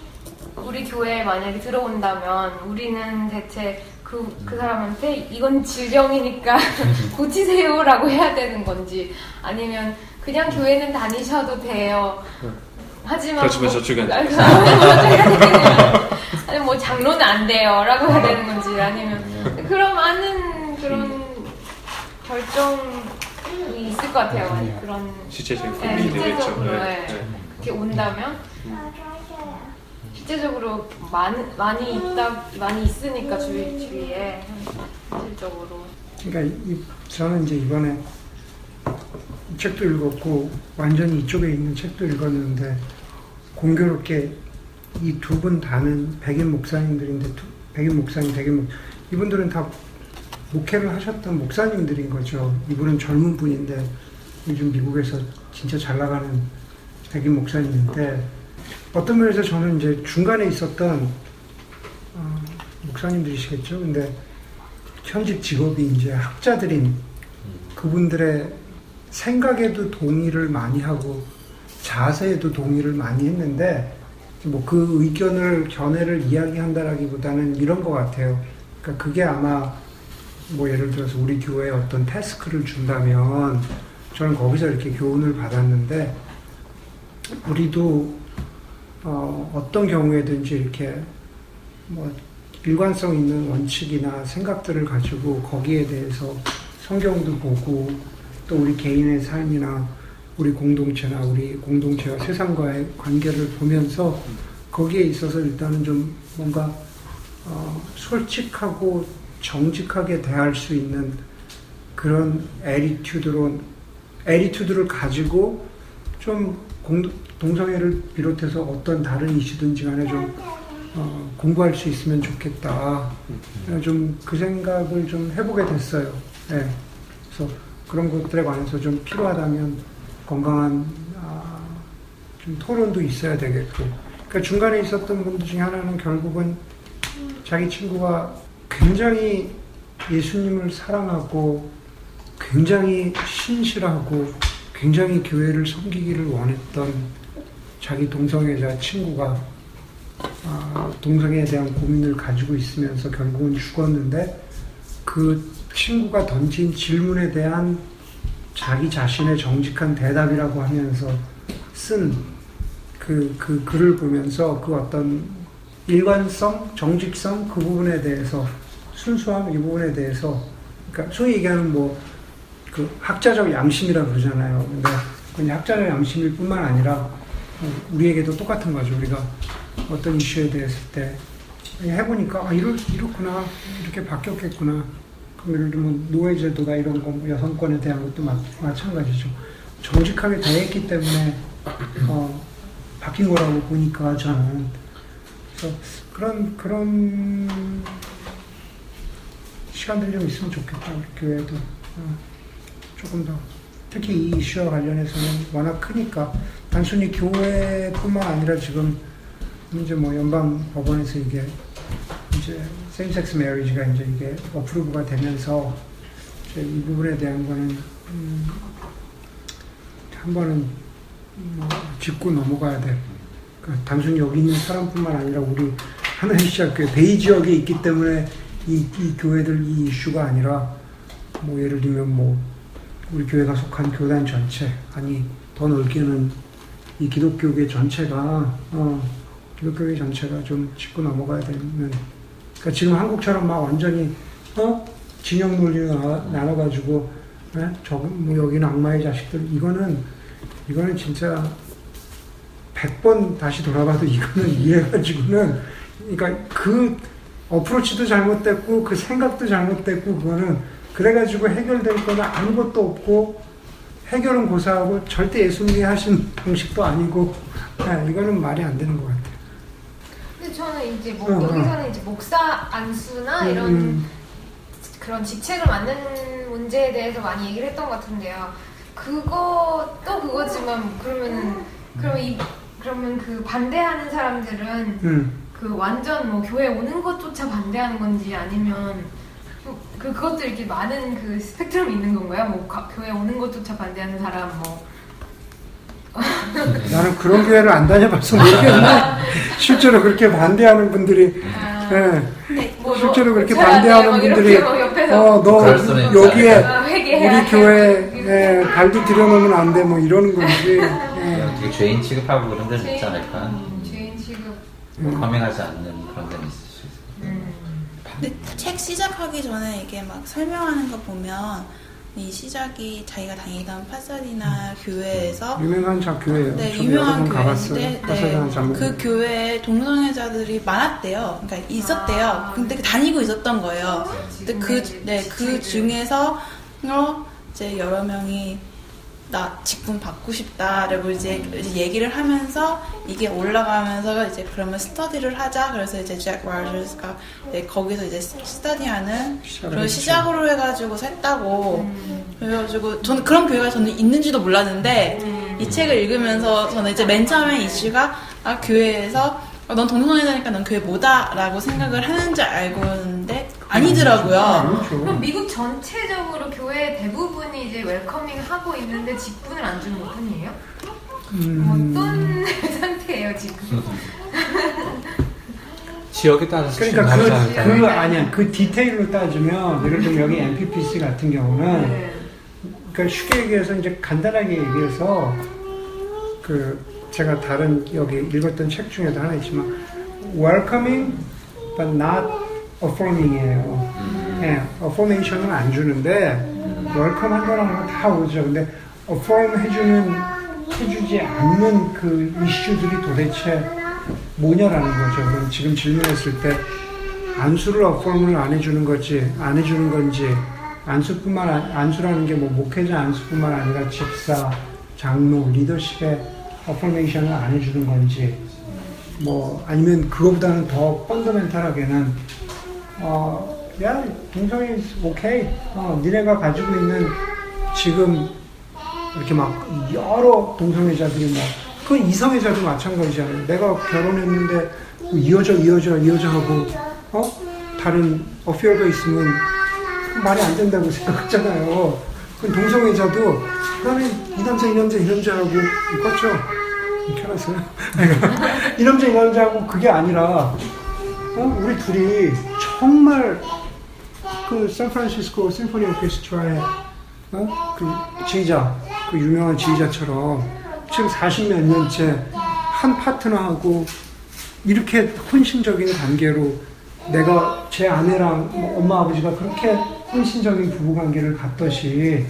우리 교회에 만약에 들어온다면 우리는 대체 그, 그 사람한테 이건 질병이니까 고치세요라고 해야 되는 건지 아니면 그냥 교회는 다니셔도 돼요. 하지만 그렇지만 저쪽은 안 아니 뭐 장로는 안 돼요라고 해야 되는 건지 아니면 그런 많은 그런 결정 이 있을 것 같아요. 많이 그런 실제적인 네, 고민이 되겠죠. 실제적으로 네. 네. 네. 그렇게 온다면 실제적으로 많, 많이 있다 많이 있으니까 주위 주위에 실질적으로 그러니까 이, 저는 이제 이번에 이 책도 읽었고 완전히 이쪽에 있는 책도 읽었는데 공교롭게 이 두 분 다는 백인 목사님들인데 두- 백인 목사님, 백인 목 이분들은 다 목회를 하셨던 목사님들인 거죠. 이분은 젊은 분인데 요즘 미국에서 진짜 잘 나가는 백인 목사님인데 어떤 면에서 저는 이제 중간에 있었던 어, 목사님들이시겠죠. 근데 현직 직업이 이제 학자들인 그분들의 생각에도 동의를 많이 하고 자세에도 동의를 많이 했는데 뭐 그 의견을 견해를 이야기한다라기보다는 이런 것 같아요. 그러니까 그게 아마 뭐 예를 들어서 우리 교회에 어떤 태스크를 준다면 저는 거기서 이렇게 교훈을 받았는데 우리도 어, 어떤 경우에든지 이렇게 뭐 일관성 있는 원칙이나 생각들을 가지고 거기에 대해서 성경도 보고 또 우리 개인의 삶이나 우리 공동체나 우리 공동체와 세상과의 관계를 보면서 거기에 있어서 일단은 좀 뭔가 어, 솔직하고 정직하게 대할 수 있는 그런 에리튜드로 에리튜드를 가지고 좀 공, 동성애를 비롯해서 어떤 다른 이슈든지 간에 좀 어, 공부할 수 있으면 좋겠다. 좀 그 생각을 좀 해보게 됐어요. 네. 그래서 그런 것들에 관해서 좀 필요하다면 건강한 아, 좀 토론도 있어야 되겠고. 그러니까 중간에 있었던 분들 중에 하나는 결국은 자기 친구가 굉장히 예수님을 사랑하고 굉장히 신실하고 굉장히 교회를 섬기기를 원했던 자기 동성애자 친구가 아, 동성애에 대한 고민을 가지고 있으면서 결국은 죽었는데 그 친구가 던진 질문에 대한 자기 자신의 정직한 대답이라고 하면서 쓴 그, 그 글을 보면서 그 어떤 일관성, 정직성 그 부분에 대해서 순수함 이 부분에 대해서 그러니까 소위 얘기하는 뭐 그 학자적 양심이라 그러잖아요. 근데 그냥 학자적 양심일 뿐만 아니라 우리에게도 똑같은 거죠. 우리가 어떤 이슈에 대했을 때 해보니까 아 이렇, 이렇구나 이렇게 바뀌었겠구나 그럼 예를 들면 노예제도다 이런 거뭐 여성권에 대한 것도 마, 마찬가지죠 정직하게 대했기 때문에 어, 바뀐 거라고 보니까 저는 그런 그런 시간들이 좀 있으면 좋겠다 우리 교회도 어, 조금 더 특히 이 이슈와 관련해서는 워낙 크니까 단순히 교회뿐만 아니라 지금 이제 뭐 연방 법원에서 이게 이제 세임섹스 메리지가 이제 이게 어프로브가 되면서 이제 이 부분에 대한 거는 음, 한 번은 뭐 짚고 넘어가야 돼. 그러니까 단순히 여기 있는 사람뿐만 아니라 우리 하나의 시작교회 베이 지역에 있기 때문에 이, 이 교회들 이 이슈가 아니라 뭐 예를 들면 뭐 우리 교회가 속한 교단 전체 아니 더 넓게는 이 기독교계 전체가 어, 기독교계 전체가 좀 짚고 넘어가야 되는 그러니까 지금 한국처럼 막 완전히 어 진영 논리로 나눠 가지고 예? 저뭐 여기는 악마의 자식들 이거는 이거는 진짜 100번 다시 돌아봐도 이거는 이해가지고는 그러니까 그 어프로치도 잘못됐고 그 생각도 잘못됐고 그거는 그래가지고 해결될 거는 아무것도 없고 해결은 고사하고 절대 예수님이 하신 방식도 아니고 네, 이거는 말이 안 되는 것 같아요. 근데 저는 이제 뭐 어, 어. 여기서는 이제 목사 안수나 음, 이런 음. 그런 직책을 맡는 문제에 대해서 많이 얘기를 했던 것 같은데요. 그것도 그거지만 그러면은 그러면 이 그러면 그 반대하는 사람들은 음. 그 완전 뭐 교회 오는 것조차 반대하는 건지 아니면 그 그것도 이렇게 많은 그 스펙트럼이 있는 건가요? 뭐 가- 교회 오는 것조차 반대하는 사람 뭐 나는 그런 교회를 안 다녀봐서 모르겠는데 실제로 그렇게 반대하는 분들이 아, 예, 근데 뭐 실제로 너 그렇게 반대하는 분들이 뭐 옆에서 어너 그럴 수는 있죠. 여기에 아, 우리 돼. 교회에 발도 들여놓으면 안 돼 뭐 이러는 건지 예. 되게 죄인 취급하고 그런 데는 있지 않을까? 음, 죄인 취급 음. 범행하지 않는 그런 데는 있을 수 있어요. 음. 근데 책 시작하기 전에 이게 막 설명하는 거 보면 이 시작이 자기가 다니던 파사디나 교회에서 유명한 자 교회예요. 네, 유명한. 교회인데 네. 그 교회에 동성애자들이 많았대요. 그러니까 있었대요. 아. 근데 다니고 있었던 거예요. 근데 그, 네, 그 중에서 어, 이제 여러 명이 나 직분 받고 싶다라고 이제, 이제 얘기를 하면서 이게 올라가면서 이제 그러면 스터디를 하자. 그래서 이제 잭 와저스가 거기서 이제 스터디하는 그런. 시작으로 해가지고 샜다고. 그래가지고 저는 그런 교회가 저는 있는지도 몰랐는데 이 책을 읽으면서 저는 이제 맨 처음에 이슈가 아 교회에서 아, 넌 동성애자니까 넌 교회 뭐다라고 생각을 하는 줄 알고 있는데 아니더라고요. 아니죠. 그럼 미국 전체적으로 교회 대부분이 이제 웰커밍 하고 있는데 직분을 안 주는 것 뿐이에요? 음, 어떤 상태예요 지금? 지역에 따라서 그러니까 그? 그 아니야 그 디테일로 따지면 예를 들면 여기 MPPC 같은 경우는 네. 그러니까 쉽게 얘기해서 이제 간단하게 얘기해서 그 제가 다른 여기 읽었던 책 중에도 하나 있지만 welcoming but not affirming이에요. 예, affirmation은 안 주는데 welcome 한다는 건 다 오죠. 근데 affirm 해주는 해주지 않는 그 이슈들이 도대체 뭐냐라는 거죠. 그럼 지금 질문했을 때 안수를 affirm을 안 해주는 거지 안 해주는 건지 안수뿐만 아- 안수라는 게 뭐 목회자 안수뿐만 아니라 집사, 장로, 리더십의 어포메이션을 안 해주는 건지 뭐 아니면 그거보다는 더 펀더멘탈하게는 어, 야 동성이 오케이 어, 니네가 가지고 있는 지금 이렇게 막 여러 동성애자들이 뭐 그건 이성애자도 마찬가지잖아요. 내가 결혼했는데 뭐 이어져 이어져 이어져 하고 어 다른 어피어가 있으면 말이 안 된다고 생각하잖아요. 그럼 동성애자도 나는 이 남자 이 남자 이 남자 하고 그렇죠. 켜놨어요. 이 남자 이 남자하고 그게 아니라 어? 우리 둘이 정말 그 샌프란시스코 심포니 오케스트라의 어? 그 지휘자 그 유명한 지휘자처럼 지금 40몇 년째 한 파트너하고 이렇게 헌신적인 관계로 내가 제 아내랑 뭐 엄마 아버지가 그렇게 헌신적인 부부 관계를 갖듯이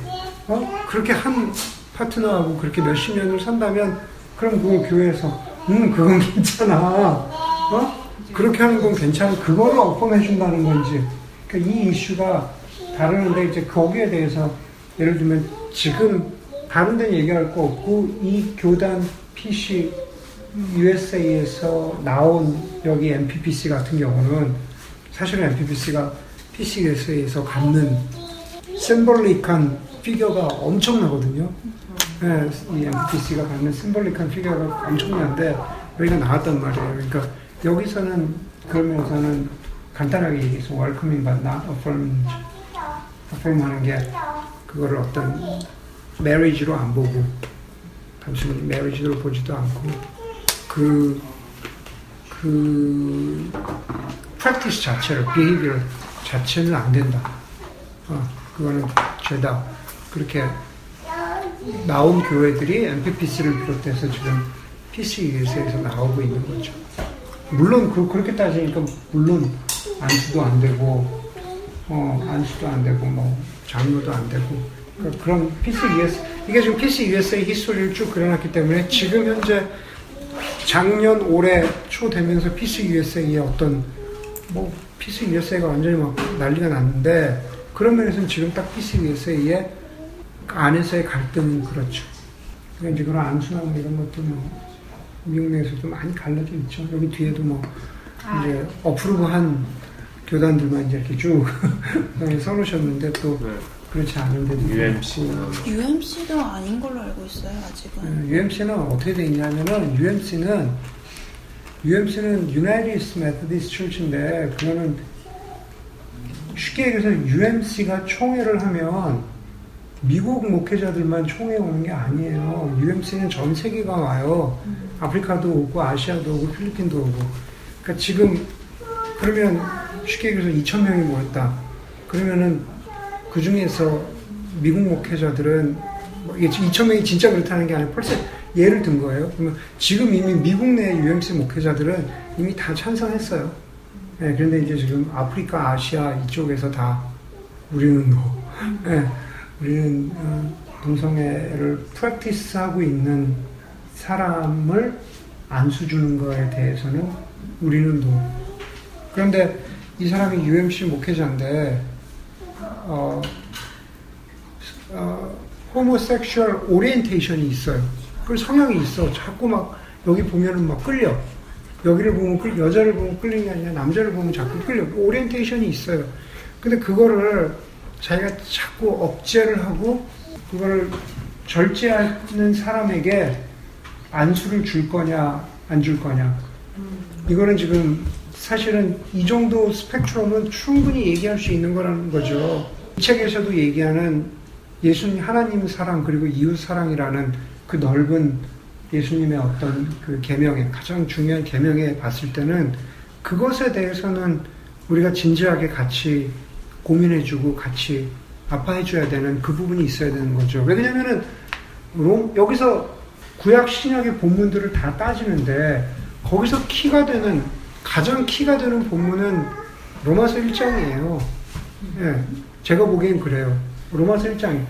어? 그렇게 한 파트너하고 그렇게 몇십 년을 산다면 그럼 그거 교회에서 음 그건 괜찮아 어? 그 그렇게 하는 건 괜찮은 그거를 어펌해 준다는 건지 그러니까 이 이슈가 다르는데 이제 거기에 대해서 예를 들면 지금 다른 데는 얘기할 거 없고 이 교단 PC USA에서 나온 여기 MPPC 같은 경우는 사실은 MPPC가 PC USA에서 갖는 심볼릭한 피규어가 엄청나거든요. 네, 이 MPC가 갖는 심볼릭한 피규어가 엄청난데 여기가 나왔단 말이에요. 그러니까 여기서는 그러면서는 간단하게 얘기해서 but not affirming affirm 하는 게 그거를 어떤 marriage로 안 보고 단순히 marriage로 보지도 않고 그, 그, practice 자체를, behavior 자체는 안 된다. 어, 그거는 죄다. 그렇게 나온 교회들이 MPPC를 비롯해서 지금 PCUS에서 나오고 있는 거죠. 물론 그, 그렇게 따지니까 물론 안수도 안 되고 어, 안수도 안 되고 뭐 장로도 안 되고 그, 그런 PCUS 이게 지금 PCUS의 히스토리를 쭉 그려놨기 때문에 지금 현재 작년 올해 초 되면서 PCUSA의 어떤 뭐 PCUSA가 완전히 막 난리가 났는데 그런 면에서는 지금 딱 PCUSA의 안에서의 갈등은 그렇죠. 그러니까 이제 그런 안수나 뭐 이런 것도 뭐 미국 내에서도 많이 갈라져 있죠. 여기 뒤에도 뭐 이제 어프로브한 교단들만 이제 이렇게 쭉 써놓으셨는데 또 네. 그렇지 않은 데도 UMC. UMC도 아닌 걸로 알고 있어요, 아직은. UMC는 어떻게 돼 있냐면은 UMC는 UMC는 United Methodist Church인데 그거는 쉽게 얘기해서 UMC가 총회를 하면 미국 목회자들만 총회 오는 게 아니에요. UMC는 전 세계가 와요. 아프리카도 오고 아시아도 오고 필리핀도 오고. 그러니까 지금 그러면 쉽게 얘기해서 2천 명이 모였다. 그러면은 그 중에서 미국 목회자들은 뭐 이게 2천 명이 진짜 그렇다는 게 아니라 벌써 예를 든 거예요. 그러면 지금 이미 미국 내 UMC 목회자들은 이미 다 찬성했어요. 네, 그런데 이제 지금 아프리카, 아시아 이쪽에서 다 우리는 뭐, 네, 우리는 어, 동성애를 프랙티스하고 있는 사람을 안수 주는 거에 대해서는 우리는 노. 그런데 이 사람이 UMC 목회자인데 어, 어, homosexual orientation이 있어요. 그 성향이 있어. 자꾸 막 여기 보면은 막 끌려. 여기를 보면 끌, 여자를 보면 끌리는 게 아니라 남자를 보면 자꾸 끌려. orientation이 있어요. 근데 그거를 자기가 자꾸 억제를 하고 그거를 절제하는 사람에게 안수를 줄 거냐 안 줄 거냐. 이거는 지금 사실은 이 정도 스펙트럼은 충분히 얘기할 수 있는 거라는 거죠. 이 책에서도 얘기하는 예수님 하나님 사랑 그리고 이웃 사랑이라는 그 넓은 예수님의 어떤 그 계명에 가장 중요한 계명에 봤을 때는 그것에 대해서는 우리가 진지하게 같이 고민해주고 같이 아파해줘야 되는 그 부분이 있어야 되는 거죠. 왜냐면은 롬, 여기서 구약 신약의 본문들을 다 따지는데 거기서 키가 되는 가장 키가 되는 본문은 로마서 1장이에요. 예, 제가 보기엔 그래요. 로마서 1장.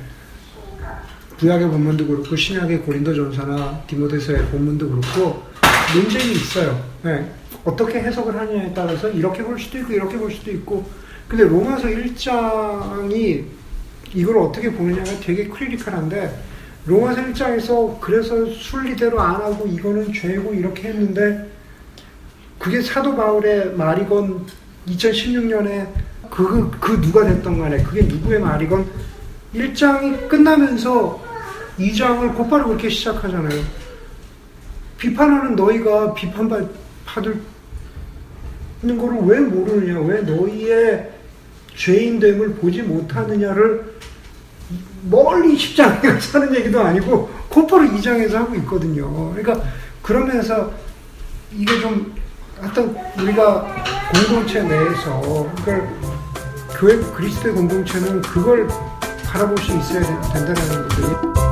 구약의 본문도 그렇고 신약의 고린도전서나 디모데서의 본문도 그렇고 논쟁이 있어요. 예, 어떻게 해석을 하느냐에 따라서 이렇게 볼 수도 있고 이렇게 볼 수도 있고 근데 로마서 1장이 이걸 어떻게 보느냐가 되게 크리티컬한데 로마서 1장에서 그래서 순리대로 안 하고 이거는 죄고 이렇게 했는데 그게 사도 바울의 말이건 2016년에 그, 그 누가 됐던 간에 그게 누구의 말이건 1장이 끝나면서 2장을 곧바로 그렇게 시작하잖아요. 비판하는 너희가 비판받을 있는 거를 왜 모르느냐, 왜 너희의 죄인됨을 보지 못하느냐를 멀리 10장에 가서 하는 얘기도 아니고 곧바로 2장에서 하고 있거든요. 그러니까 그러면서 이게 좀 하여튼 우리가 공동체 내에서 그걸 교회 그리스도의 공동체는 그걸 바라볼 수 있어야 된다는 거죠.